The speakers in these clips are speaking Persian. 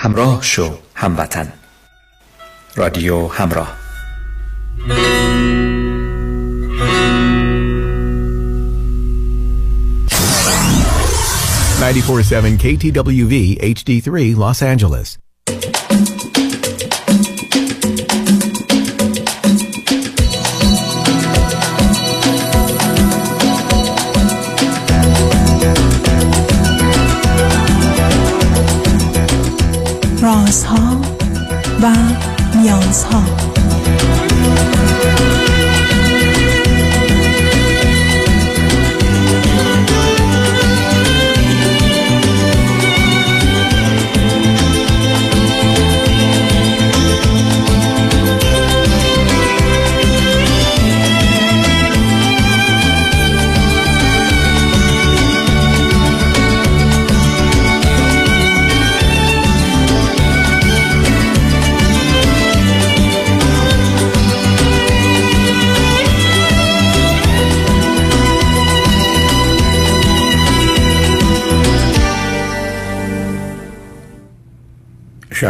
همراه شو هموطن. رادیو همراه. 947 KTWV HD3 Los Angeles.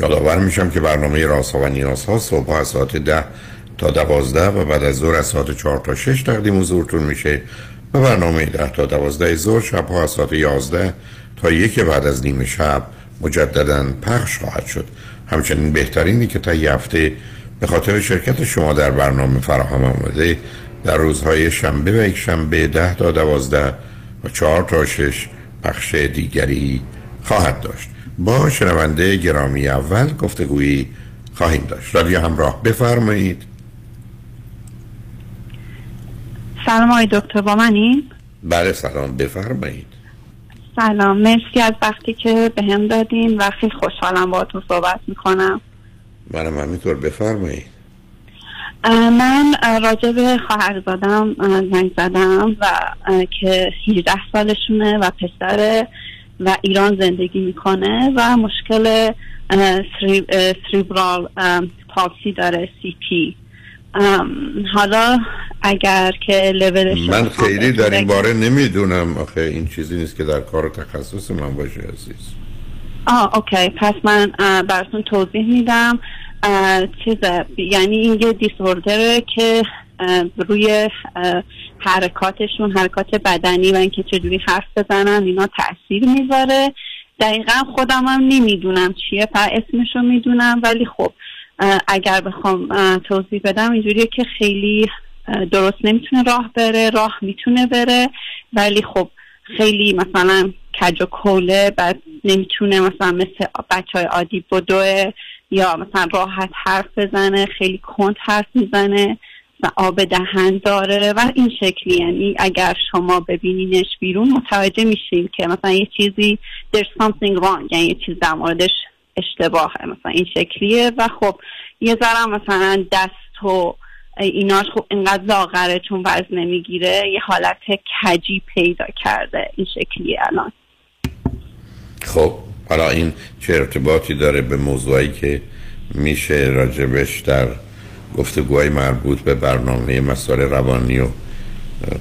یادآور میشم که برنامه رازها و نیازها صبح از ساعت ده تا دوازده و بعد از ظهر از ساعت چهار تا شش تقدیم حضورتون میشه و برنامه ده تا دوازده ظهر شب ها از ساعت یازده تا یک بعد از نیمه شب مجددا پخش خواهد شد. همچنین بهترینی که تا یه هفته به خاطر شرکت شما در برنامه فراهم آمده در روزهای شنبه و یک شنبه ده تا دوازده و چهار تا شش پخش دیگری خواهد داشت. با شنونده گرامی اول گفتگویی خواهیم داشت. رادیو همراه بفرمایید. سلام آقای دکتر با منین بله سلام بفرمایید. سلام مرسی از وقتی که به هم دادین و خیلی خوشحالم با تو صحبت می‌کنم. منم همینطور بفرمایید. من راجع به خواهر زادم زنگ زدم و که 18 سالشونه و پسر و ایران زندگی می‌کنه و مشکل سریبرال پالسی داره سی پی حالا اگر که لولش من خیلی در این باره نمی‌دونم. آخه این چیزی نیست که در کار تخصص من باشه عزیز. آه اوکی. پس من براتون توضیح میدم. چیز یعنی این یه دیسوردره که روی حرکاتشون حرکات بدنی و اینکه چجوری حرف بزنن اینا تاثیر می‌ذاره. دقیقا خودم هم نمی‌دونم چیه فقط اسمشو می‌دونم. ولی خب اگر بخوام توضیح بدم اینجوریه که خیلی درست نمی‌تونه راه بره راه می‌تونه بره. ولی خب خیلی مثلا کج و کوله بعد نمی‌تونه مثلا مثل بچه های عادی بدوه یا مثلا راحت حرف بزنه خیلی کند حرف می‌زنه. آب دهن داره و این شکلی. یعنی اگر شما ببینینش بیرون متوجه میشین که مثلا یه چیزی there's something wrong یعنی یه چیز در موردش اشتباهه. مثلا این شکلیه و خب یه ذره مثلا دست و ایناش خب اینقدر لاغره چون وزن نمی‌گیره یه حالت کجی پیدا کرده. این شکلی الان. خب حالا این چه ارتباطی داره به موضوعی که میشه راجبش در گفتگوهای مربوط به برنامه مسائل روانی و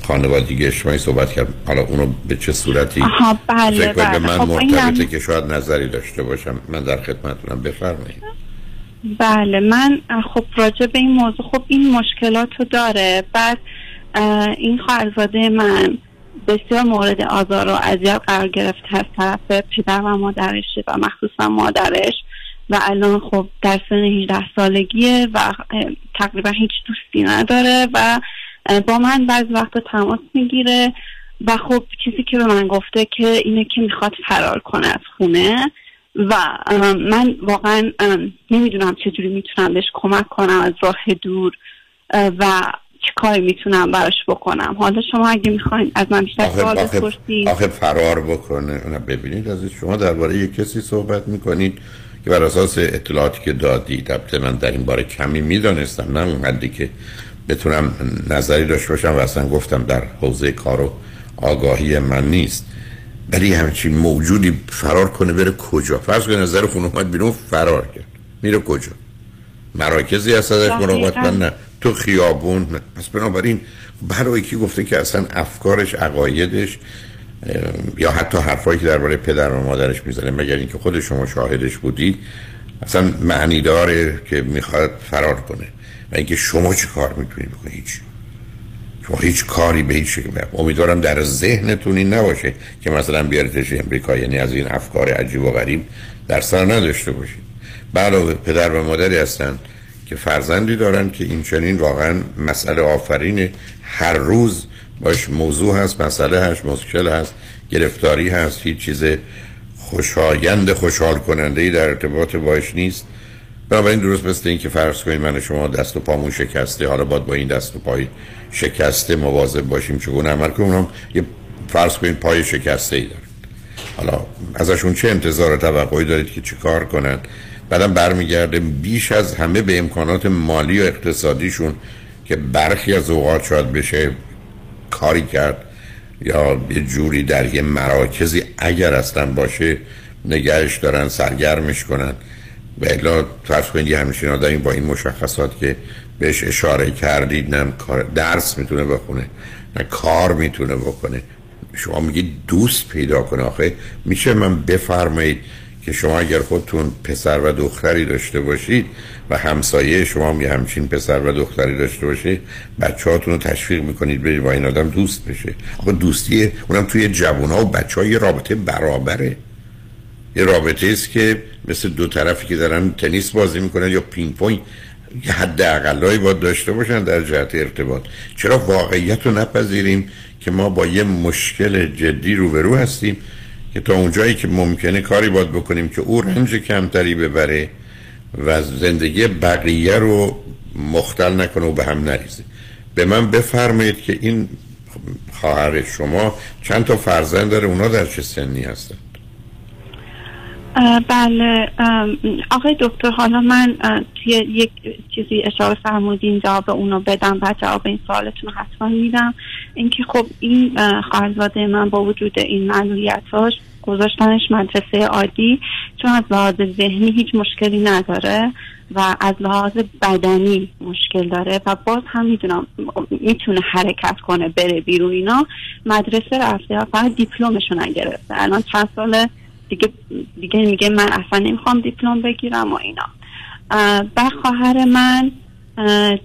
خانوادگی اجتماعی صحبت کرد. حالا اونو به چه صورتی آها بله فکر بله. به من خب مرتبطه اینم- که شاید نظری داشته باشم من در خدمتونم بفرمایید. بله من خب راجع به این موضوع خب این مشکلات رو داره. بعد این خواهرزاده من بسیار مورد آزار و اذیت قرار گرفته از طرف پدر و مادرش و مخصوصا مادرش. و الان خب در سن 18 سالگیه و تقریبا هیچ دوستی نداره و با من بعض وقت تماس می‌گیره و خب چیزی که به من گفته که اینه که می‌خواد فرار کنه از خونه و من واقعا نمی‌دونم چجوری می‌تونم بهش کمک کنم از راه دور و چه کاری می‌تونم براش بکنم. حالا شما اگه می‌خواین از من بیشتر سوال بپرسید. آخه فرار بکنه. نه ببینید از شما درباره یک کسی صحبت می‌کنید. که بر اساس اطلاعاتی که دادی البته من در این باره کمی می‌دانستم نه اون حدی که بتونم نظری داشته باشم و اصلا گفتم در حوزه کار و آگاهی من نیست. ولی همچین موجودی فرار کنه بره کجا؟ فرض کنه نظر خونه اومد بیرون فرار کرد. میره کجا؟ مراکزی هست ازش مراقبت من نه تو خیابون. نه. پس بنابراین برای کی گفته که اصلا افکارش عقایدش یا حتی حرفایی که درباره پدر و مادرش می‌زنه مگر اینکه خود شما شاهدش بودی اصلا معنی داره که می‌خواد فرار کنه. و اینکه شما چه کار می‌تونید بکنید؟ هیچ. شما هیچ کاری به هیچ شکل امیدوارم در ذهنتون این نباشه که مثلا بیارتش امریکا یعنی از این افکار عجیب و غریب در سر نداشته باشید. علاوه پدر و مادری هستن که فرزندی دارن که این چنین واقعا مسئله آفرین هر روز باش موضوع هست مسئله هست مشکل هست گرفتاری هست هیچ چیز خوشایند خوشحال کننده ای در ارتباط باش نیست. بنابراین درست مثل این که فرض کنید من شما دست و پامون شکسته حالا باید با این دست و پای شکسته مواظب باشیم چگونه؟ عمل کنیم یه فرض کنید پای شکسته ای دارن. حالا ازشون چه انتظار و توقعی دارید که چه کار کنن؟ بعدم برمیگرده بیش از همه به امکانات مالی و اقتصادیشون که برخی از اوقات شاید بشه کاری کرد یا یه جوری در یه مراکزی اگر اصلا باشه نگهش دارن سرگرمش کنن. و الا فرض کنید یه همچین آدمی با این مشخصات که بهش اشاره کردید نه درس می‌تونه بخونه نه کار می‌تونه بکنه شما میگید دوست پیدا کنه آخه. میشه من بفرمایید که شما اگر خودتون پسر و دختری داشته باشید و همسایه شما هم یه همچین پسر و دختری داشته باشه بچه رو تشویق می‌کنید برید با این آدم دوست بشه. آقا دوستی اونم توی جوان ها و بچه ها یه رابطه برابره. یه رابطه است که مثل دو طرفی که دارن تنیس بازی می‌کنن یا پینگ پونگ یه حد اقلایی باید داشته باشن در جهت ارتباط. چرا واقعیت رو نپذیریم که ما با یه مشکل جدی روبرو هستیم که تا اونجایی که ممکنه کاری باید بکنیم که او رنج کمتری ببره و زندگی بقیه رو مختل نکنه و به هم نریزه. به من بفرمایید که این خواهر شما چند تا فرزند داره؟ اونا در چه سنی هستن بله آقای دکتر حالا من توی یک چیزی اشاره فرمودین جواب اونو بدم بعد جواب این سوالتون حتما میدم. اینکه خب این اه، خواهرزاده من با وجود این معلولیتاش گذاشتنش مدرسه عادی چون از لحاظ ذهنی هیچ مشکلی نداره و از لحاظ بدنی مشکل داره و باز هم می‌دونم می‌تونه حرکت کنه بره بیرون اینا مدرسه رفته و فقط دیپلمشو نگرفته الان چند ساله دیگه دیگه میگه من اصلا نمی‌خوام دیپلم بگیرم و اینا. بعد خواهر من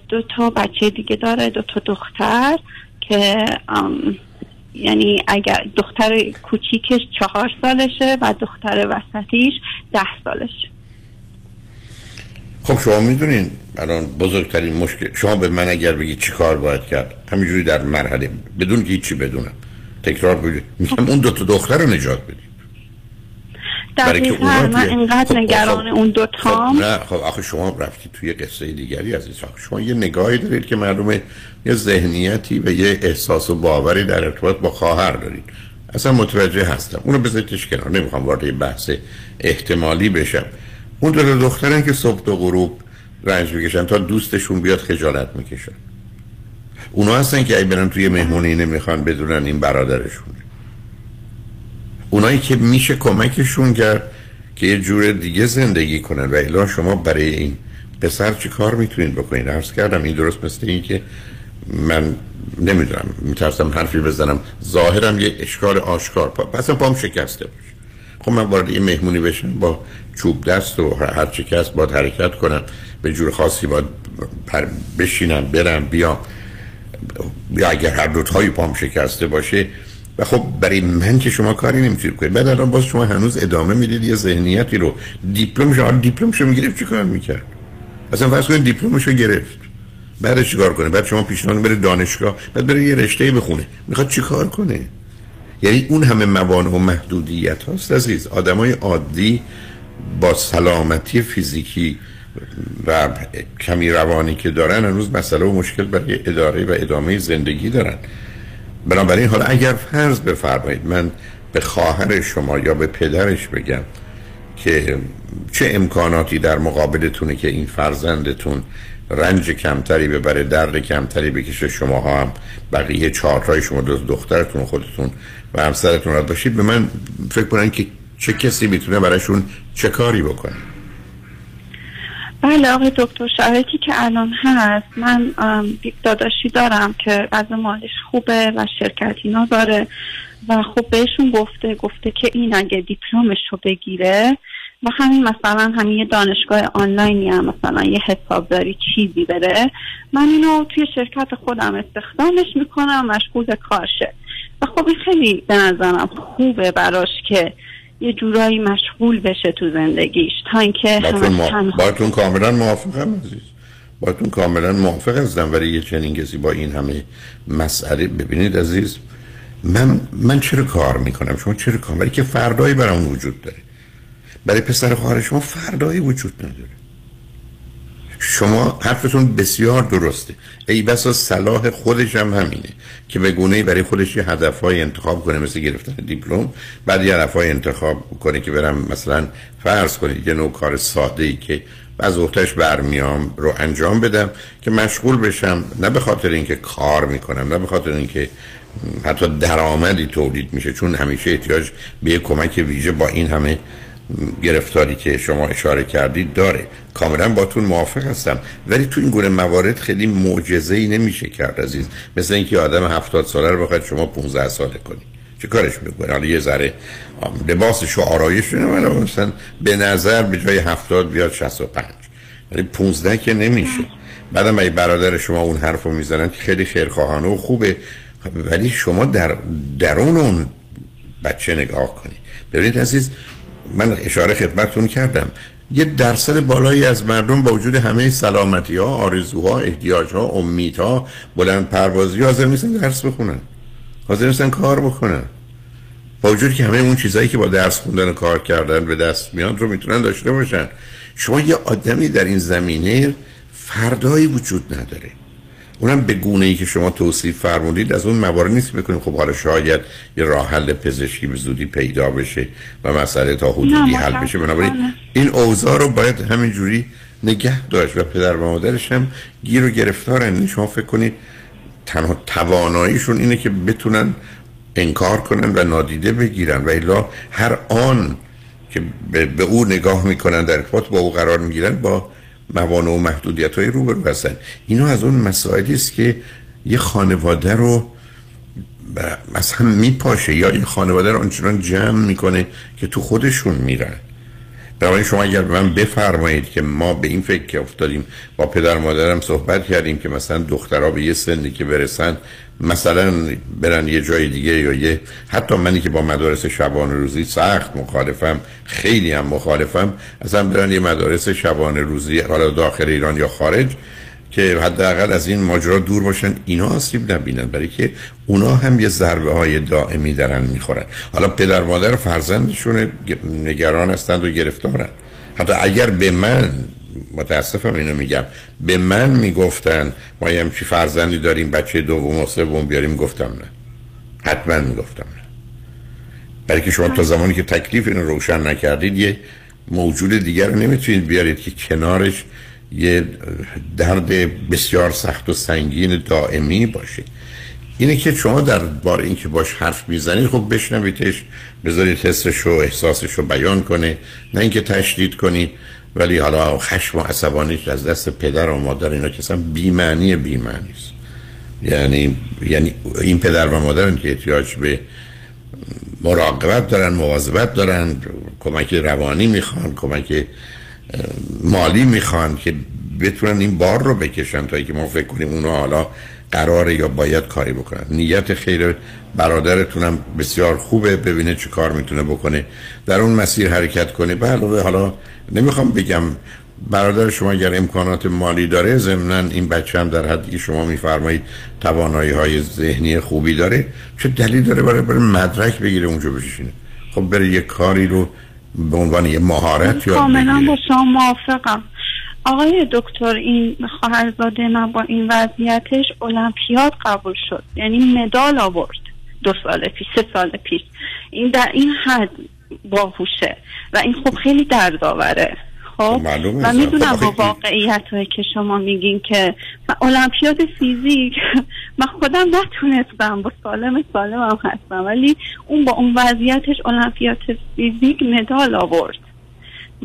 دو تا بچه دیگه داره دو تا دختر. که یعنی اگر دختر کوچیکش چهار سالشه و دختر وسطیش ده سالشه. خب شما می‌دونین الان بزرگترین مشکل شما به من اگر بگید چی کار باید کرد؟ همینجوری در مرحله بدون که هیچی بدونم. تکرار بگید میگم اون دو تا دختر رو نجات بدید. دقیقا من اینقدر خب، نگران خب، اون دو تام. خب نه خب آخه شما رفتی توی قصه دیگری از آخه شما یه نگاهی دارید که معلومه یه ذهنیتی و یه احساس و باوری در ارتباط با خواهر دارید. اصلا متوجه هستم. اونو بذارید کنار. نمی‌خوام وارد بحث احتمالی بشم. اون دو دخترن که صبح و غروب رنج می‌کشن تا دوستشون بیاد خجالت می‌کشن. اونا هستن که ای برن توی مهمونی نمی‌خوان بدونن این برادرشونه اونایی که میشه کمکشون کرد که یه جور دیگه زندگی کنن. و الا شما برای این پسر چی کار می‌تونید بکنید؟ عرض کردم این درست مثل این که من نمی‌دونم میترسم حرفی بزنم. ظاهرم یه اشکال آشکار. پا اصلا پام شکسته باشه. خب من وارد یه مهمونی بشم با چوب دست و هر چی که هست حرکت کنم. به جور خاصی باید بشینم برم بیام. یا اگر هر دوتایی پام شکسته باشه و خب برای من که شما کاری نمی‌تونید کنید. بعد الان باز شما هنوز ادامه می‌دید یه ذهنیتی رو. دیپلم شما دیپلمشو می‌گرفت چی کار می‌کرد؟ اصلا فرض کنید دیپلمشو گرفت. بعد چیکار کنه؟ بعد شما پیشنهاد بره دانشگاه بعد بره یه رشته بخونه. می‌خواد چیکار کنه؟ یعنی اون همه موانع و محدودیت هاست عزیز. آدمای عادی با سلامتی فیزیکی و کمی روانی که دارن هنوز مسئله و مشکل برای اداره و ادامه زندگی دارن. بنابراین حالا اگر فرض بفرمایید من به خواهر شما یا به پدرش بگم که چه امکاناتی در مقابلتونه که این فرزندتون رنج کمتری ببره درد کمتری بکشه شما هم بقیه چهارتای شما دو دخترتون خودتون و همسرتون را باشید به من فکر کنن که چه کسی می‌تونه براشون چه کاری بکنه. بله آقای دکتر شرایطی که الان هست من یک داداشی دارم که از مالش خوبه و شرکت اینا داره و خب بهشون گفته گفته که این اگه دیپلمش رو بگیره و همین مثلا همین یه دانشگاه آنلاینی هم مثلا یه حسابداری چیزی بره من اینو توی شرکت خودم استخدامش می‌کنم مشغول کارشه. و خب خیلی به نظرم خوبه براش که یه جورایی مشغول بشه تو زندگیش تا اینکه باتون, کاملا موافقم عزیز. باتون کاملا موافق هستم ولی یه چنین کسی با این همه مسئله. ببینید عزیز من من چرا کار می‌کنم؟ شما چرا کار ولی که فردایی برام وجود داره. برای پسر خواهر شما فردایی وجود نداره. شما حرفتون بسیار درسته. ای بسا صلاح خودش هم همینه که به گونه برای خودش یه هدفهای انتخاب کنه مثل گرفتن دیپلم بعد یه هدفهای انتخاب کنه که برم مثلا فرض کنید یه نوع کار ساده ای که از اوتش برمیام رو انجام بدم که مشغول بشم نه به خاطر اینکه کار می‌کنم نه به خاطر اینکه حتی درآمدی تولید میشه چون همیشه احتیاج به کمک ویژه با این همه گرفتاری که شما اشاره کردید داره. کاملا باتون موافق هستم. ولی تو این گونه موارد خیلی معجزه ای نمیشه کرد عزیز. مثل اینکه آدم هفتاد ساله رو بخواید شما 15 ساله کنید چه کارش می‌کنه؟ حالا یه ذره لباسش و آرایش مثلا به نظر به جای هفتاد بیاد 65 ولی 15 که نمیشه. بعدم ای برادر شما اون حرف رو می‌زنن که خیلی خیرخواهانه و خوبه. ولی شما در درون اون بچه نگاه کنید ببینید عزیز من اشاره خدمتتون کردم. یه درصد بالایی از مردم با وجود همه سلامتی ها آرزوها احتیاج ها امیدها بلند پروازی حاضر نیستن درس بخونن. حاضر نیستن کار بکنن. با وجود که همه اون چیزهایی که با درس خوندن و کار کردن به دست میاد رو می‌تونن داشته باشن. شما یه آدمی در این زمینه فردایی وجود نداره. اونم به گونه ای که شما توصیف فرمودید از اون موارد نیست بکنیم. خب حالا شاید یه راه حل پزشکی به زودی پیدا بشه و مسئله تا حدودی حل بشه. بنابراین این اوضاع رو باید همینجوری نگه داشت و پدر و مادرش هم گیر و گرفتارن شما فکر کنید تنها تواناییشون اینه که بتونن انکار کنن و نادیده بگیرن. و الا هر آن که به او نگاه می‌کنن در ارتباط با او قرار می‌گیرن با موانع و محدودیت های روبرو هستن. اینا از اون مسائلی است که یه خانواده رو مثلا میپاشه یا یه خانواده رو آنچنان جمع می‌کنه که تو خودشون میرن. برای شما اگر به من بفرمایید که ما به این فکر که افتادیم با پدر مادرم صحبت کردیم که مثلا دخترها به یه سنی که برسن مثلا برن یه جای دیگه یا یه حتی منی که با مدارس شبانه روزی سخت مخالفم خیلی هم مخالفم اصلا برن یه مدارس شبانه روزی حالا داخل ایران یا خارج که حداقل از این ماجرا دور باشن اینا آسیب نبینن برای که اونا هم یه ضربه های دائمی دارن می‌خورن. حالا پدر مادر فرزندشون نگران هستند و گرفتارن. حتی اگر به من متاسفم اینو میگم به من می‌گفتن ما یه همچی فرزندی داریم بچه دوم و سوم بیاریم گفتم نه. حتما می‌گفتم نه. برای که شما تا زمانی که تکلیف اینو روشن نکردید یه موجود دیگر رو نمی‌تونید بیارید که کنارش یه درد بسیار سخت و سنگین دائمی باشه. اینه که شما در بار اینکه باش حرف می‌زنید خب بشنویدش بذارید حسش و احساسش رو بیان کنه نه اینکه تشدید کنید ولی حالا خشم و عصبانیش از دست پدر و مادر اینا که اصلا بیمعنی بیمعنی است. یعنی یعنی این پدر و مادرن که احتیاج به مراقبت دارن مواظبت دارن کمک روانی می‌خوان کمک مالی می‌خوان که بتونن این بار رو بکشن تا که ما فکر کنیم اونا حالا قراره یا باید کاری بکنن. نیت خیر برادرتونم بسیار خوبه ببینه چه کار می‌تونه بکنه. در اون مسیر حرکت کنه. بله حالا نمی‌خوام بگم برادر شما اگر امکانات مالی داره ضمنا این بچه هم در حدی که شما میفرمایید توانایی های ذهنی خوبی داره. چه دلیل داره برای برای مدرک بگیره اونجا بشینه؟ خب بره یه کاری رو به عنوان یه مهارت یا کاملا با شما موافقم. آقای دکتر این خواهرزاده من با این وضعیتش المپیاد قبول شد. یعنی مدال آورد دو سال پیش سه سال پیش. این در این حد باهوشه. و این خب خیلی دردآوره. خب؟ معلومه. و می‌دونم خب، با واقعیت هایی که شما میگین که المپیاد فیزیک من خودم نتونستم. با سالم سالم هم هستم. ولی اون با اون وضعیتش المپیاد فیزیک مدال آورد.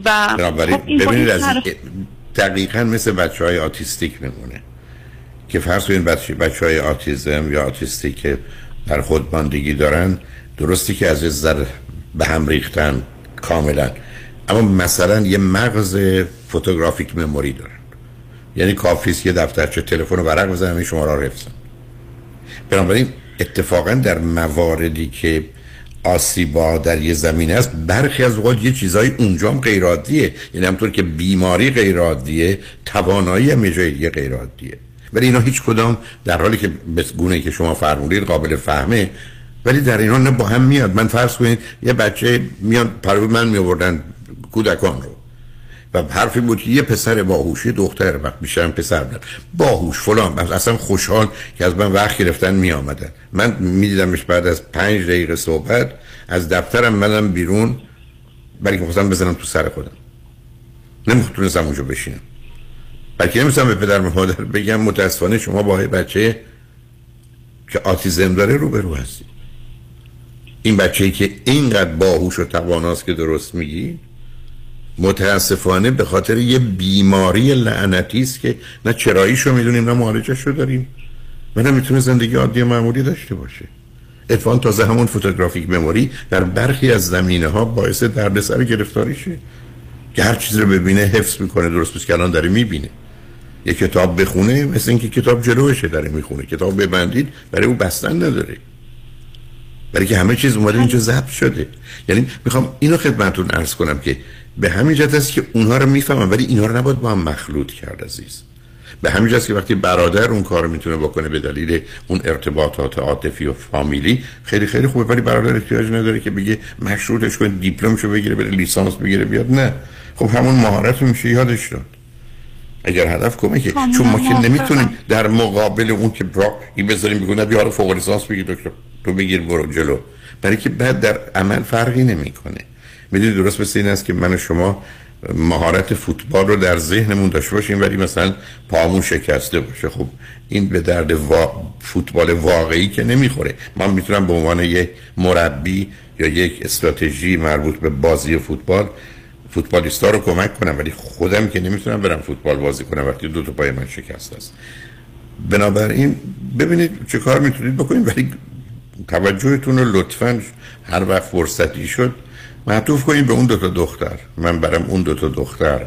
و خب این با ببینید این از دقیقا مثل بچه های آتیستیک نمونه. که فرض کنید بچه, بچه های آتیزم یا آتیستیک که در خود ماندگی دارن درستی که از ذر به هم ریختن کاملا. اما مثلا یه مغز photographic memory دارن. یعنی کافی است یه دفترچه تلفن رو ورق بزنن این شماره رو حفظن بنابراین اتفاقا در مواردی که آسیبا در یه زمینه است برخی از اوقات یه چیزای اونجا هم غیر عادیه یعنی همطور که بیماری غیر توانایی هم یه غیر عادیه ولی اینا هیچ کدام در حالی که به گونه که شما فرمودید قابل فهمه ولی در اینا نه با هم میاد. من فرض کنید یه بچه میان پرو من می آوردن کودکان رو. و حرفی بود که یه پسر باهوشی دختر وقت بیشترم پسر بودن باهوش فلان. اصلا خوشحال که از من وقت گرفتن می آمدن من می دیدمش بعد از پنج دقیقه صحبت از دفترم منم بیرون برای که خواستم بزنم تو سر خودم. نمی‌تونستم اونجا بشینم. بلکه نمیستم به پدر و مادر بگم متاسفانه شما با یه بچه که آتیزم داره روبرو هستی این بچه که اینقدر باهوش و تواناست که درست میگی متاسفانه به خاطر یه بیماری لعنتی است که نه چراییشو می‌دونیم نه معالجش داریم و نه می‌تونه زندگی عادی معمولی داشته باشه. اتفاقا تازه همون فوتوگرافیک مموری در برخی از زمینه ها باعث دردسر گرفتاریشه. که هر چیزی رو ببینه حفظ می‌کنه درست بس که الان داره می‌بینه. یه کتاب بخونه مثل اینکه کتاب جلوشه داره می‌خونه. کتاب ببندید برای او بستن نداره. برای که همه چیز اومده اینجا ضبط شده. یعنی می‌خوام اینو خدمتتون عرض کنم که به همین جهت است که اونها رو می‌فهمم ولی اینها رو نباید با هم مخلوط کرد عزیز. به همین جهت است که وقتی برادر اون کار می‌تونه بکنه به دلیل اون ارتباطات عاطفی و فامیلی خیلی خیلی خوبه ولی برادر احتیاج نداره که بگه مشروطش کنه دیپلمشو بگیره بره لیسانس بگیره بیاد نه. خب همون مهارت میشه یادش داد اگر هدف کمکه چون ما که. نمی‌تونیم در مقابل اون که برا این بذاریم بگونه بیا حالا فوق لیسانس بگیر دکتر. تو بگیر برو جلو. برای که بعد در عمل فرقی نمی‌کنه. می‌دونی درست مثل این است که من و شما مهارت فوتبال رو در ذهنمون داشته باشیم ولی مثلا پامون شکسته باشه. خب این به درد وا... فوتبال واقعی که نمی‌خوره. من می‌تونم به عنوان یک مربی یا یک استراتژی مربوط به بازی فوتبال فوتبالیستا رو کمک کنم ولی خودم که نمی‌تونم برم فوتبال بازی کنم وقتی دو تا پای من شکست است. بنابراین ببینید چه کار می‌تونید بکنید ولی توجهتون رو لطفا هر وقت فرصتی شد معطوف کنید به اون دو تا دختر. من برم اون دو تا دختر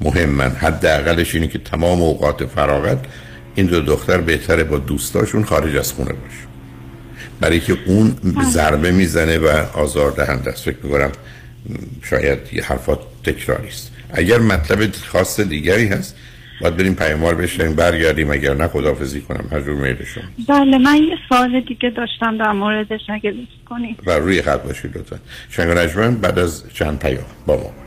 مهم من حداقلش اینه که تمام اوقات فراغت این دو دختر بهتره با دوستاشون خارج از خونه باشه برای که اون ضربه می‌زنه و آزار دهنده است. فکر می‌کنم شاید یه حرفات تکراری است اگر مطلب خاص دیگری هست باید بریم پیاموار بشنیم برگردیم اگر نه خداحافظی کنم. مجبور میل شما. بله من یه سوال دیگه داشتم در موردش اگه دوست کنید و روی خط باشید لطفا. شنگ بعد از چند پیام با ما باشید.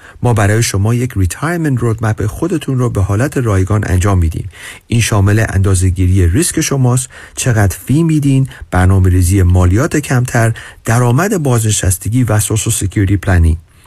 ما برای شما یک retirement roadmap خودتون رو به حالت رایگان انجام میدیم. این شامل اندازهگیری ریسک شماست چقدر fee میدین برنامه ریزی مالیات کمتر درآمد بازنشستگی و Social Security planning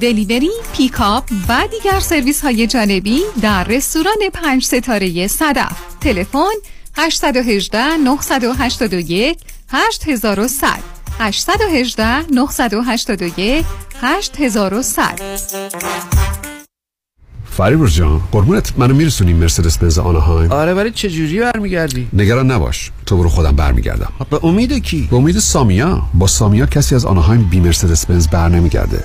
delivery، پیکاپ و دیگر سرویس های جانبی در رستوران پنج ستاره صدف تلفن 818 981 8100 818 981 8100 فریبرز جان قربونت منو میرسونی مرسدس بنز آنهایم آره ولی چه جوری برمیگردی نگران نباش تو برو خودم برمیگردم به امید کی به امید سامیا با سامیا کسی از آنهایم بی مرسدس بنز بر نمیگرده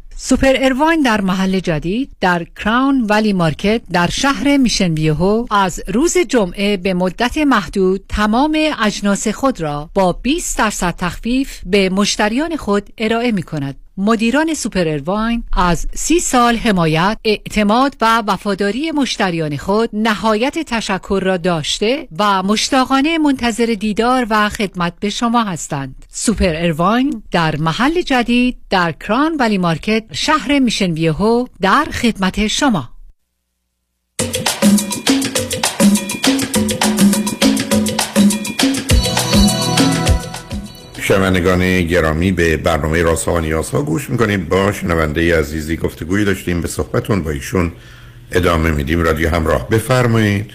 سوپر ارواین در محل جدید در کراون ولی مارکت در شهر میشن ویهو از روز جمعه به مدت محدود تمام اجناس خود را با 20 درصد تخفیف به مشتریان خود ارائه می کند. مدیران Super Irvine از سی سال حمایت، اعتماد و وفاداری مشتریان خود نهایت تشکر را داشته و مشتاقانه منتظر دیدار و خدمت به شما هستند. Super Irvine در محل جدید در Crown Valley Market شهر Mission Viejo در خدمت شما. شنوندگان گرامی به برنامه راسا و نیاسا گوش می‌کنید با شنونده عزیزی گفتگوی داشتیم به صحبتون با ایشون ادامه میدیم. رادیو همراه بفرمایید.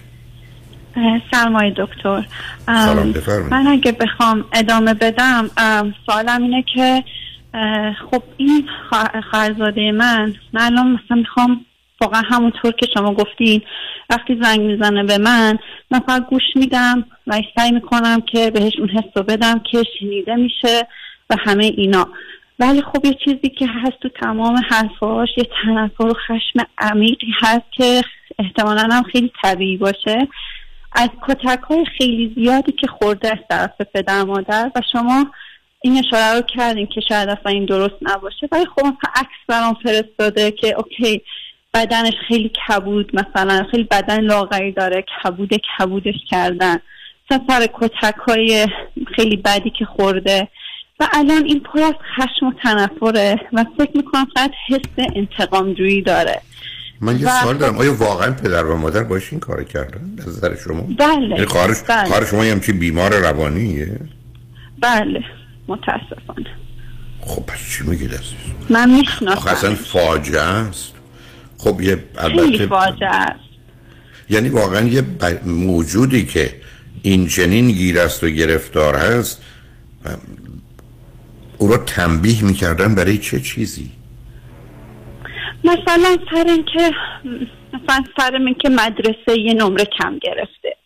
سلام دکتر. سلام بفرمایید. من اگه بخوام ادامه بدم سوالم اینه که خب این خواهرزاده من من الان مثلا می‌خوام واقعا همونطور که شما گفتین وقتی زنگ می‌زنه به من من فقط گوش میدم و سعی می‌کنم که بهش اون حس رو بدم که شنیده میشه و همه اینا. ولی خب یه چیزی که هست تو تمام حرفاش یه تنفر و خشم عمیقی هست که احتمالا هم خیلی طبیعی باشه. از کتک های خیلی زیادی که خورده از طرف پدر مادر و شما این اشاره رو کردیم که شاید اصلا این درست نباشه. ولی خب عکس برام فرستاده که اوکی بدنش خیلی کبود مثلا خیلی بدن لاغری داره کبود کبودش کردن. سر کتک های خیلی بدی که خورده. و الان این پر از خشم و تنفره و فکر می‌کنم فقط حس انتقام جویی داره. من یه سوال دارم. آیا واقعا پدر و مادر باش این کار کردن از نظر شما؟ بله یعنی خواهرش بله. شما یه بیمار روانیه؟ بله متاسفانه. خب پس چی میگید من می‌شناسم اصلا فاجعه است. خب یه البته است. یعنی واقعا یه موجودی که این چنین گیر است و گرفتار هست او رو تنبیه می‌کردن برای چه چیزی؟ مثلا سر اینکه مثلا سر اینکه مدرسه یه نمره کم گرفته.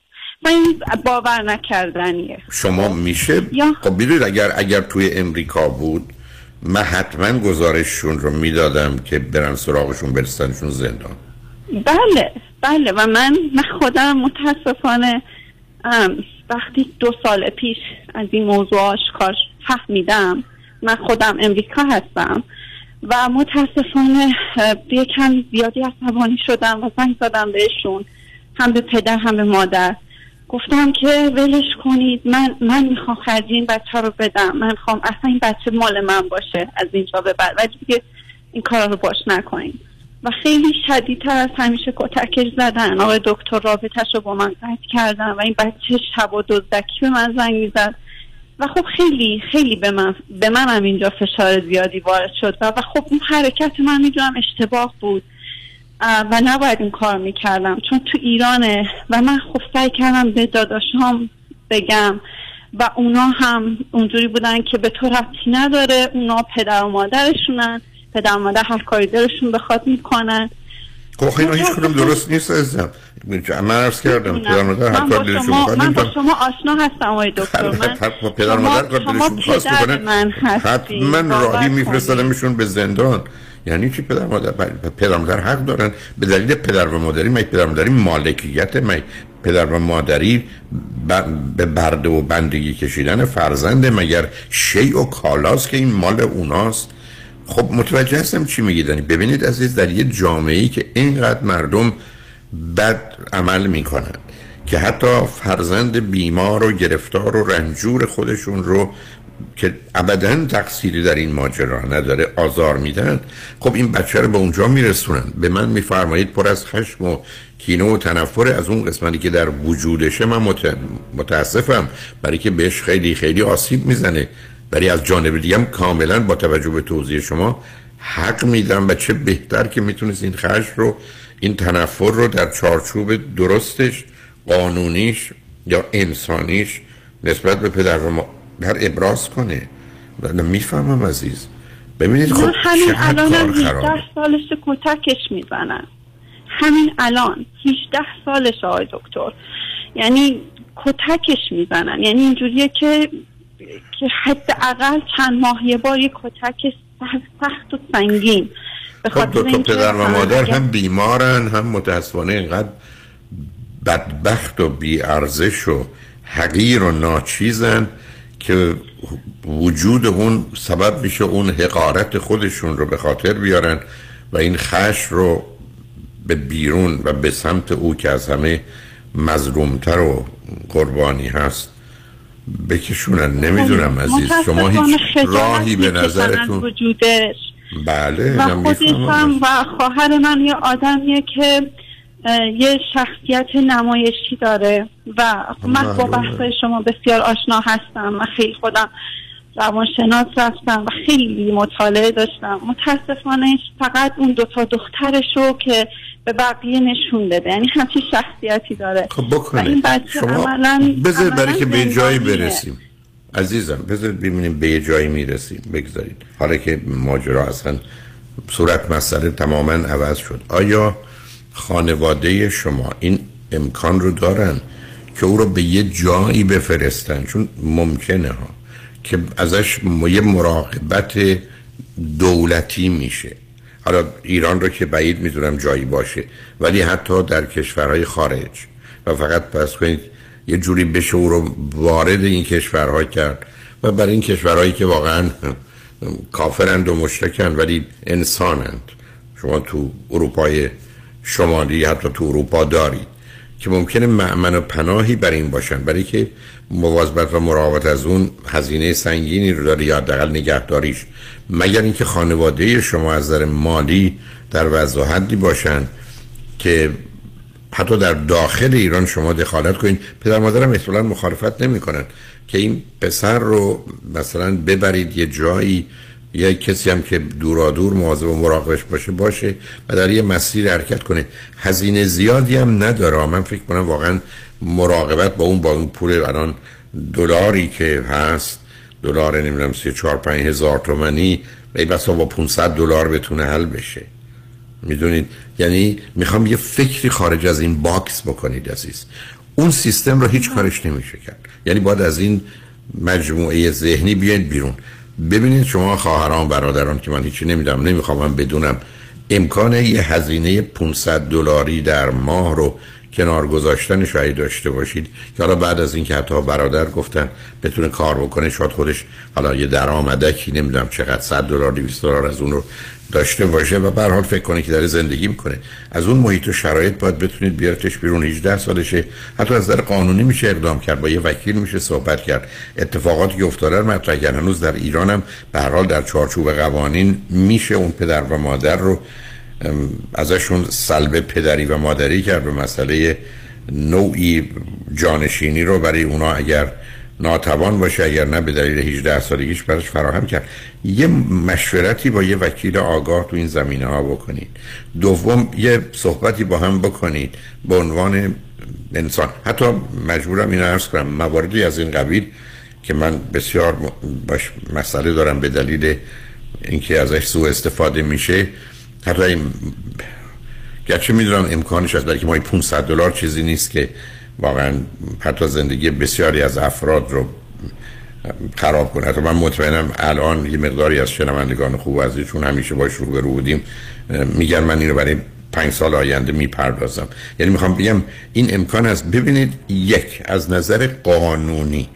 و این باور نکردنیه. شما میشه؟ یا- خب اگر اگر توی امریکا بود من حتما گزارششون رو می‌دادم که برن سراغشون برسنشون زندان. بله بله. و من من خودم متاسفانه وقتی دو سال پیش از این موضوع آشکار فهمیدم من خودم امریکا هستم و متاسفانه یکم زیادی عصبانی شدم و زنگ زدم بهشون هم به پدر هم به مادر. گفتم که ولش کنید من من می‌خوام خرج این بچه رو بدم. من می‌خوام اصلا این بچه مال من باشه از اینجا به بعد. و دیگه این کارا رو باش نکنید و خیلی شدیدتر از همیشه کتکش زدن. آقای دکتر رابطش رو با من قطع کردن و این بچه شب و دزدکی به من زنگ می‌زد. و خب خیلی خیلی به من به من هم اینجا فشار زیادی وارد شد. و, و خب اون حرکت من می‌دونم اشتباه بود. و نباید این کار می‌کردم. چون تو ایرانه و من خب سعی کردم به داداشام بگم و اونا هم اونجوری بودن که به تو ربطی نداره. اونا پدر و مادرشونن. پدر و مادر هر کاری دلشون بخواد می‌کنن. خب اینا هیچ کدوم درست نیست عزیزم. من عرض کردم پدر مادر هر کار دلشون شما بخواد من با. شما آشنا هستم آقای دکتر. من خب پدر شما- مادر کار شما دلشون پدر من. حتما راهی کنید. میفرستادمشون به زندان. یعنی چی پدر مادر؟ پدر مادر حق دارن. به دلیل پدر و مادری مگه پدر و مادری مالکیت؟ مگه پدر و مادری به برده و بندگی کشیدن فرزنده مگر شیء و کالاست که این مال اوناست؟ خب متوجه هستم چی میگید. یعنی ببینید عزیز در یه جامعه ای که اینقدر مردم بد عمل می‌کنن که حتی فرزند بیمار و گرفتار و رنجور خودشون رو که ابدا تقصیری در این ماجرا نداره آزار میدن. خب این بچه رو به اونجا میرسونن. به من میفرمایید پر از خشم و کینه و تنفر از اون قسمتی که در وجودشه من مت- متاسفم. برای که بهش خیلی خیلی آسیب می‌زنه. ولی از جانب دیگه هم کاملا با توجه به توضیح شما حق میدم. و چه بهتر که می‌تونست این خشم رو این تنفر رو در چارچوب درستش قانونیش یا انسانیش نسبت به پدر و مادر ابراز کنه. و می‌فهمم عزیز. ببینید خب من همین کار خرابه. 18 سالش کتکش می‌زنن. همین الان 18 سالش آقای دکتر. یعنی کتکش می‌زنن. یعنی اینجوریه که که حداقل چند ماه یه بار یه کتک سخت و سنگین. به خب خاطر دو اینکه پدر و مادر هم بیمارن هم متاسفانه اینقدر بدبخت و بیارزش و حقیر و ناچیزن. که وجود اون سبب میشه اون حقارت خودشون رو به خاطر بیارن و این خش رو به بیرون و به سمت او که از همه مظلومتر و قربانی هست بکشونن نمی‌دونم عزیز شما هیچ راهی به نظرتون وجودش بله و خودش. هم و خواهر من یه آدمیه که یه شخصیت نمایشی داره و من با. بحث شما بسیار آشنا هستم من خیلی خودم روانشناس رفتم و خیلی مطالعه داشتم. متاسفانه فقط اون دوتا دخترش رو که به بقیه نشون بده. یعنی همچین شخصیتی داره. خب این بچه شما عملاً بذارید برای که به جایی. برسیم. عزیزم بذارید ببینیم به یه جایی می‌رسیم. بگذارید. حالا که ماجرا اصلا صورت مسئله تماما عوض شد. آیا خانواده شما این امکان رو دارن که او رو به یه جایی بفرستن. چون ممکنه ها که ازش یه مراقبت دولتی میشه. حالا ایران رو که بعید می‌دونم جایی باشه ولی حتی در کشورهای خارج. و فقط پس کنید یه جوری بشه او رو وارد این کشورها کرد. و برای این کشورهایی که واقعا کافرند و مشتکن ولی انسانند. شما تو اروپای شمالی حتی تو اروپا دارید که ممکنه معمن و پناهی بر این باشن برای که مواظبت و مراقبت از اون هزینه سنگینی رو داره یا حداقل نگهداریش. مگر اینکه خانواده شما از نظر مالی در وضع حدی باشن که حتی در داخل ایران شما دخالت کنید پدر مادرم احتمالا مخالفت نمی‌کنن که این پسر رو مثلا ببرید یه جایی یا کسی هم که دورادور مواظب و مراقبش باشه باشه و در یه مسیر حرکت کنه. هزینه زیادی هم نداره. من فکر کنم واقعا مراقبت با اون با اون پول الان دلاری که هست دلار نمی‌دونم 3 4 5 هزار تومانی ای بسا با 500 دلار بتونه حل بشه. می‌دونید؟ یعنی می‌خوام یه فکری خارج از این box بکنید عزیز. اون سیستم رو هیچ کارش نمیشه کرد. یعنی باید از این مجموعه ذهنی بیاید بیرون. ببینید شما خواهران برادران که من هیچی نمی‌دونم نمی‌خوام بدونم امکان یه هزینه 500 دلاری در ماه رو کنار گذاشتن شاید داشته باشید. که حالا بعد از اینکه حتی برادر گفتن بتونه کار بکنه شاید خودش حالا یه درآمدکی نمی‌دونم چقدر 100 دلار 200 دلار از اون رو داشته باشه و به حال فکر کنه که داره زندگی می‌کنه. از اون محیط و شرایط باید بتونید بیارتش بیرون. 18 سالشه. حتی از در قانونی میشه اقدام کرد. با یه وکیل میشه صحبت کرد. اتفاقاتی که افتاده رو مطرح کرد. هنوز در ایران هم به حال در چارچوب قوانین میشه اون پدر و مادر رو ازشون سلب پدری و مادری کرد به مسئله نوعی جانشینی رو برای اونا اگر ناتوان باشه اگر نه به دلیل 18 سالگیش براش فراهم کرد. یه مشورتی با یه وکیل آگاه تو این زمینه ها بکنید. دوم یه صحبتی با هم بکنید به عنوان انسان. حتی مجبورم این عرض کنم مواردی از این قبیل که من بسیار باش مسئله دارم به دلیل اینکه ازش سوء استفاده میشه حتی گرچه می‌دونم امکانش هست برای که ما 500 دلار چیزی نیست که واقعا حتی زندگی بسیاری از افراد رو خراب کنه. حتی من مطمئنم الان یه مقداری از شنوندگان خوب ازشون همیشه باش رو رو بودیم. میگن من اینو برای پنج سال آینده می‌پردازم. یعنی می‌خوام بگم این امکان است ببینید یک از نظر قانونی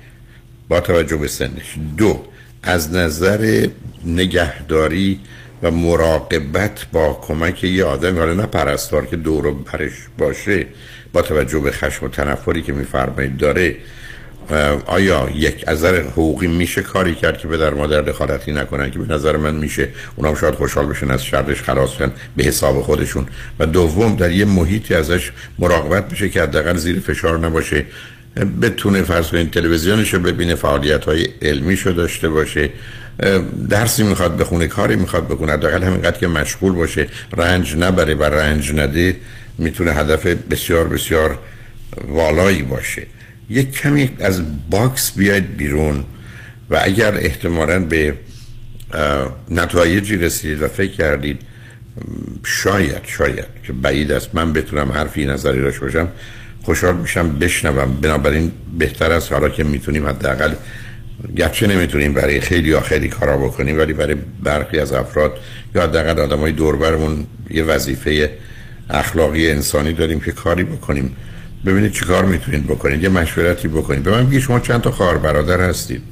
با توجه به سنش. دو از نظر نگهداری و مراقبت با کمک یه آدم حالا نه پرستار که دور برش باشه با توجه به خشم و تنفری که میفرمایید داره آیا یک از حقوقی میشه کاری کرد که به در مادر دخالتی نکنن که به نظر من میشه اونام شاید خوشحال بشن از شرش خلاص به حساب خودشون؟ و دوم در یه محیطی ازش مراقبت بشه که حداقل زیر فشار نباشه بتونه فرض کنید تلویزیونش رو ببینه فعالیت های علمیشو داشته باشه. درسی می‌خواد بخونه کاری می‌خواد بکنه حداقل همینقدر که مشغول باشه. رنج نبره و رنج نده می‌تونه هدف بسیار بسیار والایی باشه. یک کمی از box بیاید بیرون و اگر احتمالا به نتایجی رسیدید و فکر کردید شاید شاید که بعید است. من بتونم حرفی نظری داشته باشم. خوشحال میشم بشنوم. بنابراین بهتر است. حالا که می‌تونیم حداقل گرچه نمی‌تونیم برای خیلی یا خیلی کارا بکنیم ولی برای برخی از افراد یا حداقل آدمای دوربرمون یه وظیفه اخلاقی انسانی داریم که کاری بکنیم. ببینید چی کار می‌تونید بکنید یه مشورتی بکنید. به من شما چند تا خواهر برادر هستید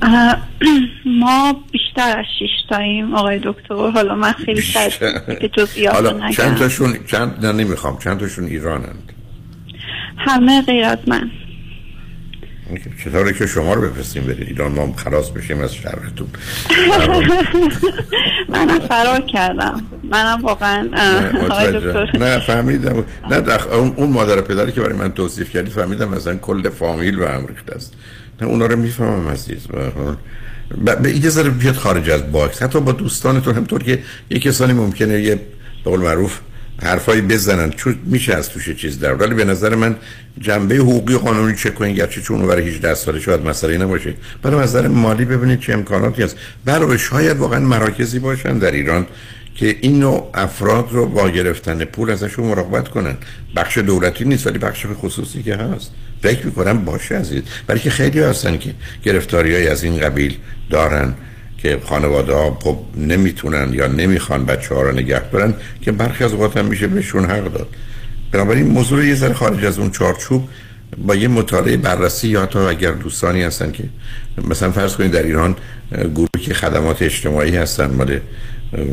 ما بیشتر از شش تاییم آقای دکتر. حالا من خیلی شاید جزئیات حالا چند تاشون چند نه نمی‌خوام. چند تاشون ایرانند؟ همه غیر از من. چطوره که شما رو بفرستیم برید. ایران ما خلاص بشیم از شرتون منم فرار کردم. منم واقعا نه فهمیدم. نه دخ... اون مادر پدری که برای من توصیف کردی فهمیدم مثلا کل فامیل و هم ریخته است. نه اونا رو می‌فهمم عزیز. به یه ذره بیاد خارج از box. حتی با دوستانتون همطور که یه کسانی ممکنه یه به قول معروف حرفایی بزنن. چون میشه از توش چیز در ولی به نظر من جنبه حقوقی قانونی چک کنین گرچه چون برای 18 ساله شاید مسئله نباشه. برای نظر مالی ببینید چه امکاناتی هست. برای شاید واقعا مراکزی باشن در ایران که این نوع افراد رو با گرفتن پول ازشون مراقبت کنن. بخش دولتی نیست ولی بخش خصوصی که هست. فکر می‌کنم باشه عزیز. برای که خیلی هستن که گرفتاری از این قبیل دارن. که خانواده ها خب نمی‌تونن یا نمی‌خوان بچه ها رو نگه دارن که برخی از اوقات هم میشه بهشون حق داد. بنابراین موضوع یه ذره خارج از اون چارچوب با یه مطالعه بررسی یا تا اگر دوستانی هستن که مثلا فرض کنید در ایران گروهی که خدمات اجتماعی هستن مال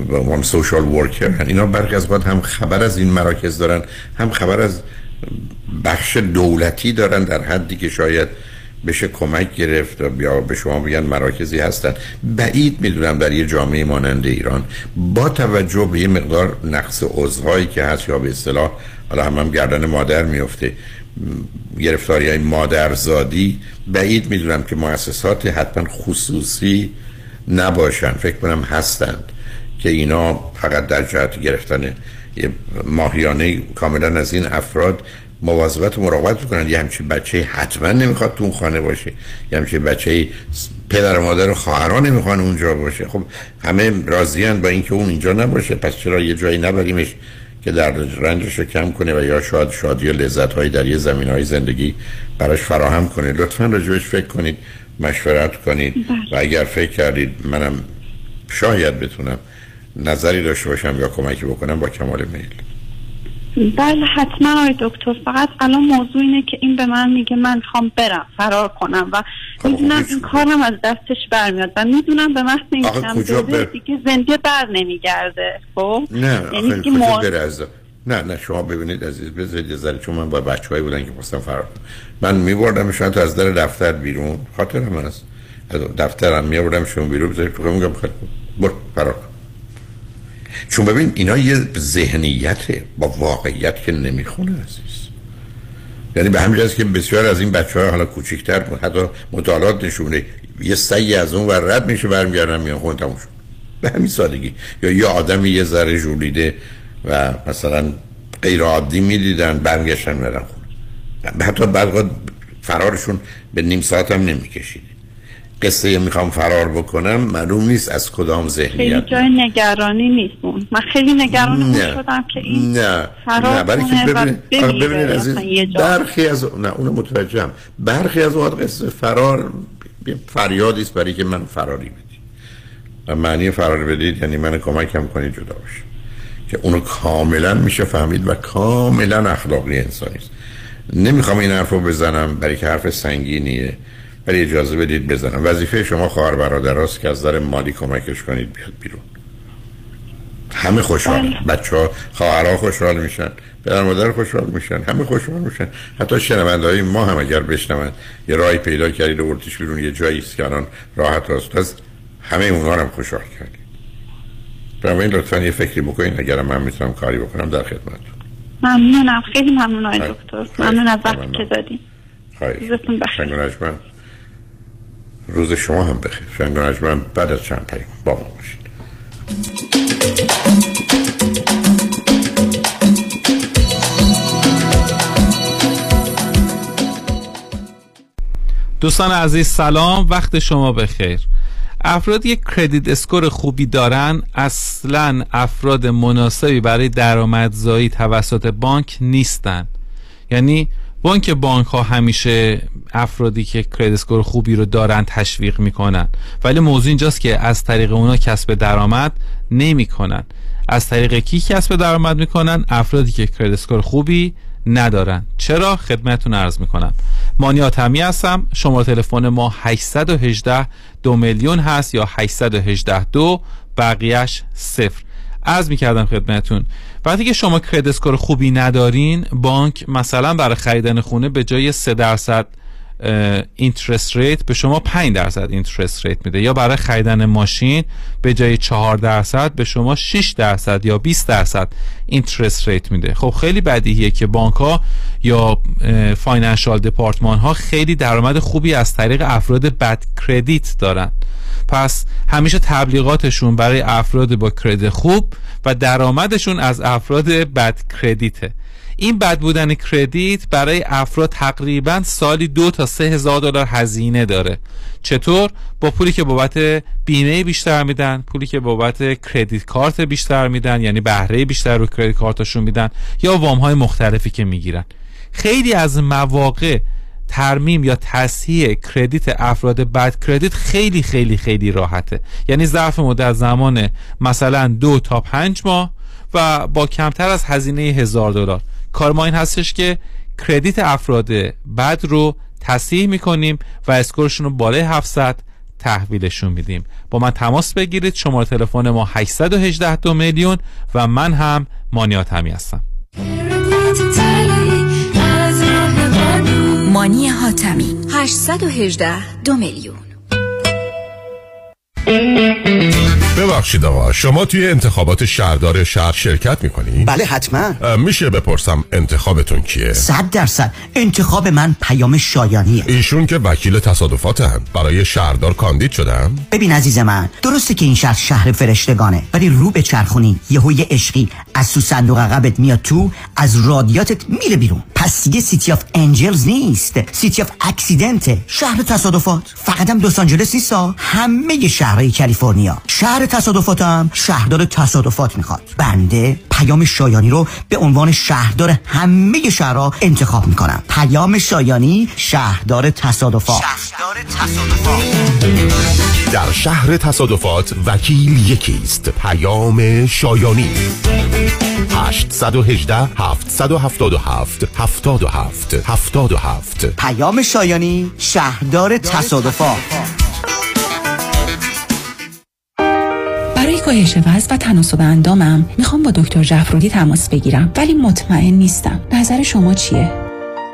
به عنوان سوشال ورکر اینا برخی از اوقات هم خبر از این مراکز دارن هم خبر از بخش دولتی دارن در حدی که شاید بشه کمک گرفت و بیا به شما بگن مراکزی هستن. بعید می‌دونم در یه جامعه مانند ایران. با توجه به یه مقدار نقص عضوهایی که هست یا به اصطلاح حالا هم, هم گردن مادر میفته گرفتاری های مادرزادی بعید می‌دونم که مؤسسات حتما خصوصی نباشن. فکر کنم هستند که اینا فقط در جهت گرفتن ماهیانه کاملا از این افراد مواظبت و مراقبت بکنن یه همچین بچه حتما نمی‌خواد تو اون خانه باشه. یه همچین بچه پدر و مادر و خواهران نمی‌خوان اونجا باشه. خب همه راضیان با اینکه اون اینجا نباشه. پس چرا یه جایی نبریمش که در رنجش رو کم کنه و یا شاید شادی و لذت هایی در یه زمین های زندگی براش فراهم کنه؟ لطفا راجبش فکر کنید مشورت کنید. و اگر فکر کردید منم شاید بتونم نظری داشته باشم یا کمکی بکنم با کمال میل. بله حتما آقای دکتر فقط الان موضوع اینه که این به من میگه من خوام برم فرار کنم و می‌دونم این کارم از دستش برمیاد و می‌دونم به محض این بر- دیگه زنده بر نمیگرده خب نه یعنی که نه نه شما ببینید عزیز بذارید یه ذره چون من با بچه هایی بودن که خواستم فرار. من میبردم شاید از در دفتر بیرون خاطرم هست از دفترم میبردم شما بیرون بذارید تو میگم. برو فرار. چون ببین اینا یه ذهنیته با واقعیت که نمی‌خونه عزیز. یعنی به همین که بسیار از این بچه های حالا کوچیکتر حتی مطالعات نشونه یه سعی از اون ور رد میشه برمیگردن میان خون تموم به همین سادگی. یا یه آدمی یه ذره ژولیده و مثلا غیر عادی می‌دیدن برمیگشتن میرن خونه. حتی بعد فرارشون به نیم ساعت هم نمی‌کشید. قصه می‌خوام فرار بکنم معلوم نیست از کدام خیلی ذهنیت جای نگرانی نیست من خیلی نگران نه. شدم که این نه. فرار نه برای کنه که ببینید عزیز یه جا. برخی از نه اونو متوجهم. برخی از اوقات قصه فرار فریادی است برای که من فراری بدید و معنی فرار بدید یعنی من کمکم کنید جدا باشه که اونو کاملا میشه فهمید و کاملا اخلاقی انسانی است. نمی‌خوام این حرف رو بزنم برای که حرف سنگینیه. ولی اجازه بدید بزنم. وظیفه شما خواهر برادراست که از نظر مالی کمکش کنید بیاد بیرون. همه خوشحال. بچه ها خواهرها خوشحال میشن. پدر مادر خوشحال میشن. همه خوشحال میشن. حتی شنونده های ما هم اگر بشنون یه راهی پیدا کردید و بردیش بیرون یه جایی است که الان راحت هست از همه اونها هم خوشحال کردید. بنابراین لطفا یه فکری بکنید اگر من می‌تونم کاری بکنم در خدمت ممنونم. خیلی ممنون آقای خیلی. دکتر. ممنون از وقتی. که دادیم خواهش روزتون بخیر. شنگ و نجمن. روز شما هم بخیر. شنگ و بعد از چند پیام با ما باشید. دوستان عزیز سلام. وقت شما بخیر. افرادی که credit score خوبی دارن. اصلا افراد مناسبی برای درآمدزایی توسط بانک نیستن. یعنی بانک بانک ها همیشه افرادی که credit score خوبی رو دارن تشویق می‌کنن. ولی موضوع اینجاست که از طریق اونا کسب درآمد نمی‌کنن. از طریق کی کسب درآمد می‌کنن؟ افرادی که credit score خوبی ندارن. چرا؟ خدمتتون عرض می‌کنم. مانیات همی هستم. شماره تلفن ما 818 دو میلیون هست یا 818 دو بقیهش صفر. عرض می‌کردم خدمتتون وقتی که شما credit score خوبی ندارین بانک مثلا برای خریدن خونه به جای 3 درصد interest rate به شما 5 درصد interest rate میده. یا برای خریدن ماشین به جای 4 درصد به شما 6 درصد یا 20 درصد interest rate میده. خب خیلی بدیهیه که بانک ها یا financial department ها خیلی درآمد خوبی از طریق افراد بد credit دارن. پس همیشه تبلیغاتشون برای افراد با credit خوب و درآمدشون از افراد بد credit ه. این بد بودن credit برای افراد تقریبا سالی دو تا سه هزار دلار هزینه داره. چطور؟ با پولی که بابت بیمه بیشتر میدن پولی که بابت credit card بیشتر میدن یعنی بهره بیشتر رو credit card شون میدن یا وام های مختلفی که می‌گیرن. خیلی از مواقع ترمیم یا تصحیح کردیت افراد بد کردیت خیلی خیلی خیلی راحته. یعنی ظرف مدت زمان مثلا دو تا پنج ماه و با کمتر از هزینه هزار دلار. کار ما این هستش که کردیت افراد بد رو تصحیح می‌کنیم و اسکورشون رو بالای 700 تحویلشون میدیم. با من تماس بگیرید. شماره تلفن ما 818 دو میلیون و من هم مانیات همی هستم مانی حاتمی. 818 دو میلیون. ببخشید آقا شما توی انتخابات شهردار شهر شرکت می‌کنی؟ بله حتما. میشه بپرسم انتخابتون کیه؟ صد درصد. انتخاب من پیام شایانیه. ایشون که وکیل تصادفات هم برای شهردار کاندید شدم؟ ببین عزیز من درسته که این شهر شهر فرشتگانه ولی رو بچرخونی یهو یه عشقی از تو صندوق عقبت میاد تو از رادیاتورت میره بیرون. پس دیگه City of Angels نیست. City of Accident ه شهر تصادفات. فقط هم لس آنجلس نیستا. همه شهرهای کالیفرنیا. شهر تصادفات هم شهردار تصادفات می‌خواد. بنده پیام شایانی رو به عنوان شهردار همه شهرها انتخاب می‌کنم. پیام شایانی شهردار تصادفات. شهردار در شهر تصادفات وکیل یکیست. پیام شایانی. 818 777 77 77 پیام شایانی شهردار تصادفات. کاهش وزن و تناسب اندامم. می‌خوام با دکتر جعفرودی تماس بگیرم ولی مطمئن نیستم. نظر شما چیه؟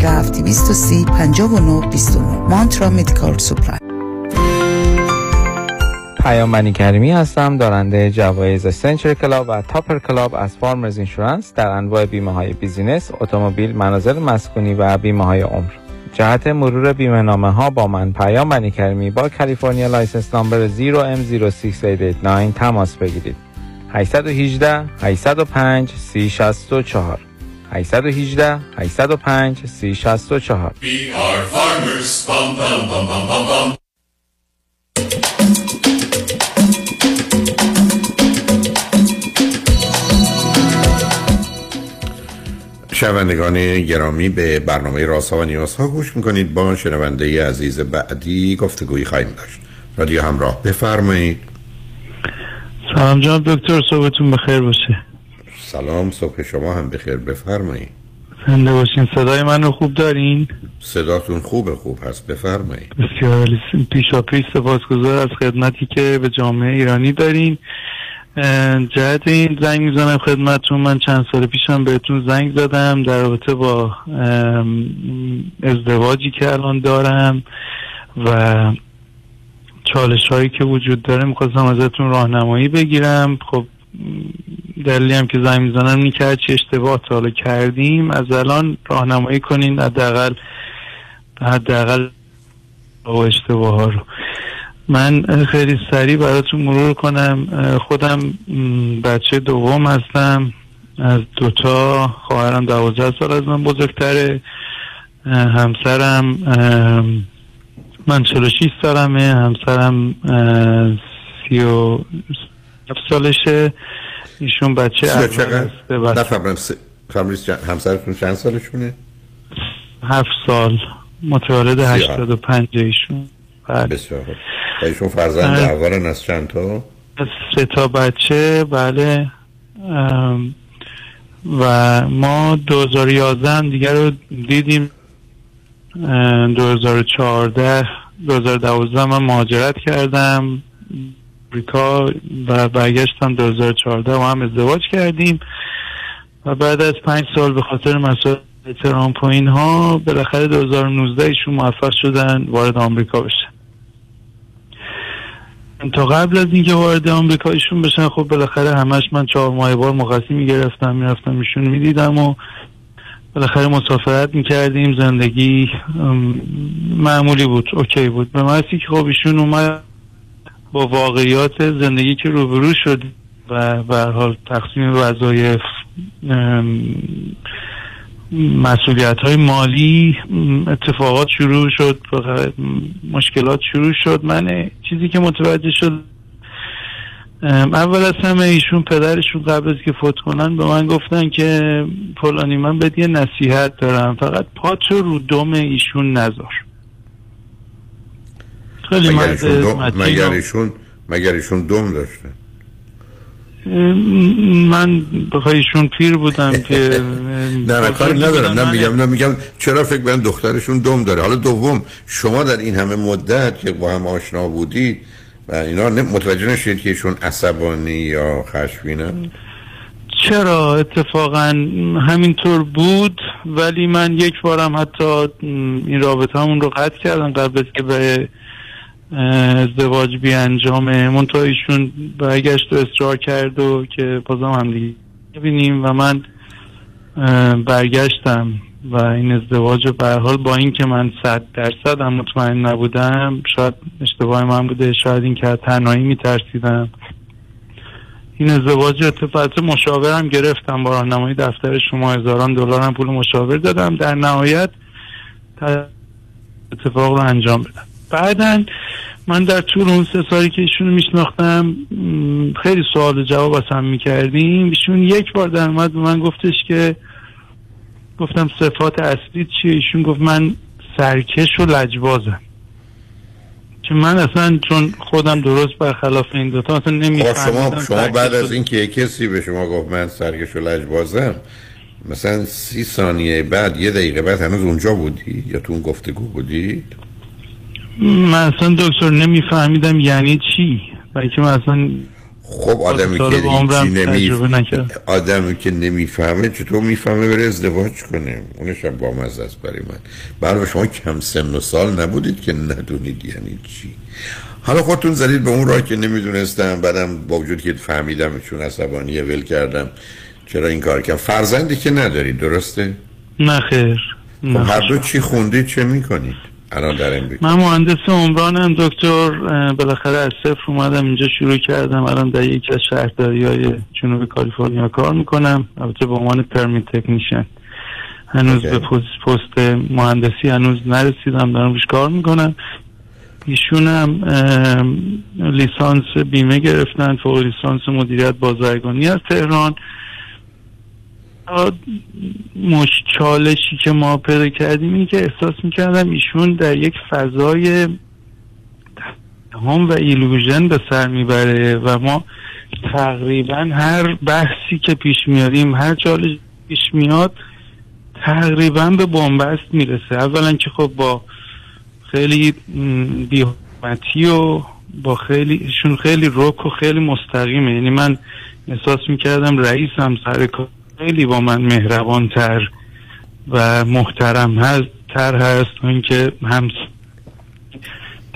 230 59 29 Mantra Medical Supply پیام بنی کریمی هستم دارنده جوایز Century Club و Topper Club از Farmers Insurance در انواع بیمه های business، اتومبیل، منازل مسکونی و بیمه های عمر. جهت مرور بیمه نامه ها با من پیام بنی کریمی با کالیفرنیا license number 0M06889 تماس بگیرید. 818 805 3064 818 805 3064 We are farmers. Bum, bum, bum, bum, bum, bum. شنوندگان گرامی به برنامه راسا و نیازها گوش می‌کنید. با شنونده عزیز بعدی گفتگویی خواهیم داشت. رادیو همراه بفرمایید. سلام جناب دکتر صبحتون بخیر باشه. سلام صبح شما هم بخیر بفرمایید. زنده باشین صدای من رو خوب دارین؟ صداتون خوبه خوب هست بفرمایید. بسیار. پیشا پیش سپاسگزار از خدمتی که به جامعه ایرانی دارین. جهت این زنگ می‌زنم خدمتتون من چند سال پیشم بهتون زنگ زدم در رابطه با ازدواجی که الان دارم و چالش هایی که وجود داره می‌خواستم ازتون راهنمایی بگیرم. خب دلیلی هم که زنگ می‌زنم این که هرچی اشتباه تا حالا کردیم از الان راهنمایی کنین حداقل حداقل با اشتباه ها رو. من خیلی سریع براتون مرور کنم. خودم بچه دوم هستم. از دوتا خواهرم دوازده سال از من بزرگتره. همسرم من 46 سالمه. همسرم سی و سالشه ایشون بچه اول نفهمم همسرتون چند سالشونه؟ هفت سال متولد سی و هفت. 85 ایشون بله. بسیار ایشون فرزند اه. اولن از چند تا؟ سه تا بچه بله و ما 2011 هم دیگه رو دیدیم اه، 2014 2012 من مهاجرت کردم امریکا و برگشتم 2014 و هم ازدواج کردیم و بعد از پنج سال به خاطر مسائل ترامپ و اینها بالاخره 2019 ایشون موفق شدن وارد آمریکا بشن. تا قبل از اینکه وارد آمریکا ایشون بشن خب بالاخره همش من چهار ماه بار مقصی می‌گرفتم می‌رفتم ایشون می‌دیدم و بالاخره مسافرت می‌کردیم زندگی معمولی بود اوکی بود. به محضی که خب ایشون اومد. با واقعیات زندگی که روبرو شد و به حال تقسیم وظایف مسئولیت های مالی اتفاقات شروع شد مشکلات شروع شد. من چیزی که متوجه شد اول از همه ایشون پدرشون قبل از که فوت کنن به من گفتن که فلانی من بهت یه نصیحت دارم فقط پاتو رو دم ایشون نذار. خیلی مگر مرد متین مگر ایشون مگر ایشون دم داشته؟ من بخوای ایشون پیر بودم که نه نه کاری ندارم. نه میگم نه میگم چرا فکر کنم دخترشون دم داره؟ حالا دوم شما در این همه مدت که با هم آشنا بودید و اینا متوجه نشید که ایشون عصبانی یا خشمگینن چرا؟ اتفاقا همینطور بود ولی من یک بارم حتی این رابطه همون رو قطع کردم قبل که به ازدواج بی انجامه. منتها ایشون برگشت و اصرار کرد و که بازم هم دیگه ببینیم و من برگشتم و این ازدواج رو به حال با اینکه من صد درصد هم مطمئن نبودم شاید اشتباه من بوده شاید این که تنهایی میترسیدم. این ازدواج اتفاقات مشاورم گرفتم با راهنمای دفتر شما. هزاران دلار هم پول مشاور دادم. در نهایت اتفاق رو انجام بدم. بعدا من در طول اون سه سالی که ایشون رو میشناختم خیلی سوال و جواب از هم می‌کردیم ایشون یک بار در اومد به من گفتش که گفتم صفات اصلی چیه؟ ایشون گفت من سرکش و لجبازم. که من اصلا چون خودم درست برخلاف این دوتا اصلا نمیفهمیدم شما شما بعد از اینکه کسی به شما گفت من سرکش و لجبازم مثلا سی ثانیه بعد یه دقیقه بعد هنوز اونجا بودی؟ یا تو اون گفتگو بودی؟ من اصلا دکتر نمیفهمیدم یعنی چی. برای که من اصلا خب آدمی که هیچی نمی. آدمی که نمی‌فهمه چطور می‌فهمه بره ازدواج کنه؟ اونش هم با مزه است برای من برای شما کم سن و سال نبودید که ندونید یعنی چی. حالا خودتون زدید به اون راه که نمی‌دونستم. بعدم با وجود که فهمیدم چون عصبانیه ول کردم. چرا این کار کردم؟ فرزندی که ندارید درسته؟ نه خیر. خب هر دو چی خوندید چه می‌کنید؟ الان در امریکا من مهندس عمرانم دکتر بالاخره از صفر اومدم اینجا شروع کردم. الان در یکی از شهرداری های جنوب کالیفرنیا کار می‌کنم. البته به عنوان پرمیت تکنیشن هنوز به پست, پست مهندسی هنوز نرسیدم دارم روش کار می‌کنم. ایشونم اه، لیسانس بیمه گرفتن فوق لیسانس مدیریت بازرگانی از تهران. مش چالشی که ما پیدا کردیم این که احساس می‌کردم ایشون در یک فضای هم و ایلوژن به سر می‌بره و ما تقریبا هر بحثی که پیش میاریم هر چالش پیش میاد تقریبا به بنبست می‌رسه. اولا که خب با خیلی بیحمتی و با خیلی ایشون خیلی رک و خیلی مستقیمه. یعنی من احساس می‌کردم رئیسم سر کار خیلی با من مهربان تر و محترم هست تر هست تا اینکه هم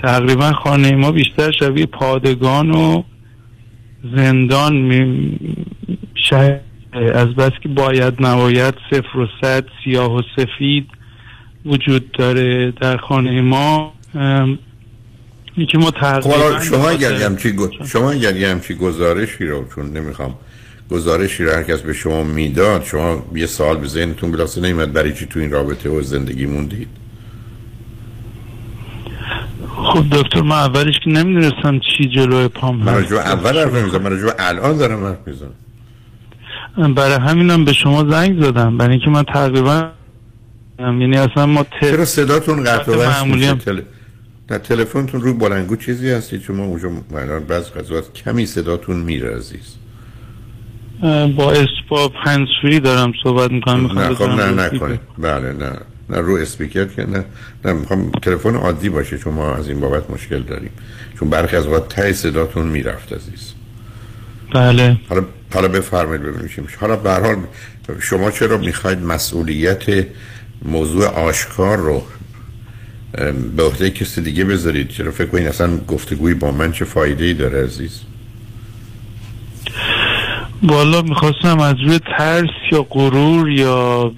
تقریبا خانه ما بیشتر شبیه پادگان و زندان می شهر از بس که باید نباید صفر و صد سیاه و سفید وجود داره در خانه ما. که ما خب تقریبا گو- شما اگر یه همچی گزارشی رو چون نمی‌خوام گزارشی رو هر کس به شما می‌داد شما یه سال به ذهنتون بلاسه نمیمد برای چی تو این رابطه و زندگی موندید؟ خب دکتر من اولش که نمی‌دونستم چی جلوی پام من هست. به اول حرف نمی‌زنم من الان دارم حرف می‌زنم. برای همینم به شما زنگ زدم برای اینکه من تقریبا یعنی اصلا ما ت... چرا صداتون قطع و معمولی تل... در تلفنتون رو بلنگو چیزی هستی چون ما اونجا الان بعض قضاوت کمی صداتون میره عزیز. با اس با هنسفری دارم صحبت می‌کنم نه خب نه نکنید بله نه نه رو اسپیکر که نه نه می‌خوام تلفن عادی باشه چون ما از این بابت مشکل داریم. چون برخی از وقت ته صداتون می‌رفت عزیز. بله. حالا حالا بفرمایید ببینیم چی میشه. حالا به هر حال شما چرا می‌خواید مسئولیت موضوع آشکار رو به عهده کسی دیگه بذارید؟ چرا فکر کنید اصلا گفتگوی با من چه فایده ای داره عزیز؟ والا می‌خواستم از روی ترس یا غرور یا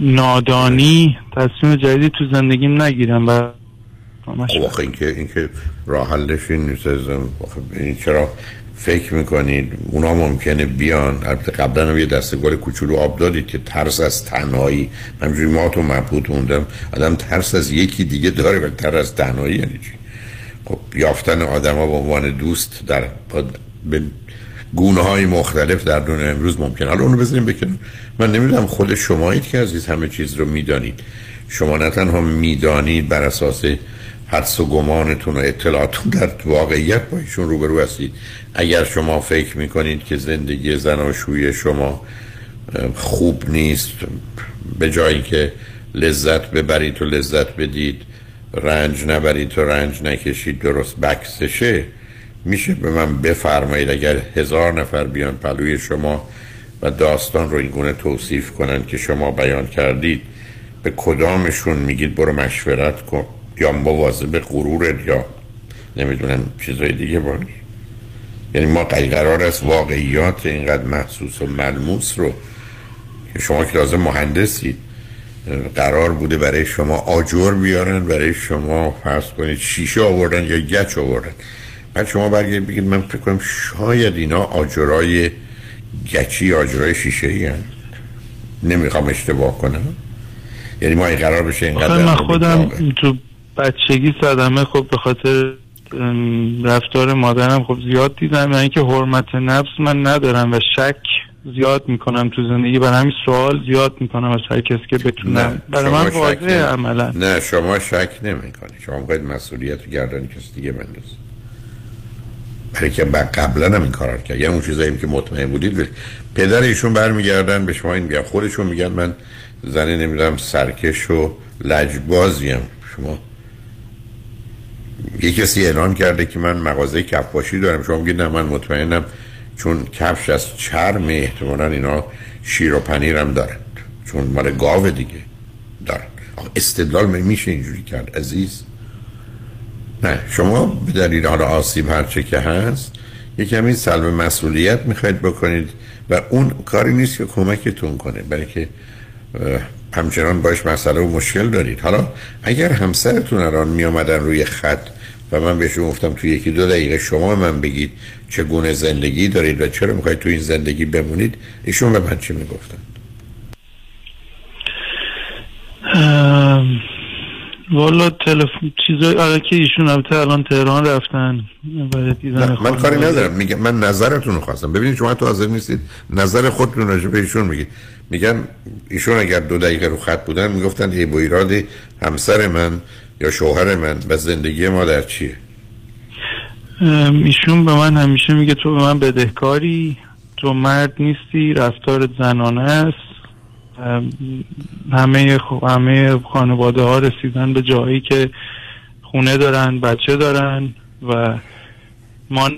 نادانی تصمیم جدیدی تو زندگیم نگیرم و خب آخه اینکه اینکه راه حلش این نیست این چرا فکر می‌کنید؟ اونا ممکنه بیان. البته قبلا هم یه دسته گل کوچولو آب دادید که ترس از تنهایی. همجوری ما تو مبهوت موندم. آدم ترس از یکی دیگه داره ولی ترس از تنهایی یعنی چی؟ خب یافتن آدم ها به عنوان دوست در به گونه های مختلف در دنیا امروز ممکن. حالا اونو بذاریم بکنیم من نمی‌دونم خود شمایید که عزیز همه چیز رو می‌دانید. شما نه تنها می‌دانید بر اساس حدس و گمانتون و اطلاعاتون در واقعیت با ایشون روبرو هستید. اگر شما فکر می‌کنید که زندگی زناشویی شما خوب نیست به جایی که لذت ببرید و لذت بدید رنج نبرید و رنج نکشید درست بکسشه میشه به من بفرمایید اگر هزار نفر بیان پلوی شما و داستان رو اینگونه توصیف کنن که شما بیان کردید به کدامشون میگید برو مشورت کن یا مواظب غرورت یا نمی‌دونم چیزای دیگه باش. یعنی ما قرار است واقعیات اینقدر محسوس و ملموس رو که شما که لازم مهندسید قرار بوده برای شما آجر بیارن برای شما فرض کنید شیشه آوردن یا گچ آوردن. بعد شما برگردید بگید من فکر کنم شاید اینا آجرای گچی آجرای شیشه ای نمی‌خوام اشتباه کنم. یعنی ما این قرار بشه اینقدر من خودم تو بچگی صدمه خب به خاطر رفتار مادرم خب زیاد دیدم. یعنی که حرمت نفس من ندارم و شک زیاد می‌کنم تو زندگی. برای همین سوال زیاد می‌کنم از هر کسی که بتونم برای من واضحه عملا. نه شما شک نمی کنی شما باید مسئولیت رو گردن کسی دیگه بندازید برای که بعد قبلا هم این کار رو کرد یعنی اون چیزایی که مطمئن بودید پدر ایشون برمیگردن به شما این میگن خودشون میگن من زنه نمی‌دونم سرکش و لجبازیم شما یه کسی اعلان کرده که من مغازه کفاشی دارم. شما میگید نه من مطمئنم چون کفش از چرم احتمالا اینا شیر و پنیرم دارن چون مال گاو دیگه دارن استدلال می- میشه اینجوری کرد عزیز. نه شما به دلیل حالا آسیب هرچه که هست یه کمی سلب مسئولیت می‌خواید بکنید و اون کاری نیست که کمکتون کنه برای که همچنان باش مسئله و مشکل دارید. حالا اگر همسرتون الان می آمدن روی خط و من بهشون گفتم توی یکی دو دقیقه شما من بگید چگونه زندگی دارید و چرا می‌خواید تو این زندگی بمونید ایشون به من چی می‌گفتن؟ والا تلفن چیزای آره که ایشون البته الان تهران رفتن. برای دیدن من کاری. ندارم. میگم من نظرتون رو خواستم. ببینید شما تو حاضر نیستید. نظر خودتون راجع به ایشون میگید. میگم ایشون اگر دو دقیقه رو خط بودن می‌گفتن ای و ایراد همسر من یا شوهر من و زندگی ما در چیه؟ ایشون به من همیشه میگه تو به من بدهکاری تو مرد نیستی رفتار زنانه است. همه همه خانواده ها رسیدن به جایی که خونه دارن بچه دارن و ما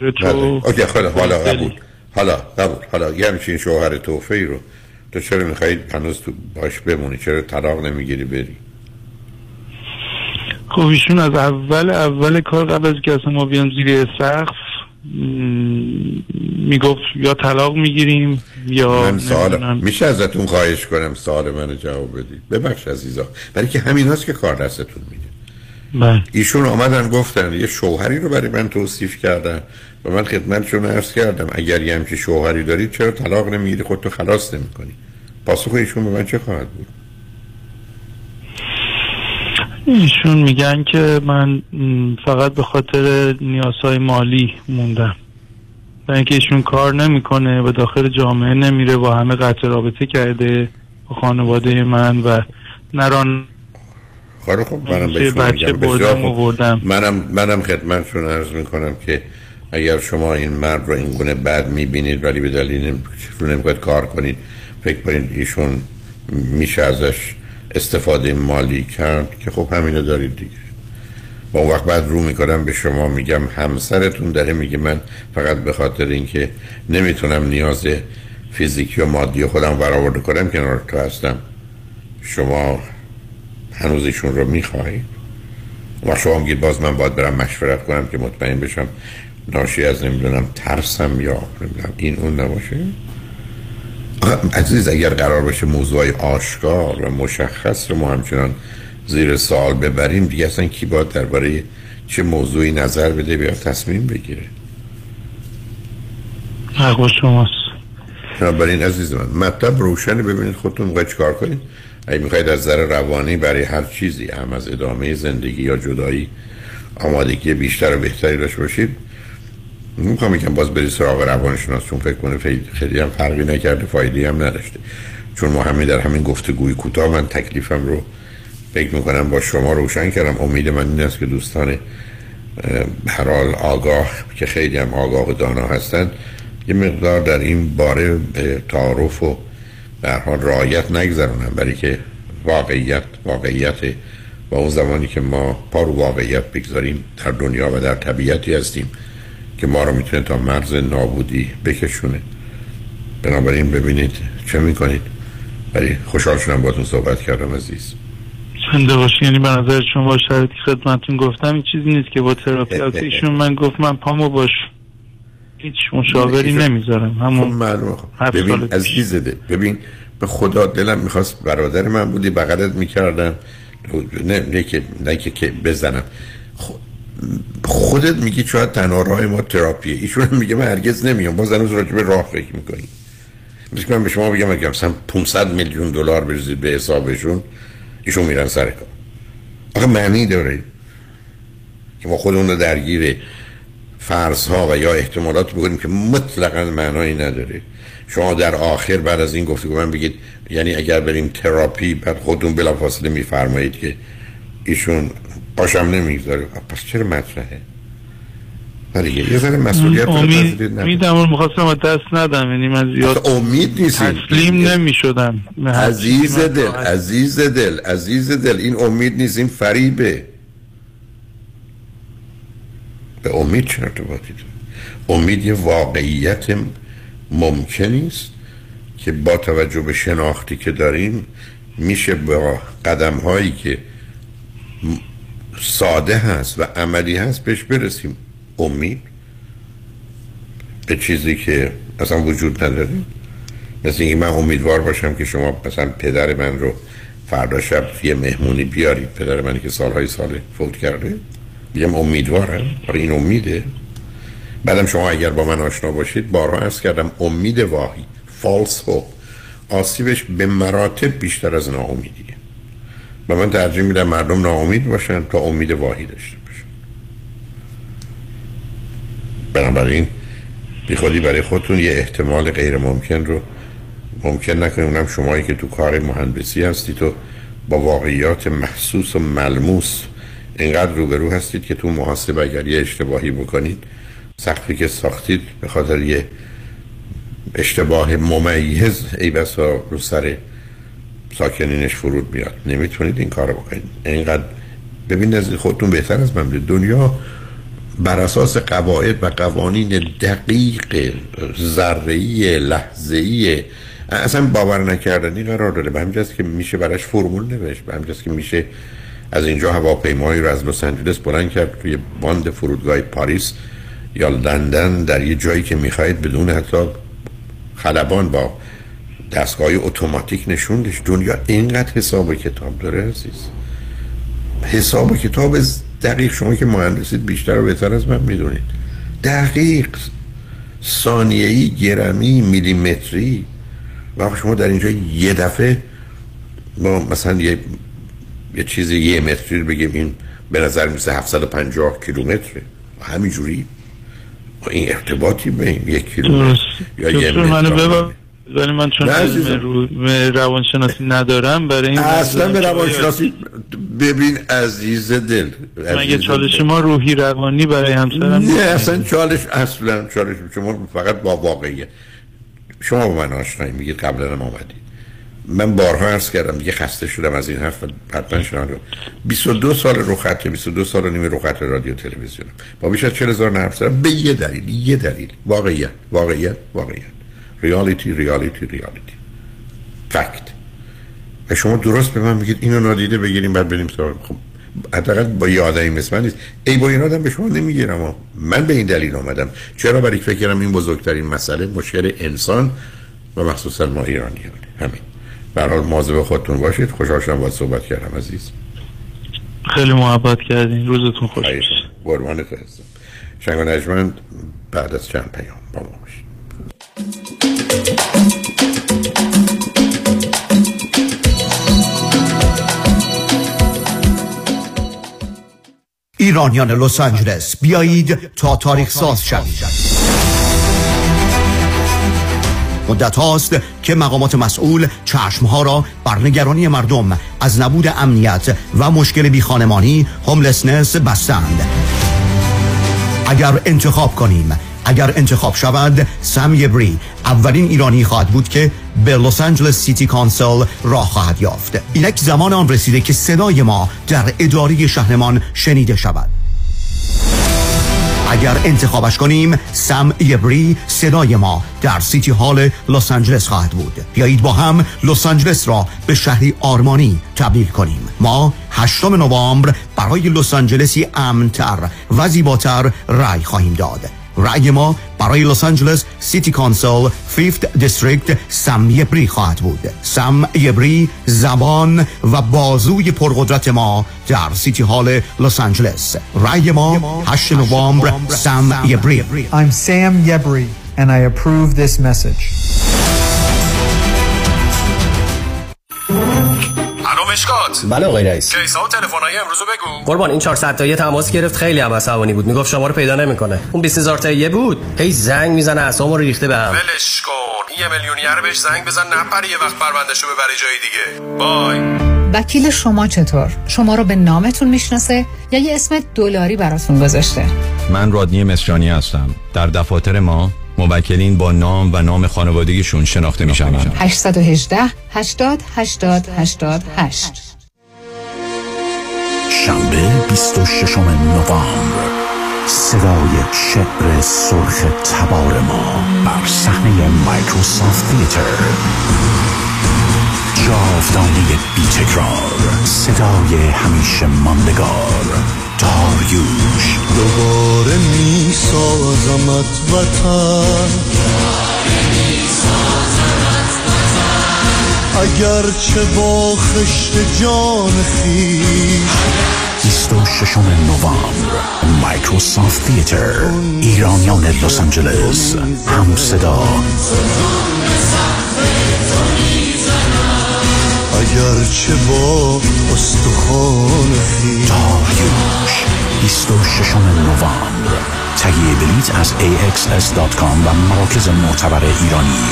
بله. تو اوکی حالا حالا قبول. حالا قبول. حالا یه همچین شوهر توفه رو تو چرا می‌خواید هنوز تو باش بمونی؟ چرا طلاق نمی‌گیری بری؟ خب ایشون از اول اول کار قبل از که اصلا ما بیام زیر سقف می‌گفت یا طلاق می‌گیریم یا من سوال نمی‌دونم. میشه ازتون خواهش کنم سوال منو جواب بدید؟ ببخش عزیزا. برای که همین هست که کار دستتون میده بله. ایشون آمدن گفتن یه شوهری رو برای من توصیف کردن. و من خدمتشون عرض کردم اگر یه همچین شوهری دارید چرا طلاق نمی‌گیری؟ خودتو خلاص نمی‌کنی. پاسخ ایشون به من چه خواهد بود؟ ایشون میگن که من فقط به خاطر نیازهای مالی موندم و اینکه ایشون کار نمی‌کنه و داخل جامعه نمیره با همه قطع رابطه کرده با خانواده من و نران خب خب منم بچه میگم بسیار بردم. آوردم. منم منم خدمتشون عرض می‌کنم که اگر شما این مرد رو این گونه بد می‌بینید ولی به دلیل رو نمی‌خواید کار کنید فکر کنید ایشون میشه ازش استفاده مالی کرد که خب همینو دارید دیگه. با اون وقت بعد رو می‌کنم به شما میگم همسرتون داره میگه من فقط به خاطر اینکه نمی‌تونم نیاز فیزیکی و مادی خودم برآورده کنم کنار تو هستم. شما هنوز ایشون رو می‌خواهید؟ و شما میگید باز من باید برم مشورت کنم که مطمئن بشم ناشی از نمی‌دونم ترسم یا نمی‌دونم. این اون نباشه؟ عزیز اگر قرار باشه موضوع آشکار و مشخص رو ما همچنان زیر سوال ببریم دیگه اصلا کی باید درباره چه موضوعی نظر بده بیا تصمیم بگیره؟ حق شماست. بنابراین عزیز من مطلب روشنی ببینید خودتون می‌خواید چیکار کنید؟ اگه می‌خواید از نظر روانی برای هر چیزی هم از ادامه زندگی یا جدایی آمادگی بیشتر و بهتری داشته باشید نمی‌خوام میگم باز برید سراغ روانشناس چون فکر کنه خیلی هم فرقی نکرده فایده هم نداشته. چون ما همه در همین گفتگوی کوتاه من تکلیفم رو فکر می‌کنم با شما روشن کردم. امید من این است که دوستان حال آگاه که خیلی هم آگاه دانا هستند یه مقدار در این باره تعارف و در حال رعایت نگذرونم برای که واقعیت واقعیت و اون زمانی که ما پا رو واقعیت بگذاریم در دنیا و در طبیعتی هستیم. که ما رو می‌تونه تا مرز نابودی بکشونه. بنابراین ببینید چه می‌کنید. ولی خوشحال شدم باتون صحبت کردم عزیز. زنده باشی یعنی به نظر شما شرطی خدمتون گفتم این چیزی نیست که با تراپی ایشون من گفت من پامو باش. هیچ مشاوری نمی‌ذارم. همون خب معلومه. ببین عزیز ده ببین به خدا دلم می‌خواست برادر من بودی بغلت می‌کردم. نه نه که نه که بزنم. خودت میگی شاید تنها راه ما تراپیه. ایشون میگه من هرگز نمیام. باز هنوز راجع به راه فکر می‌کنی مثل من به شما بگم اگه مثلا 500 میلیون دلار بریزید به حسابشون ایشون میرن سر کار. آخه معنی داره که ما خودمون رو درگیر فرض ها و یا احتمالات بکنیم که مطلقا معنایی نداره. شما در آخر بعد از این گفتگو من بگید یعنی اگر بریم تراپی بعد خودتون بلافاصله میفرمایید که ایشون باشم نمی‌گذاره. پس چرا مطرحه؟ ولی یه ذره مسئولیت امید امیدم می‌خواستم دست ندم یعنی من زیاد امید نیست تسلیم نمی‌شدم. عزیز دل عزیز دل عزیز دل این امید نیست این فریبه. به امید چه ارتباطی امید یه واقعیت ممکنی است که با توجه به شناختی که داریم میشه با قدم هایی که ساده هست و عملی هست بهش برسیم. امید به چیزی که اصلا وجود نداره. مثل اینکه من امیدوار باشم که شما مثلا پدر من رو فردا شب یه مهمونی بیارید. پدر منی که سالهای سال فوت کرده. بگم امیدوارم. آره این امیده. بعدم شما اگر با من آشنا باشید بارها ارز کردم امید واهی فالس هوپ آسیبش به مراتب بیشتر از ناامیدیه. و من ترجیح میدم مردم ناامید باشن تا امید واهی داشته باشن. بنابراین بی خودی برای خودتون یه احتمال غیر ممکن رو ممکن نکنید. اونم شمایی که تو کار مهندسی هستید و با واقعیات محسوس و ملموس اینقدر روبرو هستید که تو محاسبه اگر یه اشتباهی بکنید سقفی که ساختید به خاطر یه اشتباه ممیز ای بسا رو سر ساکنینش فرود میاد. نمی‌تونید این کار بکنید. اینقدر ببین از خودتون بهتر از من دنیا بر اساس قواعد و قوانین دقیق ذره‌ای لحظه‌ای. اصلا باور نکردنی قرار داره. به همجاست که میشه براش فرمول نوشت. به همجاست که میشه از اینجا هواپیمایی رو از لس آنجلس بلند کرد توی باند فرودگاه پاریس. یا لندن در یه جایی که می‌خواهید بدون حتی خلبان با دستگاه اتوماتیک نشوندش دنیا اینقدر حساب و کتاب داره عزیز. حساب و کتاب دقیق شما که مهندسید بیشتر و بهتر از من می‌دونید. دقیق ثانیه‌ای گرمی میلیمتری. و شما در اینجا یه دفعه با مثلا یه یه چیزی یه متری رو بگیم این به نظر میسه 750 کیلومتره. همینجوری. این ارتباطی بین یک کیلومتر یا یه متر ولی من چون رو... روانشناسی ندارم برای این اصلا به روانشناسی ببین عزیز دل مگه چالش ما روحی روانی برای همسرم نه اصلا چالش اصلا چالش شما فقط با واقعیه شما با من آشنایی میگید قبلا هم آمدید من بارها عرض کردم دیگه خسته شدم از این حرف حتما شما 22 سال رو خط 22 سال نیمه رو خط رادیو تلویزیون با بیش از 40 هزار نرف به یه دلیل یه دلیل. واقعیت واقعیت واقعیت. ریالیتی ریالیتی ریالیتی فکت و شما درست به من میگید اینو نادیده بگیریم بعد بریم سراغ. خب حداقل با یه آدمی مثل من نیست. ای با این آدم به شما نمی‌گیرم و من به این دلیل آمدم. چرا؟ برای فکر کردم این بزرگترین مسئله مشکل انسان و مخصوصا ما ایرانی همین. برحال مواظب خودتون باشید. خوشحال شدم باید صحبت کردم عزیز. خیلی محبت کردین. روزتون خوش قربانت هستم شنگ و نجمند بعد از چند پیام با ما باشید. ایرانیان لس آنجلس. بیایید تا تاریخ ساز شوید. مدت هاست که مقامات مسئول چشمها را بر نگرانی مردم از نبود امنیت و مشکل بیخانمانی هوملسنس بستند. اگر انتخاب کنیم اگر انتخاب شود سم یبری اولین ایرانی خواهد بود که به لس آنجلس سیتی کانسل راه خواهد یافت. اینک زمان آن رسیده که صدای ما در اداره شهرمان شنیده شود. اگر انتخابش کنیم سم یبری صدای ما در City Hall لس آنجلس خواهد بود. بیایید با هم لس آنجلس را به شهری آرمانی تبدیل کنیم. ما هشتم نوامبر برای لس آنجلسی امنتر و زیباتر رای خواهیم داد. رأی ما برای لس آنجلس City Council Fifth District سم یبری خواهد بود. سم یبری زبان و بازوی پرقدرت ما در City Hall لس آنجلس رأی ما 8 نوامبر سم یبری I'm Sam Yebri and I approve this message. مشکات بله آقای رئیس. کیسا و تلفن‌های امروز بگو. قربان این 400 تایی تماس گرفت خیلی هم عصبانی بود. می‌گفت شما رو پیدا نمی‌کنه. اون 20000 تایی بود هی زنگ می‌زنه اسمو رو ریخته بهم ولش کن. یه میلیونیر بهش زنگ بزن نپره یه وقت پروندهشو ببره جای دیگه. بای. وکیل شما چطور؟ شما رو به نامتون می‌شناسه یا یه اسم دلاری براتون گذاشته؟ من رادنی مصریانی هستم. در دفاتر ما موکلین با نام و نام خانوادگیشون شناخته میشن 818 80 80 88 شنبه 26 نوامبر. صدای شعر سرخ تبار ما بر صحنه مایکروسافت تیتر. جاودانه بی تکرار صدای همیشه ماندگار داریوش. دوباره می سازمت وطن. اگر چه با خشت جان خیش. 26 نوامبر مایکروسافت تیتر ایرانیان لس آنجلس هم صدا. اگر چه با استخوان خویش. داریوش 26 نوامبر. تهیه بلیت از axs.com و مراکز معتبر ایرانی.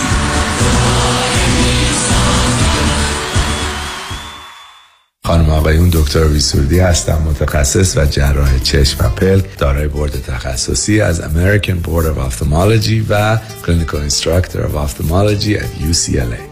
خانم آقایون دکتر سرودی هستم متخصص و جراح چشم و پلک دارای بورد تخصصی از American Board of Ophthalmology و Clinical Instructor of Ophthalmology at UCLA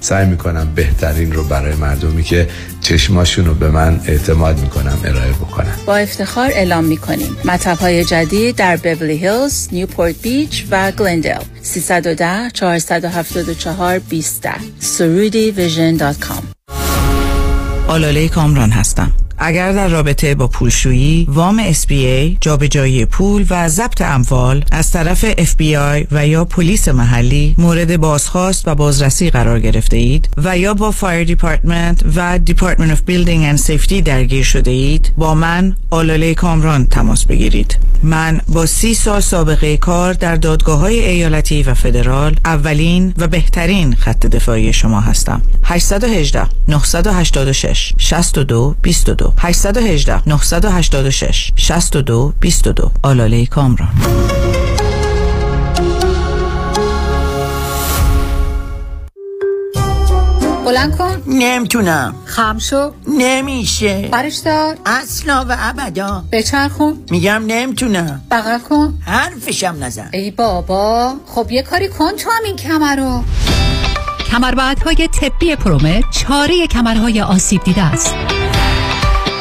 سعی می‌کنم بهترین رو برای مردمی که چشماشون رو به من اعتماد می‌کنم ارائه بکنم با افتخار اعلام می‌کنیم. مطب های جدید در بورلی هیلز، نیوپورت بیچ و گلندل 310 474 20 Soroudi Vision dot com. آلاله کامران هستم. اگر در رابطه با پولشویی، وام SBA، جابجایی پول و ضبط اموال از طرف FBI و یا پلیس محلی مورد بازخواست و بازرسی قرار گرفته اید و یا با fire department و Department of Building and Safety درگیر شده اید با من آلاله کامران تماس بگیرید. من با سی سال سابقه کار در دادگاه های ایالتی و فدرال اولین و بهترین خط دفاعی شما هستم. 818 986 62 22 818 986 62 22 آلاله کامران. بلند کن. نمی‌تونم. خم شو. نمیشه. برش دار. اصلا و ابدا. بچرخون. میگم نمی‌تونم. بغل کن. حرفشم نزن. ای بابا. خب یه کاری کن تو هم این کمر رو. کمربندهای طبی پرومت چاره کمرهای آسیب دیده است.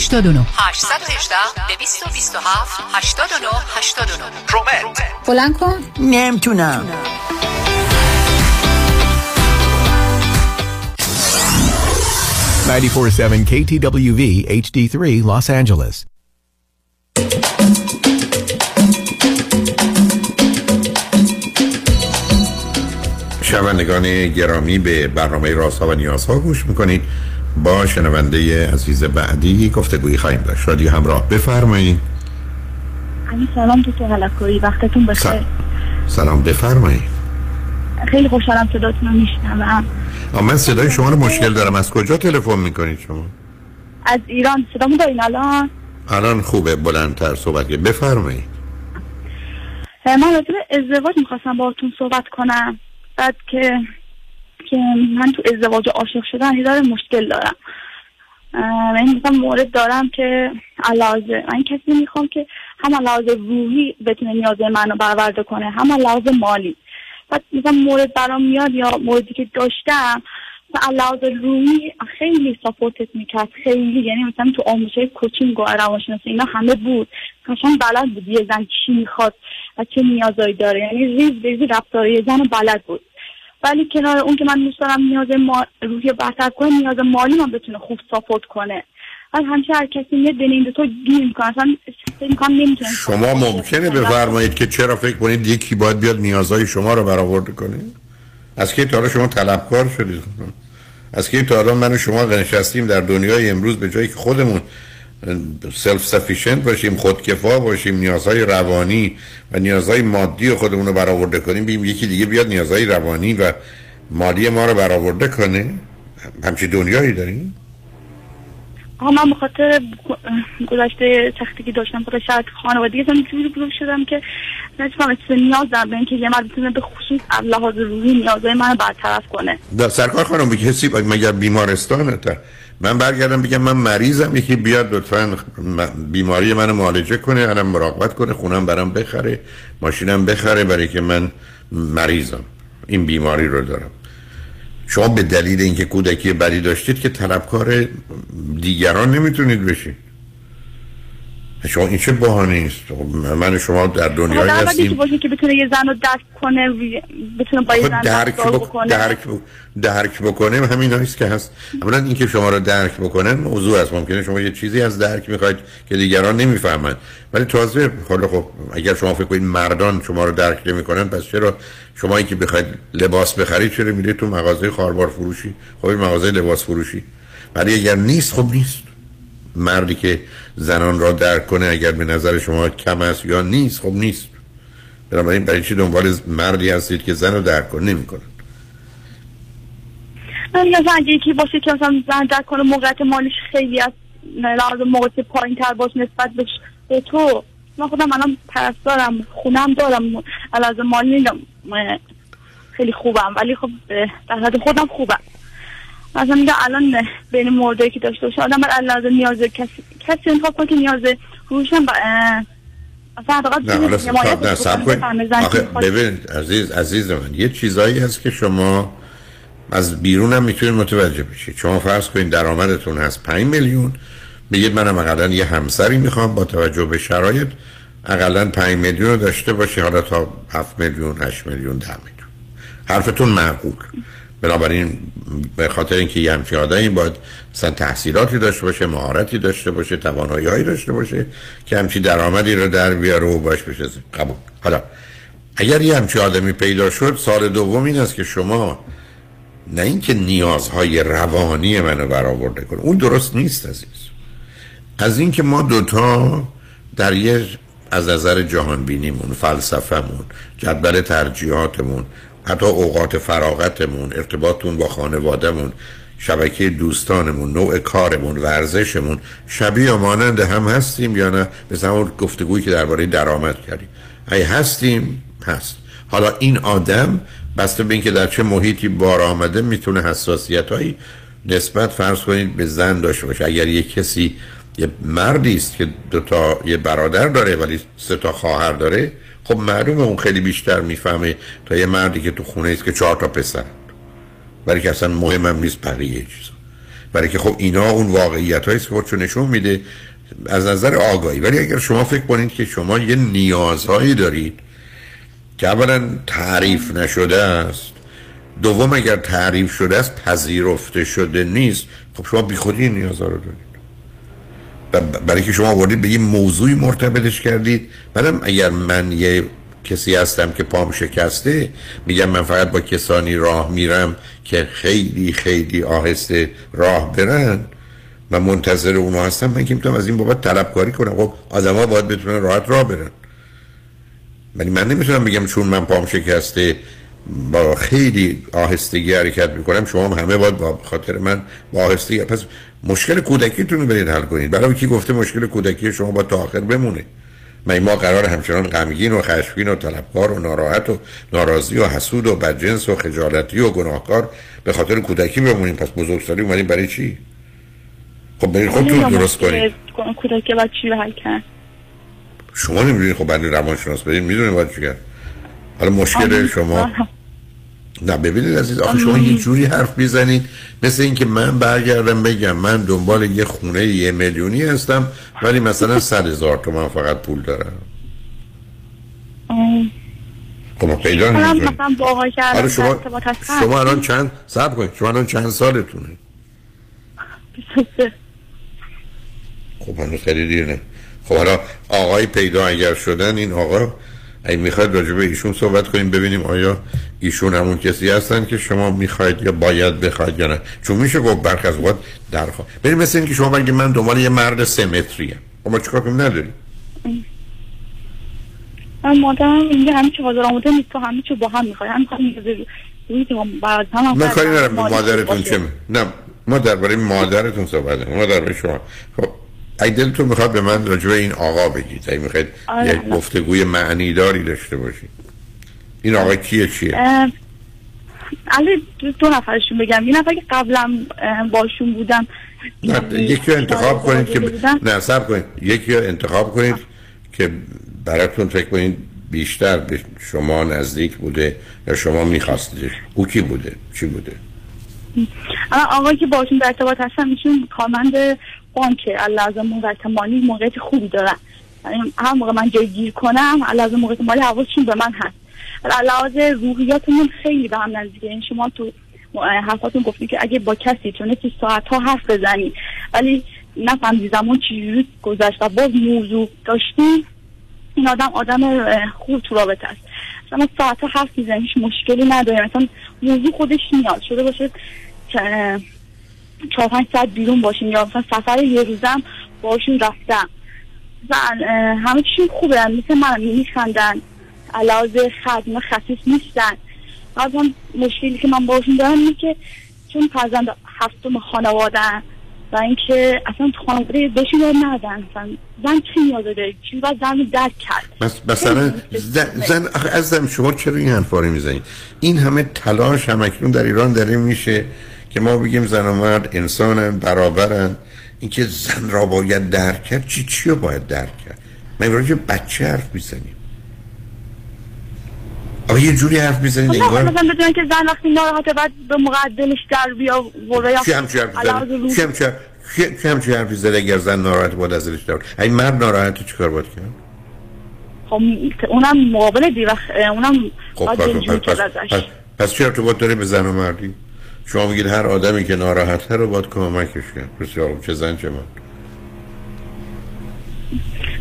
89 818 227 89 89 پرومت بلند کن. نمی‌تونم. ninety-four seven KTWV HD3 Los Angeles. شنوندگان گرامی به برنامه رازها و نیازها گوش می‌کنید. با شنونده عزیز بعدی گفتگویی خواهیم داشت. رادیو همراه بفرمایید. علی سلام تو هلکویی وقتتون بخیر. سلام بفرمایید. خیلی خوشحالم صداتون رو میشنوم. من صدای شما رو مشکل دارم. از کجا تلفن می‌کنید شما؟ از ایران. صدامو دارین الان؟ الان خوبه. بلندتر صحبت کنید بفرمایید. من راجع ازدواج می‌خواستم باهاتون صحبت کنم. بعد که که من تو ازدواج عاشق شدن یه ذره مشکل دارم. من مثلا مورد دارم که از لحاظ من کسی می‌خوام که هم از لحاظ روحی بتونه نیاز منو برآورده کنه هم از لحاظ مالی. بعد مثلا مورد برام میاد یا موردی که داشتم از لحاظ روحی خیلی support ت می‌کرد خیلی. یعنی مثلا تو آموزش coaching و روانشناسی اینا همه بود. قشنگ بلد بود یه زن چی می‌خواد و چه نیازایی داره. یعنی ریز ریز رفتار یه زن بلد بود. ولی کنار اون که من دوست دارم نیاز ما روحی رو برطرف کنه نیاز مالی من بتونه خوب support کنه. از همیشه هر کسی میاد بین این تا گیر می‌کنه. اصلا نمی‌تونه شما ممکنه بفرمایید که چرا فکر کنید یکی باید بیاد نیازهای شما رو برآورده کنه؟ از کی تا شما طلبکار شدید؟ از کی تا حالا من و شما نشستیم در دنیای امروز به جایی که خودمون سلف سفیشنت باشیم خودکفا باشیم نیازهای روانی و نیازهای مادی خودمون رو برآورده کنیم. بیم یکی دیگه بیاد نیازهای روانی و مالی ما رو برآورده کنه. همچی دنیایی داریم؟ آها من بخاطر گذشته سختی که داشتم خاطر شرط خانوادگی اصلا جوری بزرگ شدم که نتونم اصلا نیاز دارم به اینکه یه مرد بتونه به خصوص از لحاظ روحی نیازهای منو برطرف کنه. سرکار خانم بگی کسی مگر بیمارستانه تا من برگردم بگم من مریضم یکی بیاد لطفا بیماری منو معالجه کنه الان مراقبت کنه خونم برام بخره ماشینم بخره برای که من مریضم. این بیماری رو دارم. شما به دلیل اینکه کودکی بدی داشتید که طلبکار دیگران نمی‌تونید بشید شما این چه بحانه است؟ من و شما در اول یکی هستیم. باشه که بتونه یه زن رو درک کنه بتونه با یه خب زن درک. بکنه؟ درک, ب... درک بکنه همین هست که هست. اولا اینکه شما رو درک بکنن موضوع است. ممکنه شما یه چیزی از درک می‌خواید که دیگران نمی‌فهمن. ولی تازه حالا خب اگر شما فکر کنید مردان شما رو درک نمی‌کنن پس چرا شما که بخواید لباس بخرید چرا میرید تو مغازه خاربار فروشی؟ خب مغازه لباس فروشی. ولی اگر نیست خب نیست. مردی که زنان را درک کنه اگر به نظر شما کم است یا نیست خب نیست. بنابراین برای چی دنبال مردی هستید که زن رو درک کنه؟ نمی‌کنه. مثلا یکی باشه که مثلا زن درک کنه موقعیت مالیش خیلی از لحاظ موقعیت پایین تر باشه نسبت به, تو من خودم الان پرستارم خونم دارم لحاظ مالی خیلی خوبم ولی خب در حد خودم خوبم. مثلا میگم الان بین موردی که داشته باشه. آدم بر لحاظ نیاز کسی کسی انتخاب کنه که نیاز روشن با. ببینید عزیز عزیز من یه چیزایی هست که شما از بیرون هم می‌تونید متوجه بشید. شما فرض کنید درآمدتون هست 5 میلیون بگید منم اقلا یه همسری می‌خوام با توجه به شرایط اقلا 5 میلیون رو داشته باشه حالا تا 7 میلیون 8 میلیون 10 میلیون. حرفتون معقول. بنابراین به خاطر اینکه یه همچین آدمی باید مثلا تحصیلاتی داشته باشه مهارتی داشته باشه توانایی داشته باشه که همچی درآمدی رو در بیاره و باش بشه. قبول. حالا اگر یه همچی آدمی پیدا شد سال دوم این است که شما نه اینکه نیازهای روانی منو برآورده کنه اون درست نیست عزیز. از اینکه ما دوتا در یه از نظر جهان بینیمون فلسفهمون جدول ترجیحاتمون حتی اوقات فراغتمون ارتباطمون با خانوادهمون شبکه دوستانمون نوع کارمون ورزشمون شبیه و مانند هم هستیم یا نه؟ مثل همون گفتگویی که درباره درآمد کردیم. ای هستیم هست. حالا این آدم بسته به اینکه در چه محیطی بار آمده می‌تونه حساسیت هایی نسبت فرض کنید به زن داشته باشه. اگر یه کسی یه مردی است که دو تا یه برادر داره ولی سه تا خواهر داره خب معلومه اون خیلی بیشتر می‌فهمه تا یه مردی که تو خونه است که چهار تا پسر برای که اصلا مهمم نیست بقیه چیزا. برای که خب اینا اون واقعیت هاییست که خودشو نشون میده از نظر آگاهی. ولی اگر شما فکر کنید که شما یه نیازهایی دارید که اولا تعریف نشده است دوم اگر تعریف شده است پذیرفته شده نیست خب شما بیخودی این نیازها رو دارید. برای که شما آوردید به یه موضوعی مرتبطش کردید. بعدم اگر من یه کسی هستم که پام شکسته میگم من فقط با کسانی راه میرم که خیلی خیلی آهسته راه برن و منتظر اونا هستم. من که می‌تونم از این بابت طلبکاری کنم. خب آدم ها باید بتونن راحت راه برن. ولی من نمی‌تونم بگم چون من پام شکسته با خیلی آهستگی حرکت می‌کنم شما هم همه باید با خاطر من با آهستگی. پس مشکل کودکیتون رو برید حل کنید. برای کی گفته مشکل کودکی شما با تا آخر بمونه من ما قرار همچنان غمگین و خشمگین و طلبکار و ناراحت و ناراضی و حسود و بدجنس و خجالتی و گناهکار به خاطر کودکی بمونیم. پس بزرگسالی اومدیم برای چی؟ خب برید خودتون درست کنید. کودکی باید چی حل کرد؟ شما نمی‌دونید خب برای روانشناس برید می‌دونید باید چی کرد. حالا مشکل شما. نه ببینید عزیز آخه شما یه جوری حرف می‌زنید مثل اینکه من برگردم بگم من دنبال یه خونه یه میلیونی هستم ولی مثلا صد هزار تومن فقط پول دارم خب پیدا الان شما. شما الان چند صبر کنید شما الان چند سالتونه 23. خب هنوز خیلی دیر نه خب حالا آقای پیدا اگر شدن این آقا اگه می‌خواید راجع به ایشون صحبت کنیم ببینیم آیا ایشون همون کسی هستن که شما می‌خواید یا باید بخواید یا نه. چون میشه گفت برخ از اوقات درخوا ببین مثل این که شما بگید من دنبال یه مرد سه متری خب ما چیکار کنیم؟ نداریم. من مادرم میگه همه چی حاضر آماده نیست تو همه چی با هم می‌خوای. هم هم هم من کاری ندارم مادرتون. چه نه ما درباره مادرتون صحبت ما درباره شما. خب اگه دلتون می‌خواد به من راجع این آقا بگید. اگه می‌خواید آره، یک آره. گفتگوی معنی داری داشته باشید. این آقا کیه چیه؟ علی دو, نفرشون بگم. یه نفر که قبلا باشون بودم. یکی رو انتخاب کنید که. نه صبر کنید. یکی رو انتخاب کنید که براتون فکر کنید بیشتر به شما نزدیک بوده یا شما میخواستیدش او کی بوده؟ چی بوده؟ الان آقایی که باشون در ارتباط هستم ایشون کارمند بانکه لازم موقعیت مالی موقعیت خوبی دارن. یعنی هر موقع من جای گیر کنم لازم موقعیت مالی حواسشون به من هست. لحاظ روحیاتمون خیلی به هم نزدیکه. این شما تو حرفاتون گفتی که اگه با کسی تونستی ساعت ها حرف بزنی ولی نفهمیدی زمان چجوری گذشت و باز موضوع داشتی این آدم آدم خوب تو رابطه است. مثلا ساعت ها حرف می‌زنیم هیچ مشکلی نداره مثلا موضوع خودش میاد. شده باشه چهار پنج ساعت بیرون باشیم یا مثلا سفر یه روزم باشون رفتم. و اه، همه چیشون خوبه. مثل من میخندن. علاوه خدمه خفیف نیستن. از اون مشکلی که من باشون دارم اینه که چون فرزند هفتم خانواده و اینکه اصلا تو خانواده یاد ندن مثلا زن چی نیاز داره؟ چی باید زن رو درک کرد؟ بس مثلا زن, زن عزیزم شما چرا این حرفا رو می‌زنید؟ این همه تلاش همکنون در ایران داره میشه. که ما بگیم زن و مرد انسانن برابرن. اینکه زن را باید درک کرد چی چی رو باید درک کرد؟ من راجع بچه حرف می‌زنیم. آخه یه جوری حرف می‌زنید خب انگار مثلا بدونن که زن وقتی ناراحته بعد به موقع دلش در بیا وره یا چی روح. چی حرف- چی- حرفی زده اگر زن ناراحت بود از دلش دار این مرد ناراحت چیکار باید کرد؟ خب اونم مقابل دی وقت اونم خب باید پس, پس, پس, پس, پس چه ارتباط داره به زن و مردی؟ شما میگید هر آدمی که ناراحته رو باید کمکش کرد بسیار. چه زن چه مرد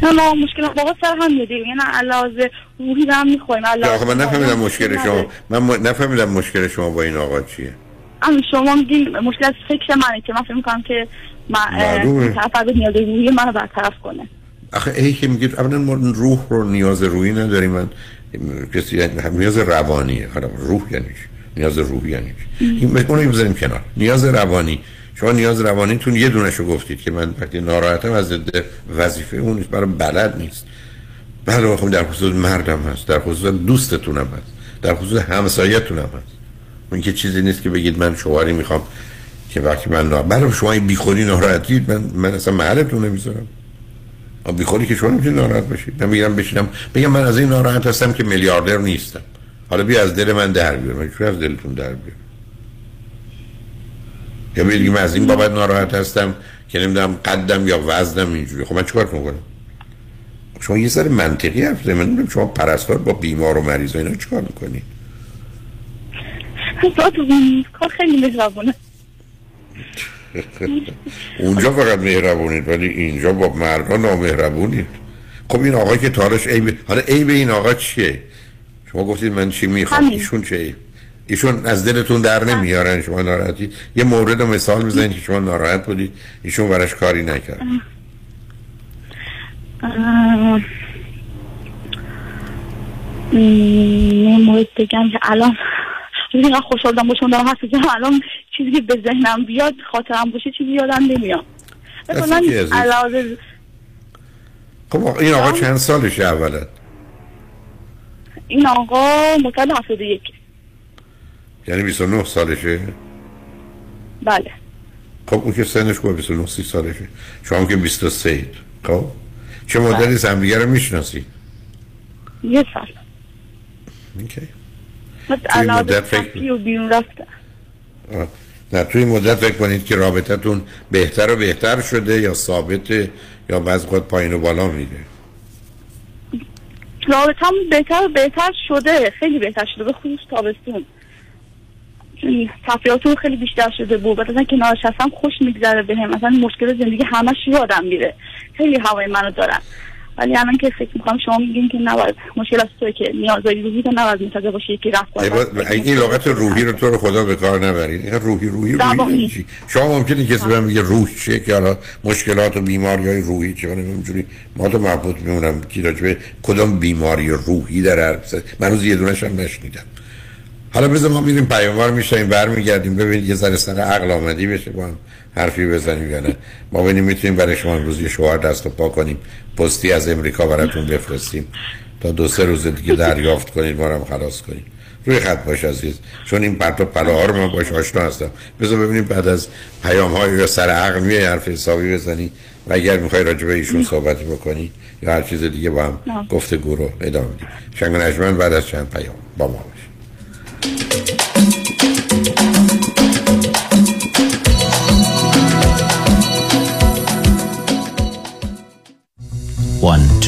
نه ما مشکل واقعا سر هم میده یعنی علاوه روحی هم می‌خوایم آخه من نفهمیدم مشکل شما. من. نفهمیدم مشکل شما با این آقا چیه. اما شما میگین مشکل از فکر منه که من فکر می‌کنم که من اه، معلومه. این طرف فرد نیاز روحی منو برطرف کنه. آخه ای که میگید اولا ما روح رو نیاز روحی نداریم. من کسی یعنی نیاز روانیه حالا روح یعنی چی؟ نیاز روحی یعنی؟ این اون رو بذاریم کنار. نیاز روانی. شما نیاز روانیتون یه دونشو گفتید که من وقتی ناراحتم از ضد وظیفه اون نیست. برای بلد نیست. بله خب در خصوص مردم هست. در خصوص دوستتونم هست. در خصوص همسایتونم هست. اون که چیزی نیست که بگید من شوهری می‌خوام که وقتی من نا... بله شما این بیخودی ناراحتید من من اصلا محلتون نمی‌ذارم. بیخودی که شما نمی‌تونید ناراحت باشید من میگم بشینم. بگم من از این ناراحت هستم که میلیاردر نیستم. حالا بیا از دل من در بیار من از دلتون در بیار؟ یا بگید من از این بابت ناراحت هستم که نمی‌دونم قدم یا وزنم اینجوری خب من چیکار کنم؟ شما یه سر منطقی حرف. من نمی‌دونم شما پرستار با بیمار و مریض و اینا چیکار می‌کنید کار خیلی مهربونه. اونجا فقط مهربونید ولی اینجا با مردان نامهربونید. خب این آقا که تارش عیب حالا عیب این آقا چیه؟ شما گفتید من چی می‌خوام. ایشون چه ایشون از دلتون در نمیارن شما ناراحتی؟ یه مورد و مثال بزنید که شما ناراحت بودید ایشون براش کاری نکرد. مورد بگم که الان اینقدر خوشحال بودم با شما دارم حرف می‌زنم الان چیزی که به ذهنم بیاد خاطرم باشه چیزی یادم نمیاد. مثلا خب این آقا چند سالشه اولا این آقا مکل 71 یعنی 29 سالشه؟ بله. خب اون که سنش خوبه 29 30 سالشه. شما هم که 23 اید. خب؟ چه مدتی از همدیگه رو می‌شناسی؟ یه سال. اوکی. مثل توی علاوه مدت فکر- تفریح و بیرون رفتن آه. نه توی این مدت فکر کنید که رابطتون بهتر و بهتر شده یا ثابته یا بعض خود پایین و بالا میره. رابطه هم بهتر بهتر شده. خیلی بهتر شده. به خصوص تابستون. چون تفریحاتون خیلی بیشتر شده بود. بعد مثلا کنارش هستم خوش میگذره به هم مثلا مشکل زندگی همش یادم میره. خیلی هوای منو دارن. ولی الان که فکر می‌کنم شما میگین که نباید. مشکل از توی که نیازهای روحی تو نباید منتظر باشی یکی رفت این لغت روحی رو تو رو خدا به کار نبرید. این روحی روحی روحی شما ممکنه کسی به من میگه روح چیه که حالا مشکلات و بیماری های روحی چه کنه اینجوری ما تو مربوط میمونم کی راجع به کدام بیماری روحی در حرف. من روز یه دونش هم نشنیدم. حالا بذار ما میریم پیاموار میشیم برمیگردیم. ببینید یه ذره سر عقل آمدی بشه با هم. حرفی بزنیم یا نه. ما ببینیم می‌تونیم برای شما امروز یه شوهر دست و پا کنیم. پستی از امریکا براتون بفرستیم. تا دو سه روز دیگه دریافت کنید ما هم خلاص کنید روی خط باش عزیز. چون این پرت و پلاها رو من باش آشنا هستم. بذار ببینیم بعد از پیام های یا سر عقل میای حرف حسابی بزنی. و اگر می‌خوای راجع به ایشون صحبت بکنی یا هر چیز دیگه با هم. گفتگو رو ادامه بدیم شنگ بعد از چند پیام با ما باش.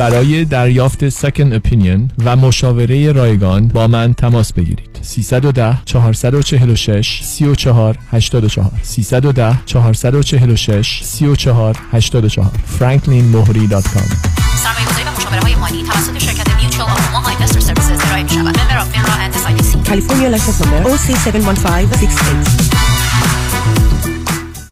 برای دریافت Second Opinion و مشاوره رایگان با من تماس بگیرید 310 446 34 84 310 446 34 84 franklinmohri.com سرمایه‌گذاری و مشاوره های مالی توسط شرکت Mutual of Omaha Investor Services ارائه می شود. Member of FINRA and SIPC. California license number OC71568.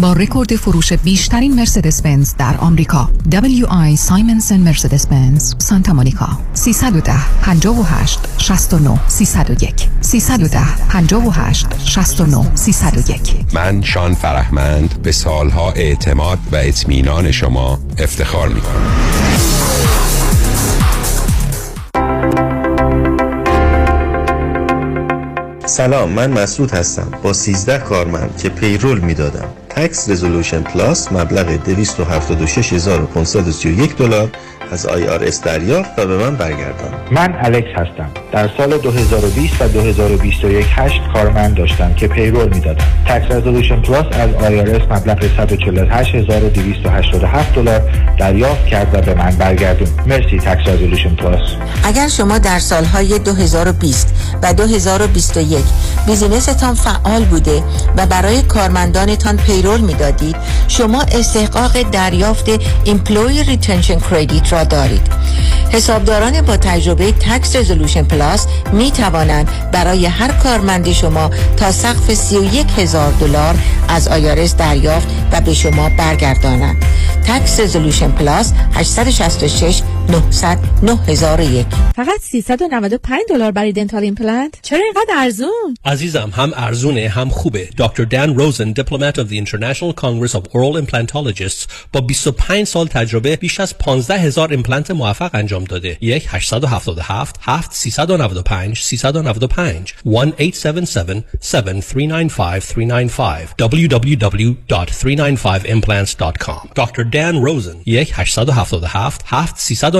با رکورد فروش بیشترین مرسدس بنز در آمریکا. WI سایمنسن مرسدس بنز سانتا مونیکا. 310 58 69 301 310 58 69 301 من شان فرهمند به سالها اعتماد و اطمینان شما افتخار می کنم سلام من مسعود هستم. با 13 کارمند که payroll می‌دادم. Tax Resolution Plus مبلغ 276531 دلار از IRS دریافت و به من برگردان. من الکس هستم. در سال 2020 و 2021 هشت کارمند داشتم که payroll می‌دادم. Tax Resolution Plus از IRS مبلغ 148287 دلار دریافت کرد و به من برگردون. مرسی Tax Resolution Plus اگر شما در سالهای 2020 و 2021 business تان فعال بوده و برای کارمندانتان payroll می‌دادید شما استحقاق دریافت Employee Retention Credit را دارید. حسابداران با تجربه Tax Resolution Plus می توانند برای هر کارمند شما تا سقف 31 هزار دلار از IRS دریافت و به شما برگردانند. Tax Resolution Plus 866 900 9001 فقط 395 دلار برای dental implant؟ چرا اینقدر ارزون؟ عزیزم هم ارزونه هم خوبه. دکتر دان روزن Diplomate of the International Congress of Oral Implantologists با 25 سال تجربه بیش از 15 هزار ایمپلنت موفق انجام داده. یک 877 7 395 395 1 877 7395 395 www.395implants.com دکتر دان روزن یک 877 7 395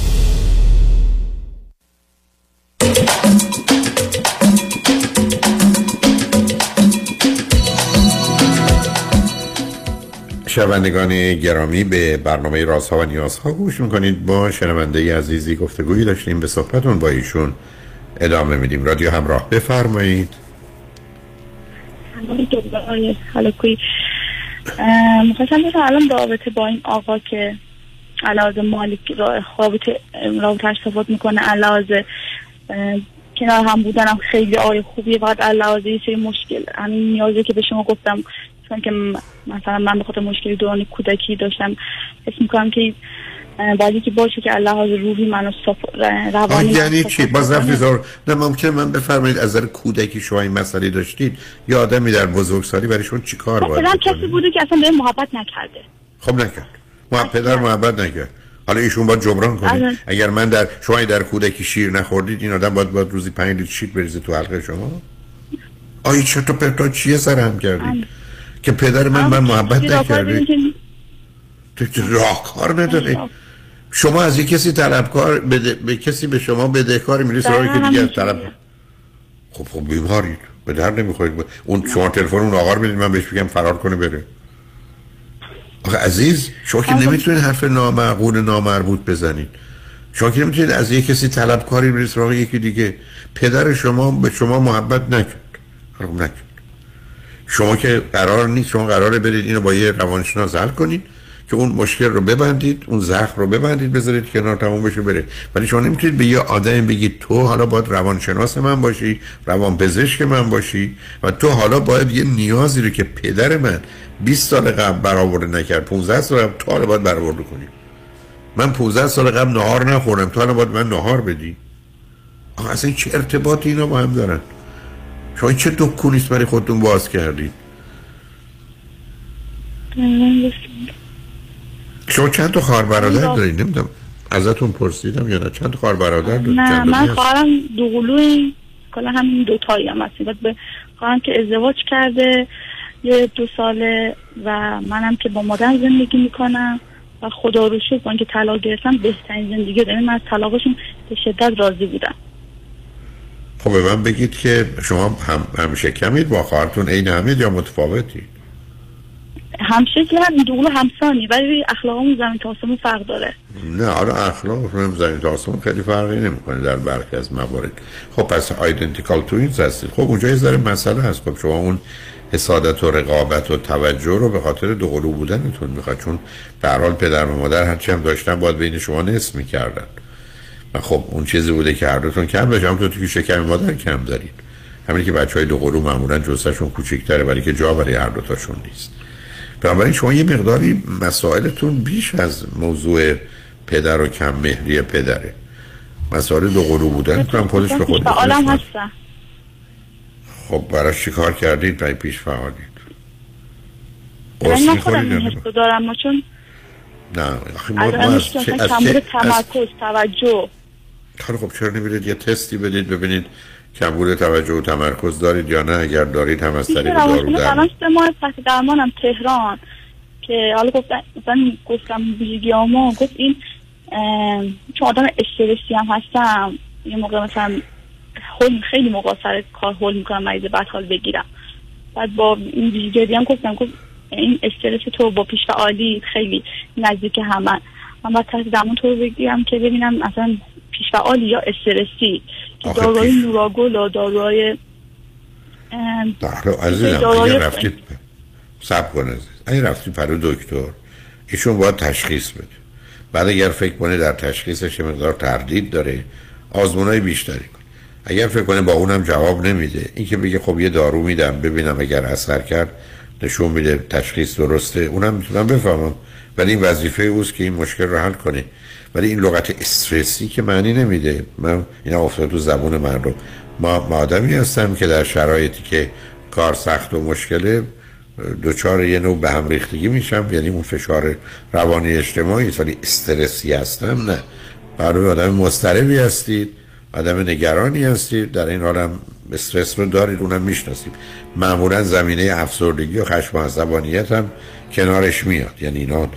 شنوندگان گرامی به برنامه رازها و نیازها گوش می‌کنید. با شنونده عزیزی گفتگویی داشتیم. به صحبتون با ایشون ادامه میدیم. رادیو همراه بفرمایید. می‌خواستم بگم الان رابطه با این آقا که علاوه مالی رابطه رابطه صحبت می‌کنه علاوه کنار هم بودنم خیلی آقای خوبیه. فقط علاوه یه سری مشکل همین نیازی که به شما گفتم چون که مثلا من به خاطر مشکلی دوران کودکی داشتم. حس می‌کنم که بعدی که باشه که الله روحی منو روانی یعنی چی؟ باز نفیزار نه ممکن من بفرمایید از نظر کودکی شما این مسئله داشتید یا آدمی در بزرگسالی برای شما چی کار باید مثلا کسی بوده که اصلا به محبت نکرده. خب نکرد. محبت پدر محبت نکرد. حالا ایشون باید جبران کنید اگر من در شما در کودکی شیر نخوردید این آدم باید باید روزی 5 لیتر شیر بریزه تو حلقه شما؟ آی چطور پرتا چیه سر هم کردید که پدر من من محبت نکرده تو راهکار نداره شما از یک کسی طلبکار بده... به کسی به شما بدهکار میری سراغی که دیگه طلب. خب خب بیمارید به در نمی‌خورید. اون شما تلفن اون آقا رو بدید من بهش بگم فرار کنه بره. آخه عزیز شما که نمی‌تونید حرف نامعقول نامربوط بزنید. شما که نمی‌تونید از یک کسی طلبکاری برید سراغ یکی دیگه. پدر شما به شما محبت نکرد. خب نکرد. شما که قرار نیست شما قراره برید اینو با یه روانشناس حل کنید که اون مشکل رو ببندید اون زخم رو ببندید بذارید کنار تموم بشه بره. ولی شما نمی‌تونید به یه آدم بگید تو حالا باید روانشناس من باشی روان پزشک من باشی و تو حالا باید یه نیازی رو که پدر من 20 سال قبل برآورده نکرد 15 سال قبل تو حالا باید برآورده کنی. من 15 سال قبل نهار نخورم تو حالا باید من نهار بدی. آخه اصلا چه ارتباطی اینا با هم دارن؟ شما چه دکونیست برای خودتون باز کردید؟ شما چند تا خواهر برادر دارید نمی‌دونم. ازتون پرسیدم یا نه. چند خواهر برادر دارید نه من خواهرم دوقلوی کلا همین دو تایی هم هستیم. به خواهرم که ازدواج کرده یه دو ساله و منم که با مادر زندگی می‌کنم و خدا رو شکر با اینکه طلاق گرفتم بهترین زندگی دارم من از طلاقشون به شدت راضی بودم. خب به من بگید که شما هم همیشه کمید با خواهرتون عین همید یا متفاوتی؟ همشکل هم دوغلو همسانی ولی اخلاقمون زمین تا آسمون فرق داره. نه آره اخلاق زمین تا آسمون خیلی فرقی نمی‌کنه در برخی از موارد. خب پس آیدنتیکال توینز هستید. خب اونجا یه ذره مسئله هست. خب شما اون حسادت و رقابت و توجه رو به خاطر دوقلو بودنتون می‌خواد چون به حال پدر و مادر هرچی هم داشتن باید بین شما نصف می‌کردن. خب اون چیزی بوده که هر دوتون کم بشه. همونطور که شکم مادر کم دارید همین که بچه های دوقلو معمولا جسشون کوچکتره ولی که جا برای هر دوتاشون نیست. بنابراین شما یه مقداری مسائلتون بیش از موضوع پدر و کم مهری پدره. مسائل دو قلو بودن تو هم خودش به خود هستم. خب برای چی کار کردید؟ برای پیش فعالید قرص می‌خورید یا این نه؟ حس رو دارم ما چون نه آخه ما, از ما از همیشه چه اصلا از کمبود چه از تمرکز توجه. خیلی خب چرا نمیرید یه تستی بدید ببینید کمبود توجه و تمرکز دارید یا نه؟ اگر دارید هم از طریق دارو درمان سه ماه تحت درمانم تهران که حالا گفتن مثلا گفتم ویژگی گفت این چون آدم استرسی هم هستم یه موقع مثلا هول خیلی موقع سر کار هول می‌کنم مریض بدحال بگیرم. بعد با این ویژگی هم گفتم گفت این استرس تو با پیش فعالی خیلی نزدیک همن من باید تحت درمان تو رو بگیرم که ببینم مثلا پیش فعالی یا استرسی که داروهای نوراگل و داروهای عزیزم اگه رفتید سب کن عزیز. اگه رفتید پرو دکتر ایشون باید تشخیص بده. بعد اگر فکر کنه در تشخیصش مقدار تردید داره آزمونای بیشتری کن. اگر فکر کنه با اونم جواب نمیده این که بگه خب یه دارو میدم ببینم اگر اثر کرد نشون میده تشخیص درسته. اونم می‌تونم بفهمم. ولی این وظیفه اوست که این مشکل رو حل کنه. ولی این لغت استرسی که معنی نمیده. من اینا افتاد تو زبون مردم ما ما آدمی هستم که در شرایطی که کار سخت و مشکله دوچار یه نوع به هم ریختگی میشم. یعنی اون فشار روانی اجتماعی است، ولی استرسی هستم نه. برای آدم مضطربی هستید آدم نگرانی هستید در این حال استرس رو دارید اونم می‌شناسید. معمولا زمینه افسردگی و خشم و عصبانیت هم کنارش میاد. یعنی اینا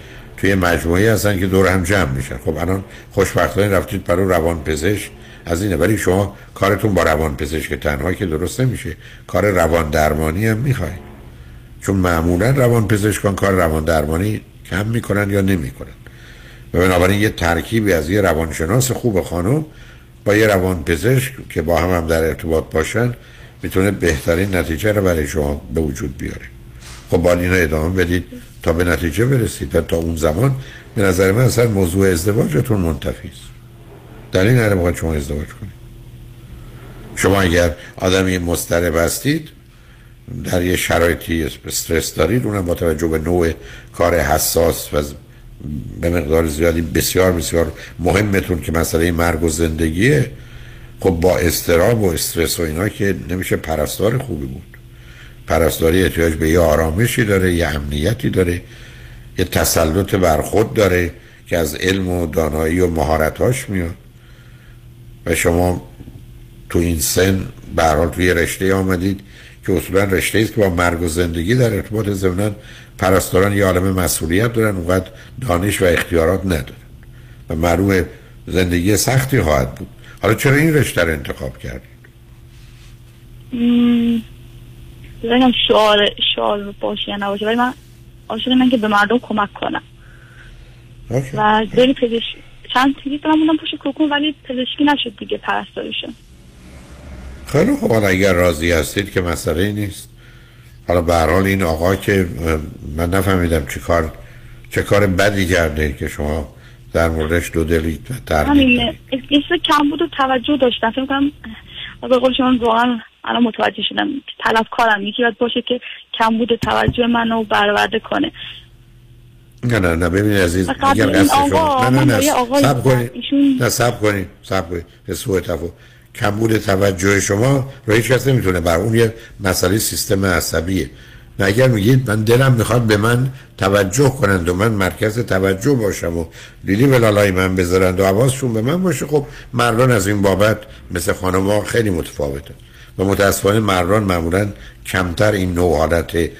توی مجموعه هستن که دور هم جمع میشن. خب الان خوشبختانه رفتید برای روان پزشک از اینه. ولی شما کارتون با روان پزشک تنها که درست نمیشه. کار روان درمانی هم می‌خواید. چون معمولا روان پزشکان کار روان درمانی کم می‌کنن یا نمی‌کنن. و بنابراین یه ترکیبی از یه روانشناس خوب خانم با یه روان پزشک که با هم هم در ارتباط باشن می‌تونه بهترین نتیجه رو برای شما به وجود بیاره. خب با اینا ادامه بدید. تا به نتیجه برسید و تا اون زمان به نظر من اصلا موضوع ازدواجتون منتفی است. در این موقع شما ازدواج کنید. شما اگر آدمی مضطرب هستید در یه شرایطی استرس دارید اونم با توجه به نوع کار حساس و به مقدار زیادی بسیار بسیار مهمتون که مسئله مرگ و زندگیه خب با استراب و استرس و اینا که نمیشه پرستار خوبی بود. پرستاری احتیاج به یه آرامشی داره یه امنیتی داره یه تسلط بر خود داره که از علم و دانایی و مهارتاش میاد. و شما تو این سن به حال توی رشته آمدید که اصولا رشته است که با مرگ و زندگی در ارتباط ضمنا پرستاران یه عالم مسئولیت دارن اونقدر دانش و اختیارات ندارن. و معلوم زندگی سختی خواهد بود. حالا چرا این رشته رو انتخاب کردید؟ م، بگم شعار شعار باشه یا نباشه ولی من عاشق من که به مردم کمک کنم. و بری پزشک چند تیگی دارم بودم پشت کوکون ولی پزشکی نشد دیگه پرستاریشون خیلی خوب. حالا اگر راضی هستید که مسئله نیست. حالا به هر حال این آقا که من نفهمیدم چه کار چه کار بدی کرده که شما در موردش دو دلید و تردید همین کم بود و توجه داشتم. فکر کنم به قول شما واقعا الان متوجه شدم طلبکارم یکی باید باشه که کم بود توجه منو برآورده کنه. نه نه نه ببینید عزیز و اگر قصد شما. نه نه نه سب. کنید. نه سب کنید سب کنید. به سوء تفاهم. کمبود توجه شما رو هیچ کس نمی‌تونه بر اون یه مسئله سیستم عصبیه. نه اگر میگید من دلم می‌خواد به من توجه کنند و من مرکز توجه باشم و لیلی به لالای من بذارند و حواسشون به من باشه خب مردان از این بابت مثل خانم خیلی متفاوته و متاسفانه مردان معمولا کمتر این نوع حالت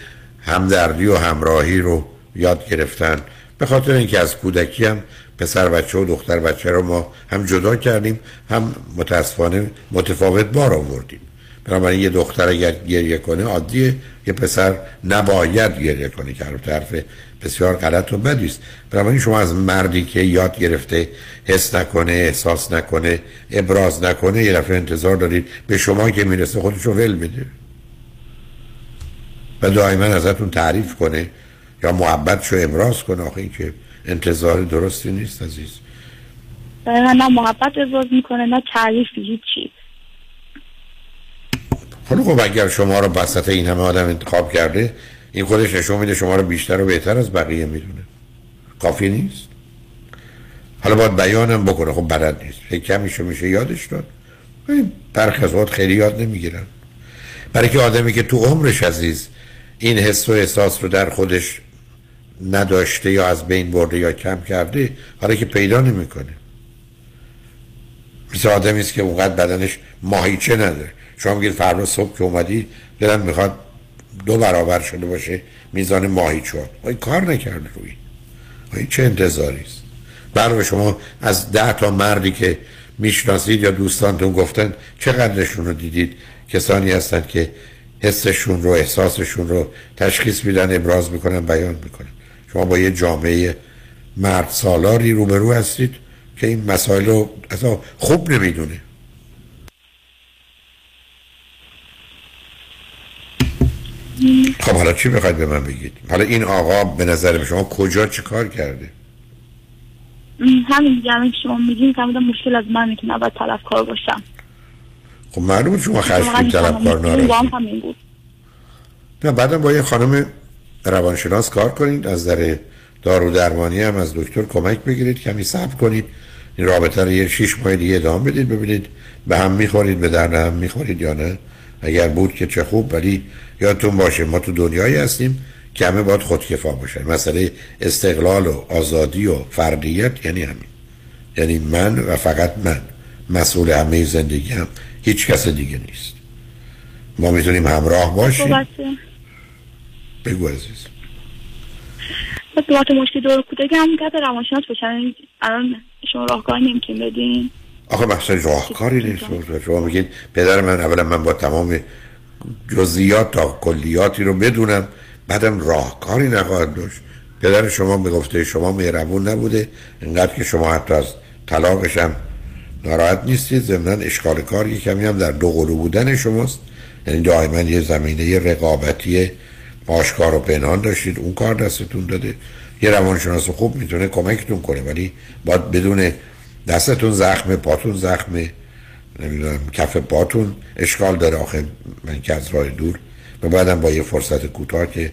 همدردی و همراهی رو یاد گرفتن. به خاطر اینکه از کودکی هم پسر بچه و دختر بچه رو ما هم جدا کردیم هم متاسفانه متفاوت بار آوردیم. بنابراین یه دختر اگر گریه کنه عادیه. یه پسر نباید گریه کنه که طرف بسیار غلط و بدی است. بنابراین شما از مردی که یاد گرفته حس نکنه احساس نکنه ابراز نکنه یه دفعه انتظار دارید به شما که می‌رسه خودشو ول میده و دائما ازتون تعریف کنه یا محبتشو ابراز کنه آخه این که انتظار درستی نیست عزیز. نه محبت ابراز می‌کنه نه تعریف هیچی حالا خب اگر شما رو بسط این همه آدم انتخاب کرده این خودش نشون میده شما رو بیشتر و بهتر از بقیه می‌دونه. کافی نیست؟ حالا باید بیانم بکنه خب بلد نیست. کمیشو میشه یادش داد. برخ از خیلی یاد نمی‌گیرن برای که آدمی که تو عمرش عزیز این حس و احساس رو در خودش نداشته یا از بین برده یا کم کرده حالا که پیدا نمی‌کنه. مثل آدمی است که اونقدر بدنش ماهیچه نداره. شما میگید فردا صبح که اومدی دلم می‌خواد دو برابر شده باشه میزان ماهیچه این کار نکرده روی. این چه انتظاری است؟ برای شما از ده تا مردی که می‌شناسید یا دوستانتون گفتن چقدرشون رو دیدید؟ کسانی هستند که حسشون رو احساسشون رو تشخیص میدن ابراز می‌کنن بیان می‌کنن. شما با یه جامعه مرد سالاری روبرو هستید که این مسائل رو اصلا خوب نمی‌دونه. خب حالا چی می‌خواید به من بگید؟ حالا این آقا به نظر شما کجا چه کار کرده؟ همین دیگه که شما میگین فهمیدم مشکل از من که نباید طلبکار باشم. خب معلومه شما خشمی طلبکار ناراضی همین بود. نه بعدم با یه خانم روانشناس کار کنید از در دارو درمانی هم از دکتر کمک بگیرید کمی صبر کنید. این رابطه رو یه شیش ماه دیگه ادامه بدید ببینید به هم می‌خورید به درد هم می‌خورید یا نه. اگر بود که چه خوب ولی یادتون باشه ما تو دنیایی هستیم که همه باید خودکفا باشه مسئله استقلال و آزادی و فردیت یعنی همین. یعنی من و فقط من. مسئول همه زندگی هم. هیچ کس دیگه نیست. ما می‌تونیم همراه باشیم. بگو عزیز. وقت مشکل دور کودکی هم که روانشناس باشن. الان شما راهکاری نمی‌تونیم بدین. آخه مثلا راهکاری نیست. شما میگین پدر من اولا من با تمام جزئیات تا کلیاتی رو بدونم بعدم راهکاری نخواهد داشت. پدر شما می‌گفته شما مهربون نبوده اینقدر که شما حتی از طلاقش هم ناراحت نیستید. ضمن اشکال کار کمی هم در دو قلو بودن شماست. یعنی دائما یه زمینه رقابتی آشکار و پنهان داشتید اون کار دستتون داده. یه روانشناس خوب می‌تونه کمکتون کنه ولی باید بدون دستتون زخمه پاتون زخمه نمی‌دونم کف پاتون. اشکال داره آخه من که از راه دور. و بعدم با یه فرصت کوتاه که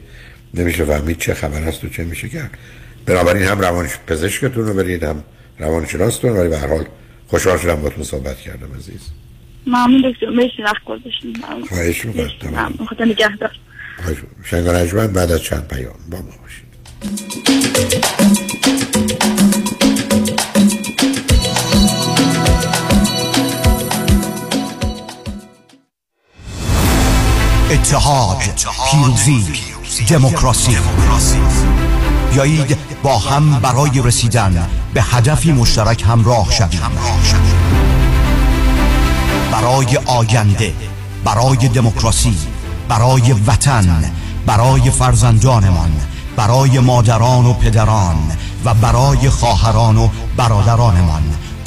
نمیشه فهمید چه خبر است و چه میشه کرد. بنابراین هم روان پزشکتون رو برید هم روانشناستون. ولی به هر حال خوشحال شدم باتون صحبت کردم عزیز. ممنون دکتر مرسی وقت گذاشتین. خواهش می‌کنم. خدا نگهدار. شنگ بعد از چند پیام با ما باشید. اتحاد پیروزی دموکراسی. بیایید با هم برای رسیدن به هدفی مشترک همراه شویم. برای آینده برای دموکراسی برای وطن برای فرزندانمان برای مادران و پدران و برای خواهران و برادرانمان.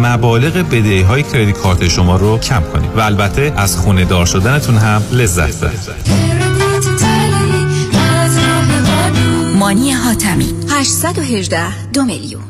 مبالغ بدهی های کردیت کارت شما رو کم کنیم و البته از خونه دار شدنتون هم لذت ببرید. مانی حاتمی. 818 دو میلیون.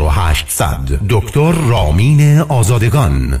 4800 دکتر رامین آزادگان.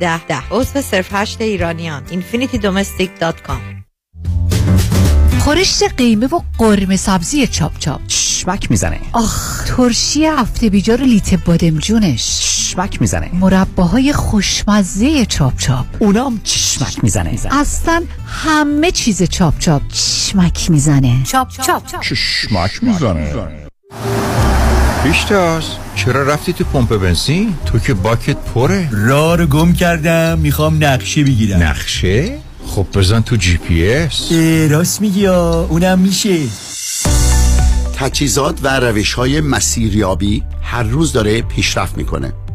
ده ده. عضو صرف هشت ایرانیان. infinitydomestic.com خورشت قیمه و قرمه سبزی چاپ چاپ. چشمک می‌زنه. آخ ترشی هفته بیجار لیت بادمجونش چشمک می‌زنه. مرباهای خوشمزه چاپ چاپ. اونام چشمک می‌زنه. اصلا همه چیز چاپ چاپ. چشمک می‌زنه. چاپ چاپ. چشمک می‌زنه. پیشتاز چرا رفتی تو پمپ بنزین؟ تو که باکت پره. راه رو گم کردم می‌خوام نقشه بگیرم. نقشه؟ خب بزن تو جی پی اس. راست میگی اونم میشه. تجهیزات و روش های مسیریابی هر روز داره پیشرفت می‌کنه.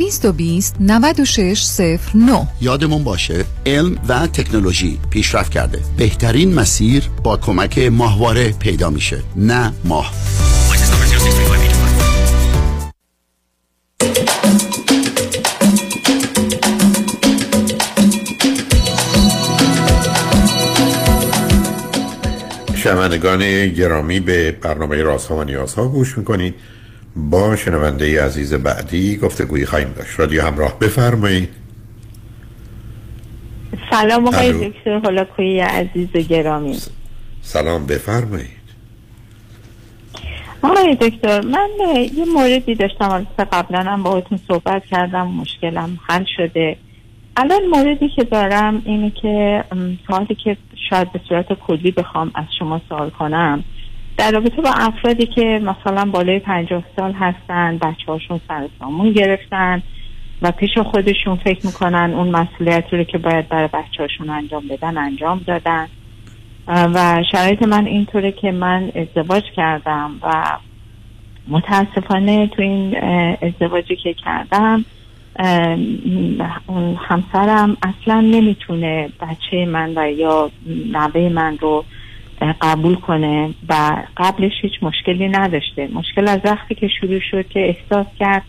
220 9609 یادمون باشه علم و تکنولوژی پیشرفت کرده. بهترین مسیر با کمک ماهواره پیدا میشه نه ماه. شنوندگان گرامی به برنامه رازها و نیازها گوش می‌کنید. با شنونده عزیز بعدی گفتگویی خواهیم داشت. رادیو همراه بفرمایید. سلام آقای. دکتر هولاکویی عزیز و گرامی. سلام بفرمایید. آقای دکتر من یه موردی داشتم البته قبلا هم باهاتون صحبت کردم مشکلم حل شده. الان موردی که دارم اینه که سوالی که شاید به صورت کلی بخوام از شما سوال کنم. در رابطه با افرادی که مثلا بالای پنجاه سال هستن بچه هاشون سر سامون گرفتن و پیش خودشون فکر می‌کنن اون مسئولیتی رو که باید برای بچه هاشون انجام بدن انجام دادن. و شرایط من اینطوره که من ازدواج کردم و متاسفانه تو این ازدواجی که کردم اون همسرم اصلا نمی‌تونه بچه من و یا نوه من رو قبول کنه و قبلش هیچ مشکلی نداشته. مشکل از وقتی که شروع شد که احساس کرد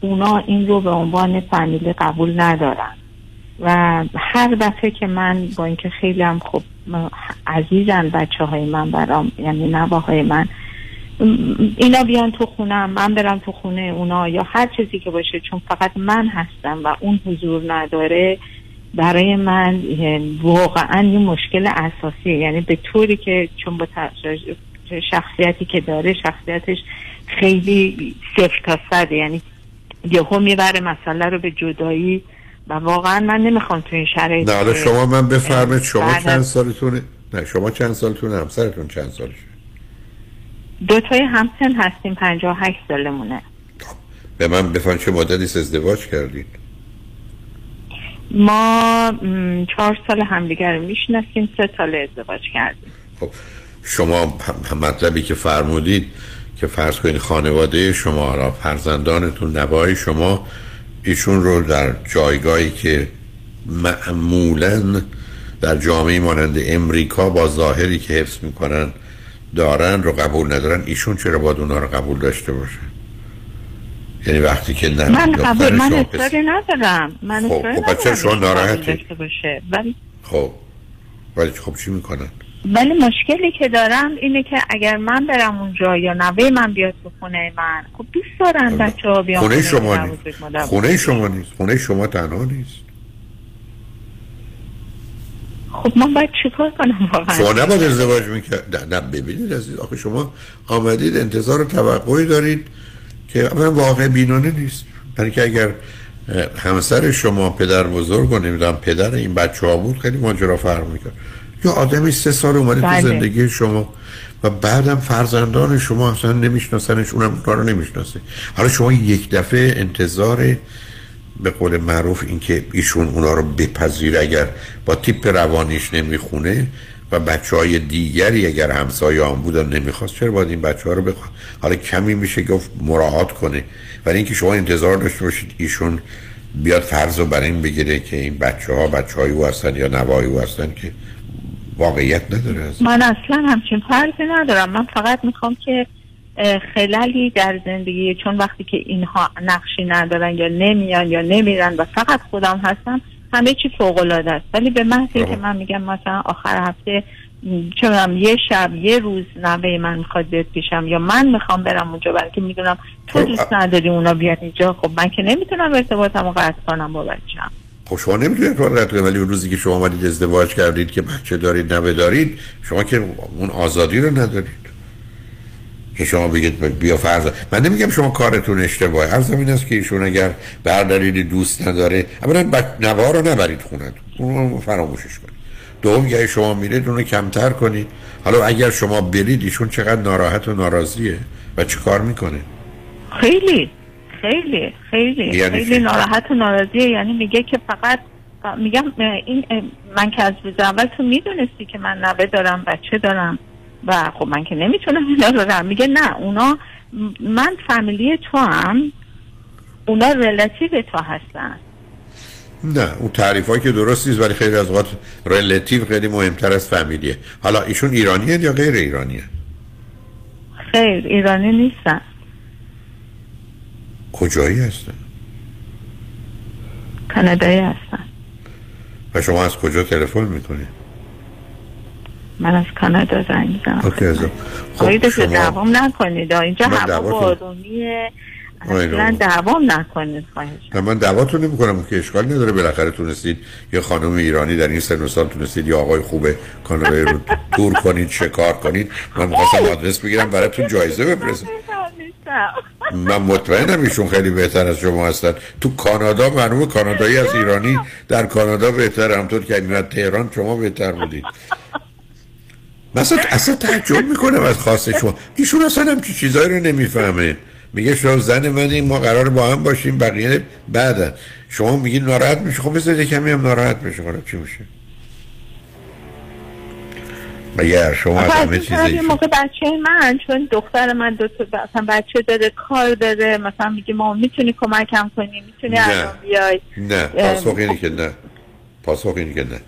اونا این رو به عنوان فامیلی قبول ندارن. و هر دفعه که من با اینکه خیلی هم خب عزیزن بچه های من برام یعنی نواهای من اینا بیان تو خونم من برم تو خونه اونا یا هر چیزی که باشه چون فقط من هستم و اون حضور نداره برای من واقعا یه مشکل اساسیه. یعنی به طوری که چون با شخصیتی که داره شخصیتش خیلی صفر تا صده یعنی یهو می‌بره مسئله رو به جدایی. و واقعا من نمی‌خوام تو این شرایط نه حالا شما من بفرمایید شما بعد چند سالتونه؟ نه شما چند سالتونه؟ همسرتون چند سالشه؟ دوتای همسن هستیم 58 سالمونه. به من بفرمایید چه مدتی ازدواج کردید؟ ما چهار سال همدیگر می‌شناسیم سه سال ازدواج کردیم. شما هم- هم مطلبی که فرمودید که فرض کنید خانواده شما را فرزندانتون نوای شما ایشون رو در جایگاهی که معمولا در جامعه مانند امریکا با ظاهری که حفظ می‌کنن دارن رو قبول ندارن ایشون چرا باید اونا رو قبول داشته باشه؟ یعنی وقتی که نه من قبول من اصراری ندارم. من خب، اصراری خب، بچه ندارم شما ناراحتی؟ ولی خب. ولی خب چی می‌کنن؟ ولی مشکلی که دارم اینه که اگر من برم اونجا یا نوه من بیاد تو خونه من؟ خب دوست دارن بچه ها بیان خونه شما نیست. خونه. شما نیست. خونه شما تنها نیست. خب من باید چیکار کنم واقعا؟ شما نباید ازدواج می‌کرد نه, نه ببینید عزیز آخه شما آمدید انتظار و توقعی دارید. که اولا واقع بینانه نیست. برای که اگر همسر شما پدر بزرگ و نمی‌دونم پدر این بچه ها بود خیلی ماجرا فرق می‌کرد. یا آدمی سه سال اومده بله. تو زندگی شما و بعدم فرزندان شما اصلا نمیشناسنش اونم کارو نمی‌شناسه. حالا شما یک دفعه انتظار به قول معروف اینکه ایشون اونا رو بپذیر اگر با تیپ روانیش نمی‌خونه و بچه های دیگری اگر همسایه هم بودن نمی‌خواست چرا باید این بچه ها رو بخواد؟ حالا کمی میشه گفت مراعات کنه. ولی اینکه شما انتظار داشته باشید ایشون بیاد فرض رو بر این بگیره که این بچه ها بچه های او هستن یا نوای او هستن که واقعیت نداره از من اصلا همچین فرضی ندارم. من فقط می‌خوام که خلالی در زندگی چون وقتی که اینها نقشی ندارن یا نمیان یا نمیرن و فقط خودم هستم همه چی فوق العاده است. ولی به محضی که من میگم مثلا آخر هفته چه یه شب یه روز نوه من می‌خواد بیاد پیشم یا من می‌خوام برم اونجا برای که می‌دونم تو دوست نداری اونا بیان اینجا خب من که نمی‌تونم ارتباطم رو قطع کنم با بچم خب شما نمی‌تونید کار رد ولی اون روزی که شما آمدید ازدواج کردید که بچه دارید نوه دارید شما که اون آزادی رو ندارید. که شما بگید بیا فرض من نمیگم شما کارتون اشتباهه. هر زمین است که ایشون اگر به هر دلیلی دوست نداره اولا. نوه رو نبرید خونتون. اون رو فراموشش کنید. دوم که شما میرید اون رو کمتر کنید. حالا اگر شما برید ایشون چقدر ناراحت و ناراضیه و چه کار می‌کنه؟ خیلی. خیلی. خیلی. یعنی خیلی؟ ناراحت و ناراضیه. یعنی میگه که فقط میگم این من که از روز اول تو می‌دونستی که من نوه دارم بچه دارم. و خب من که نمی‌تونم اینا رو دارم میگه نه اونا من فامیلی تو هم اونا relative تو هستن. نه اون تعریف که درست نیست ولی خیلی از اوقات relative خیلی مهمتر از فامیلیه. حالا ایشون ایرانیه یا غیر ایرانیه؟ خیر ایرانی نیستن. کجایی هستن؟ کانادایی هستن. و شما از کجا تلفن می‌کنید؟ من از کانادا زنگ می‌زنم اوکی از آقای خب شما دوام نکنید. اینجا هوا بارونیه اصلا. دوام. نکنید خواهش من دعواتون نمی کنم که اشکال نداره. بالاخره تونستید یه خانم ایرانی در این سن و سال تونستید یه آقای خوبه کانادایی رو دور کنید شکار کنید. من می‌خواستم آدرس بگیرم براتون جایزه بفرستم. من مطمئنم ایشون خیلی بهتر از شما هستن. تو کانادا معلومه کانادایی از ایرانی در کانادا بهتر همطور که میاد تهران شما بهتر بودید. مثلا اصلا تعجب می‌کنم از خواست شما. ایشون اصلا هم چی چیزایی رو نمی‌فهمه. میگه شما زن منی ما قرار با هم باشیم بقیه بعدن شما میگی ناراحت میشه خب بذارید کمی هم ناراحت بشه. حالا چی میشه؟ مگر شما از همه این چیز طرف یه ایشون موقع بچه من چون دختر من دو تا مثلا بچه داره کار داره مثلا میگه ما می‌تونی کمکم کنی می‌تونی. الان بیای. نه پاسخ اینه که نه. پاسخ اینه که نه.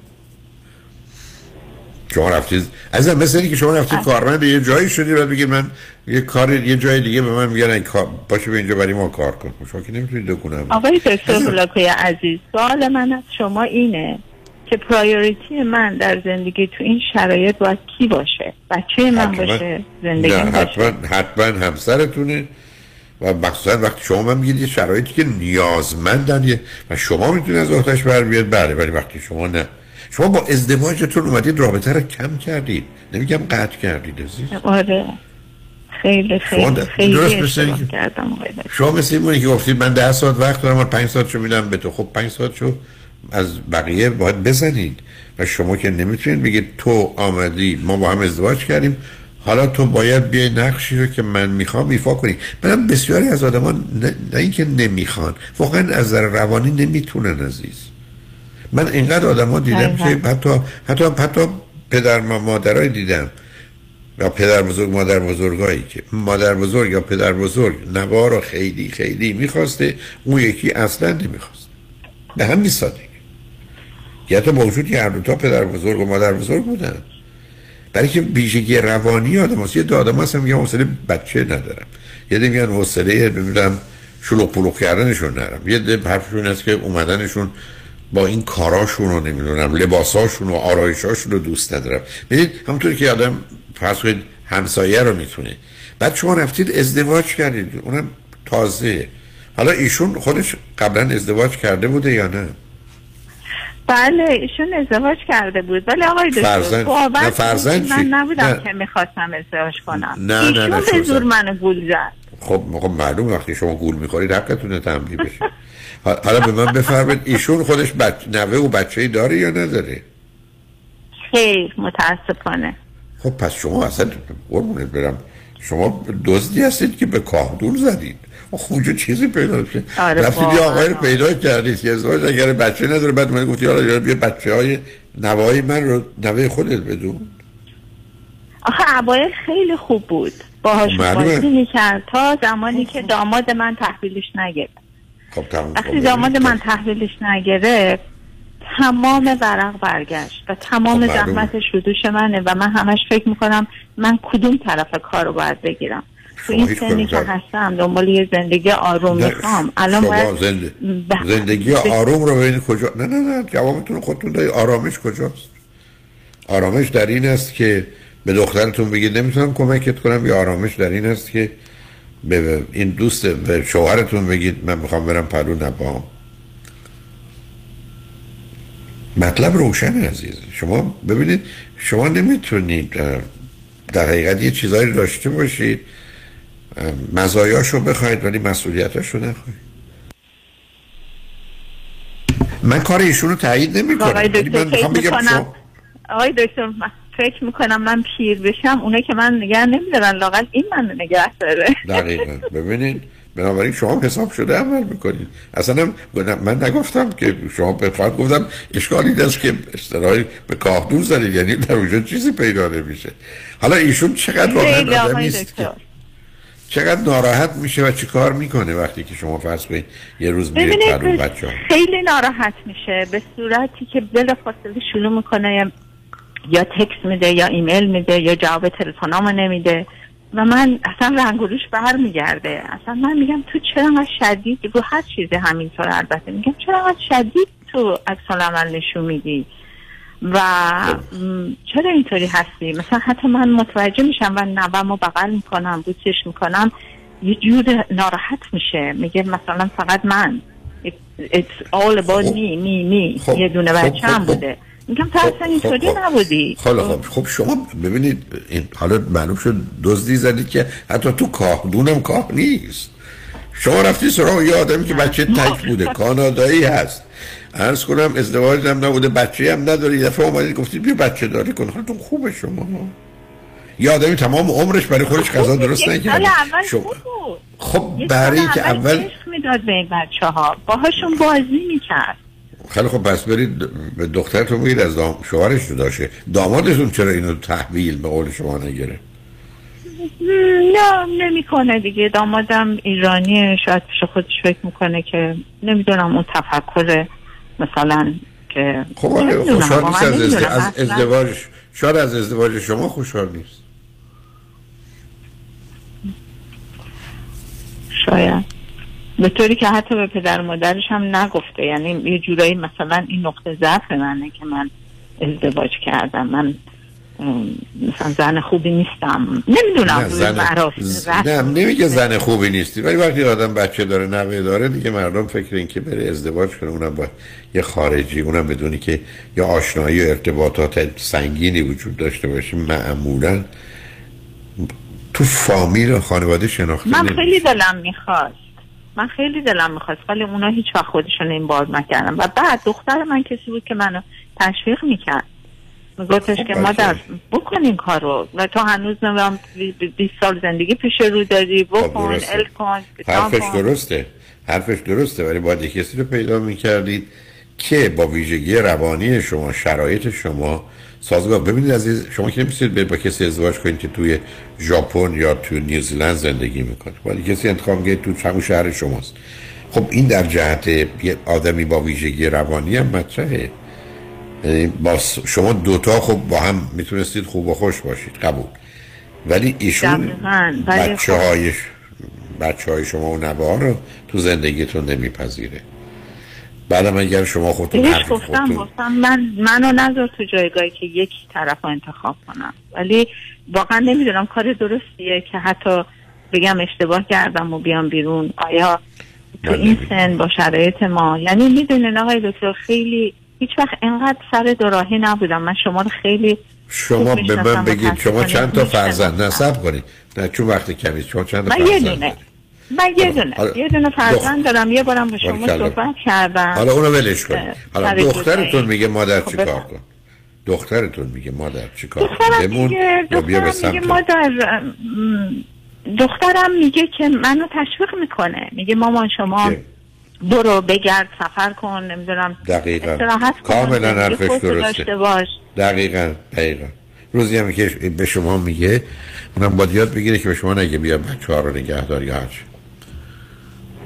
شما رفتید. عزیزم مثل که شما رفتید کارمند یه جایی شدی بعد بگید من یه کار یه جای دیگه به من میگن کار باشه به اینجا برای ما کار کن. شما که نمی‌تونید دکونم آقای دکتر بلاکوی عزیز سوال من از شما اینه که پرایوریتی من در زندگی تو این شرایط باید کی باشه؟ بچه من حتما. باشه؟ زندگی نه باشه؟ حتما حتما همسرتونه و مخصوصا وقتی شما من میگید یه شرایطی که نیازمندن و شما می‌تونید از آتش بر بیاد بله ولی وقتی شما نه. شما با ازدواجتون اومدید رابطه رو کم کردید. نمیگم قطع کردید عزیز. آره. خیلی خیلی خیلی درست مثل- کردم. شما مثل این که گفتید من ده ساعت وقت دارم و پنج ساعت شو میدم به تو. خب پنج ساعت شو از بقیه باید بزنید. و شما که نمی‌تونید بگید تو آمدی ما با هم ازدواج کردیم. حالا تو باید بیای نقشی رو که من می‌خوام ایفا کنی. منم بسیاری از آدمان نه, نه اینکه نمی‌خوان واقعا از نظر روانی نمی‌تونن عزیز. من اینقدر آدما دیدم دقیقاً. که حتی حتی حتی پدر مادرای دیدم. یا پدر بزرگ مادر بزرگایی که. مادر بزرگ یا پدر بزرگ. نوار رو خیلی خیلی می‌خواسته. اون یکی اصلا نمی‌خواست به همین سادگی. یا حتی با وجود که هر دو تا پدر بزرگ و مادر بزرگ بودن. برای که ویژگی روانی آدم هست یه دو آدم هستن میگن حوصله بچه ندارم. یه ده میگن حوصله نمی‌دونم شلوغ پلوغ کردنشون ندارم. یه ده حرفشون هست که اومدنشون با این کاراشون رو نمی‌دونم لباساشون و آرایشاشون رو دوست ندارم. ببینید همونطوری که آدم فرض کنید همسایه رو می‌تونه بعد شما رفتید ازدواج کردید. اونم تازه. حالا ایشون خودش قبلا ازدواج کرده بوده یا نه؟ بله ایشون ازدواج کرده بود. ولی آقای دکتر باور نه، کنید من؟ نبودم نه. که می‌خواستم ازدواج کنم. نه، نه، ایشون نه، به شوزن. زور منو گول زد. خب خب معلوم وقتی شما گول می‌خورید حقتونه تنبیه بشه. حالا به من بفرمایید ایشون خودش بچ... نوه و بچه داره یا نداره؟ خیر متاسفانه. خب پس شما اصلا قربونت برم. شما دزدی هستید که به کاهدون زدید. خب اونجا چیزی پیدا میشه آره، رفتید یه. آقای رو پیدا کردید. که ازدواج اگر بچه نداره بعد من گفتی حالا یا بیا بچه های نوای من رو نوه خودت بدون. آخه اوایل خیلی خوب بود. باهاش خب،. بازی می‌کرد. تا زمانی که داماد من تحویلش نگرفت. خب وقتی کن. داماد من تحویلش نگرفت. تمام ورق برگشت و تمام خب، معلومه. زحمتش رو دوش منه و من همش فکر می‌کنم من کدوم طرف کار رو باید بگیرم. تو این سنی که هستم دنبال یه زندگی آروم می‌خوام. الان باید زنده- ب- زندگی آروم رو ببینید کجا نه نه نه جوابتون خودتون دارید. آرامش کجاست؟ آرامش در این است که به دخترتون بگید نمی‌تونم کمکت کنم یا آرامش در این است که به این دوست به شوهرتون بگید من می‌خوام برم پلو نبام مطلب روشن عزیز. شما ببینید شما نمی‌تونید در حقیقت یه چیزایی داشته باشید مزایاشو بخواید ولی مسئولیتاشو نخواهید. من کار ایشون رو تایید نمی کنم آقای دکتر فکر می‌کنم من پیر بشم اونه که من نگه نمیدارن لاقل این من نگه داره. دقیقا. ببینید بنابراین شما حساب شده عمل می‌کنید. اصلا من نگفتم که شما به فقط گفتم اشکالی دست که اصطلاحی به کاهدون زدید یعنی در اونجا چیزی پیدا نمیشه. حالا ایشون چقدر واقعا آدمی است که چقدر ناراحت میشه و چی کار می‌کنه وقتی که شما فرض کنید یه روز میره بچه خیلی ناراحت میشه به صورتی که بلا فاصله شروع می‌کنه یا- تکس میده یا ایمیل میده یا جواب تلفنامو نمیده. و من اصلا رنگولوش بر میگرده اصلا من میگم تو چرا انقدر شدید؟ رو هر چیزی همینطور البته. میگم چرا انقدر شدید تو عکس عمل نشون میدی؟ و چرا اینطوری هستی؟ مثلا حتی من متوجه میشم و نوم رو بغل می‌کنم بوسش می‌کنم. یه جور ناراحت میشه. میگه مثلا فقط من. It's- all about me me me. خب، یه دونه خب، بچه خب، هم خب. بوده. میگم تو اصلا اینطوری خب. نبودی. خب خب. خب شما ببینید این حالا معلوم شد دزدی زدید که حتی تو کاهدونم کاه نیست. شما رفتی سراغ یه آدمی که بچه تک بوده کانادایی هست. عرض کنم ازدواج هم نبوده بچه هم نداری. دفعه اومدید گفتید بیا بچه داری کن. حالتون خوبه شما. یه آدمی تمام عمرش برای خودش غذا درست نکرده. اول شما خب برای که اول می‌داد به این بچه ها باهاشون بازی می‌کرد. خیلی خب پس برید به دخترتون بگید از دام... شوهرش رو داشته. دامادتون چرا اینو تحویل به قول شما نگیره نه نمی‌کنه دیگه. دامادم ایرانیه. شاید پیش خودش فکر می‌کنه که نمی‌دونم اون تفکر مثلا که خب آره خوشحال نیست از, ازد... از اصلا ازدواج شاید از ازدواج شما خوشحال نیست. شاید. به طوری که حتی به پدر و مادرش هم نگفته. یعنی یه جورایی مثلا این نقطه ضعف منه که من ازدواج کردم. من مثلا زن خوبی نیستم. نمی‌دونم نه زن نه نمیگه زن خوبی نیستی ولی وقتی آدم بچه داره نوه داره دیگه مردم فکر این که بره ازدواج کنه. اونم با یه خارجی اونم بدونی که یه آشنایی و ارتباطات سنگینی وجود داشته باشه معمولا تو فامیل و خانواده شناخته من خیلی دلم می‌خواست. من خیلی دلم می‌خواست ولی اونا هیچ وقت خودشون این باز نکردن. و بعد دختر من کسی بود که منو تشویق می‌کرد. میگفتش که خب، مادر بکن این کارو. و تو هنوز نمیم 20 سال زندگی پیش رو داری بکن خب، درسته. ال کن حرفش. درسته. حرفش درسته ولی باید کسی رو پیدا می‌کردید که با ویژگی روانی شما شرایط شما سازگار. ببینید عزیز شما که نمی‌تونید برید با کسی ازدواج کنید که توی ژاپن یا توی نیوزیلند زندگی می‌کنه ولی کسی انتخاب میگه تو همون شهر شماست. خب این در جهت یه آدمی با ویژگی روانی هم مطرحه. یعنی با شما دوتا خب با هم می‌تونستید خوب و خوش باشید قبول. ولی ایشون بچه خب- های بچه های شما و رو تو زندگیتون نمیپذیره. بعدم اگر شما خودتون بهش گفتم گفتم من منو نذار تو جایگاهی که یک طرف رو انتخاب کنم. ولی واقعا نمی‌دونم کار درستیه که حتی بگم اشتباه کردم و بیام بیرون. آیا تو این سن با شرایط ما؟ یعنی می‌دونین آقای دکتر خیلی هیچ وقت انقدر سر دوراهی نبودم. من شما رو خیلی شما به من بگید شما چند تا. فرزند؟ نصب کنید. نه چون وقت کمی شما چند تا من یه فرزند دونه؟ من یه دونه حالا- یه دونه فرزند دارم یه بارم با شما. صحبت کردم. حالا اونو ولش اه، حالا دخترتون. میگه مادر خب چی کار بفرم. کن؟ دخترتون میگه مادر چی کار کن؟ دخترم بمون بیا به میگه مادر دخترم میگه که منو تشویق می‌کنه. میگه مامان شما برو بگرد سفر کن نمی‌دونم دقیقا. کن کاملا حرفش درسته. باش. دقیقا دقیقا. روزی هم که به شما میگه اونم باید یاد بگیره که به شما نگه بیا بچه ها رو نگهدار یا هرچی.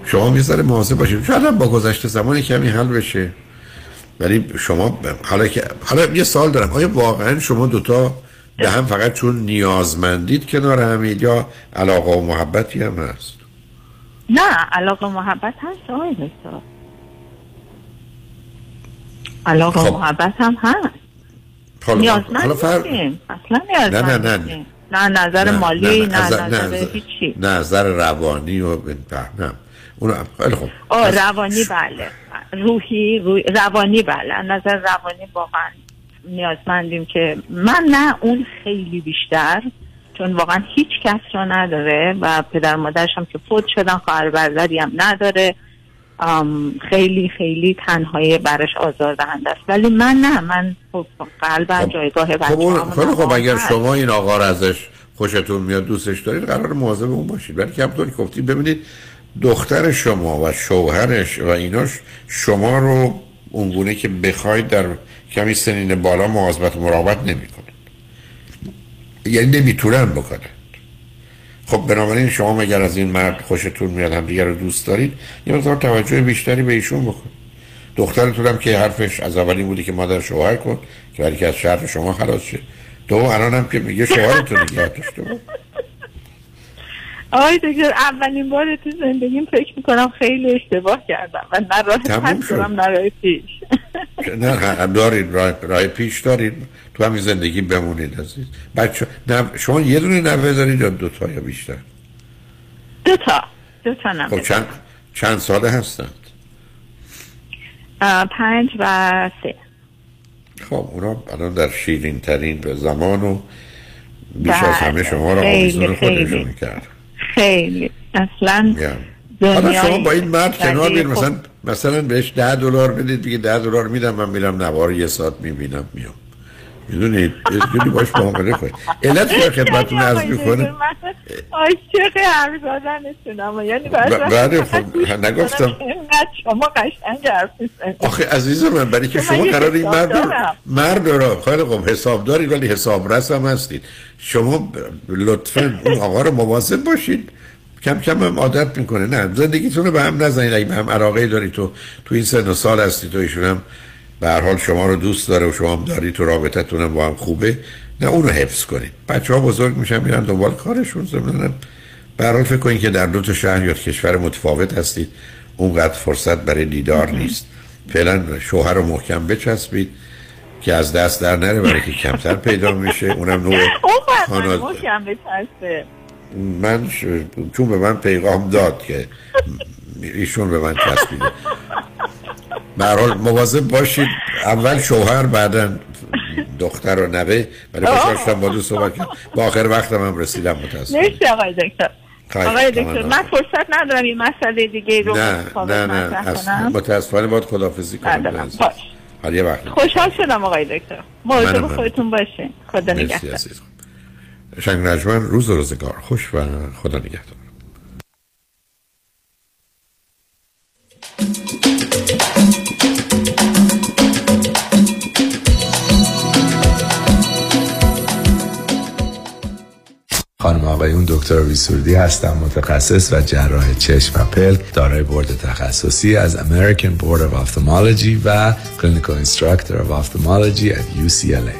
شما می‌ذاره مواظب باشید شاید با گذشته زمان کمی حل بشه. ولی شما حالا که حالا یه سال دارم. آیا واقعا شما دوتا به هم فقط چون نیازمندید کنار همید یا علاقه و محبتی هم هست؟ نه علاقه و محبت هست آقای دکتر. علاقه خب. و محبت هم هست. نیازمند نیستیم. اصلا نه نه نیازمند نه. نیستیم. نه نظر مالی نه, نظر از- هیچی نظر روانی و نه. اونو خیلی خوب. آه روانی بله. روحی روی روانی بله. نظر روانی واقعا نیازمندیم که من نه اون خیلی بیشتر چون واقعا هیچ کس را نداره و پدر مادرش هم که فوت شدن خواهر برادری هم نداره. خیلی خیلی تنهایی برش آزار دهنده است. ولی من نه من خب قلبم جایگاه خب اون بچه‌هامون خیلی خب هم اگر. شما این آقا رو ازش خوشتون میاد دوستش دارید قرار مواظب اون باشید. ولی که همطور گفتید ببینید دختر شما و شوهرش و ایناش شما رو اونگونه که بخواید در کمی سنین بالا مواظبت مراقبت نمی‌کنه. یعنی نمی‌تونن بکنن. خب بنابراین شما مگر از این مرد خوشتون میاد هم دیگر رو دوست دارید یه مقدار توجه بیشتری به ایشون بکن. دخترتون هم که حرفش از اولین بودی که مادر شوهر کن که برای که از شهر شما خلاص شه. تو الان هم که میگه شوهرتون نگه داشته. آقای دکتر اولین بار تو زندگیم فکر می‌کنم خیلی اشتباه کردم و نه راه پس. دارم نه راه پیش. نه دارید راه, راه پیش دارید. تو همین زندگی بمونید عزیز. بچه شما یه دونه نوه دارید یا دو تا یا بیشتر؟ دو تا دو تا نمه خب چند چند ساله هستند؟ پنج و سه. خب اونا الان در شیرین ترین زمان و بیش از بله، همه شما خیلی، آویزون. خودشون کرد. خیلی. اصلا حالا شما با این مرد کنار ولی بیاید خب- مثلا مثلا بهش ده دلار بدید بگید ده دلار میدم من میرم نوار یه ساعت می‌بینم میام. می‌دونید یه باش معامله کنید علت که خدمتتون عرض می‌کنه. عاشق حرف زدنتونم یعنی وقتا بله، فقط خب، نگفتم. شما قشنگ حرف. آخه عزیز من برای که شما قرار این مرد. مرد رو خیلی خوب حساب دارید ولی حساب رس هم هستید. شما لطفا اون آقا رو مواظب باشید کم کم هم عادت می‌کنه. نه زندگیتون رو به هم نزنید. اگه به هم علاقه دارید تو تو این سن و سال هستید تو ایشون هم به هر حال شما رو دوست داره و شما هم دارید تو رابطتون هم با هم خوبه نه اون رو حفظ کنید. بچه ها بزرگ میشن میرن دنبال کارشون زمینن به هر حال فکر کنید که در دو تا شهر یا کشور متفاوت هستید اونقدر فرصت برای دیدار نیست. فعلا شوهر رو محکم بچسبید که از دست در نره برای که کمتر پیدا میشه. اونم نوع خانواده- من. چون به من پیغام داد که ایشون به من چسبیده. به حال مواظب باشید. اول شوهر بعدا دختر و نوه. ولی خوشحال با دو صحبت کردم با آخر وقتم هم رسیدم متاسفم. مرسی آقای دکتر. آقای. دکتر من فرصت ندارم این مسئله دیگه رو نه نه نه. اصلا. متاسفانه باید خدافزی کنم. حالا یه وقت. خوشحال شدم آقای دکتر. مواظب هم. خودتون باشین خدا نگهدار. شنگ نجمن روز و روزگار. خوش و خدا نگهدار. خانم آقایون دکتر سرودی هستم متخصص و جراح چشم و پلک دارای بورد تخصصی از American Board of Ophthalmology و Clinical Instructor Ophthalmology در UCLA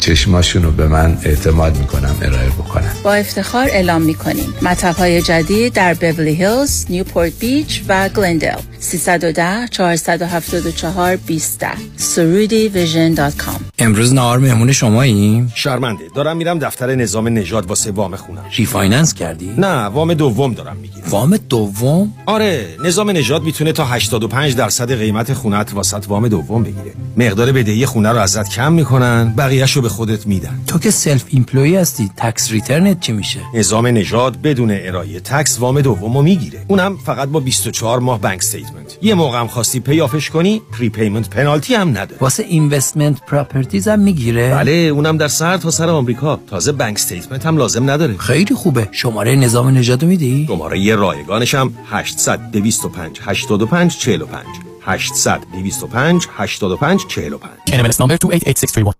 چشماشون رو به من اعتماد می‌کنم ارائه بکنم. با افتخار اعلام می کنیم مطب های جدید در بورلی هیلز، نیوپورت بیچ و گلندل 310 474 20 سرودی Vision dot com. امروز نهار مهمون شماییم. شرمنده دارم میرم دفتر نظام نژاد واسه وام خونم. refinance کردی؟ نه وام دوم دارم می‌گیرم. وام دوم؟ آره نظام نژاد می‌تونه تا 85 درصد قیمت خونت واست وام دوم بگیره. مقدار بدهی خونه رو ازت کم می‌کنن بقیه‌ش رو به خودت میدن. تو که self employed هستی tax return ت چی میشه؟ نظام نژاد بدون ارائه tax وام دوم رو می‌گیره. اونم فقط با 24 ماه bank statement یه موقع هم خواستی pay off ش کنی prepayment penalty هم نداره واسه investment properties هم می‌گیره؟ بله اونم در سر تا سر آمریکا. تازه bank statement هم لازم نداره. خیلی خوبه. شماره نظام نژاد میدی؟ شماره یه رایگانش هم 800 225 85 45 800 225 85 45 NMLS number 288631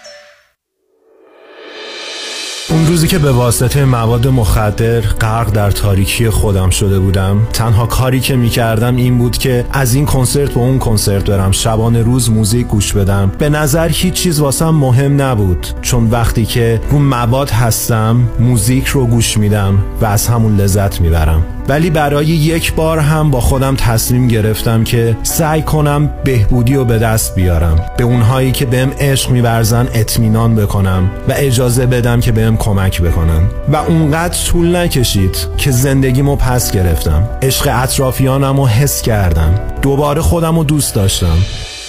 اون روزی که به واسطه مواد مخدر غرق در تاریکی خودم شده بودم تنها کاری که می‌کردم این بود که از این کنسرت به اون کنسرت برم. شبانه روز موزیک گوش بدم. به نظر هیچ چیز واسم مهم نبود. چون وقتی که رو مواد هستم موزیک رو گوش میدم و از همون لذت می‌برم. ولی برای یک بار هم با خودم تصمیم گرفتم که سعی کنم بهبودی رو به دست بیارم. به اونهایی که بهم عشق میورزن اطمینان بکنم و اجازه بدم که بهم کمک بکنن. و اونقدر طول نکشید که زندگیمو پس گرفتم. عشق اطرافیانم رو حس کردم. دوباره خودم رو دوست داشتم.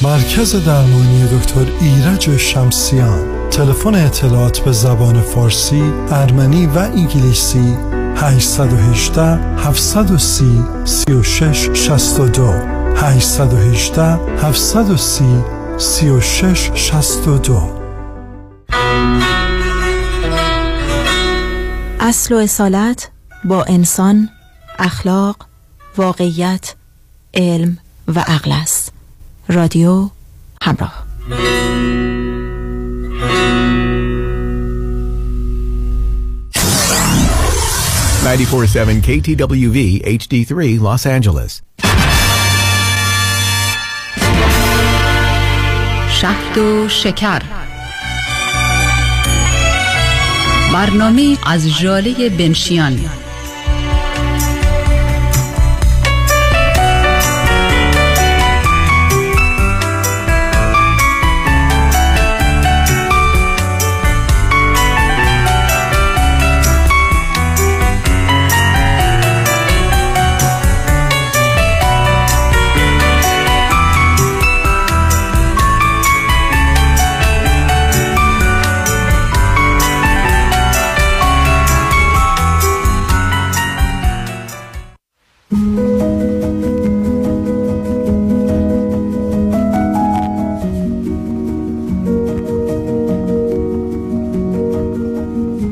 مرکز درمانی دکتر ایرج شمسیان. تلفن اطلاعات به زبان فارسی، ارمنی و انگلیسی 818 730 36 62 818 730 36 62 اصل و اصالت با انسان، اخلاق، واقعیت، علم و عقل است. رادیو همراه. 94.7 KTWV HD3 Los Angeles. شهد و شکر برنامه از جاله بنشیان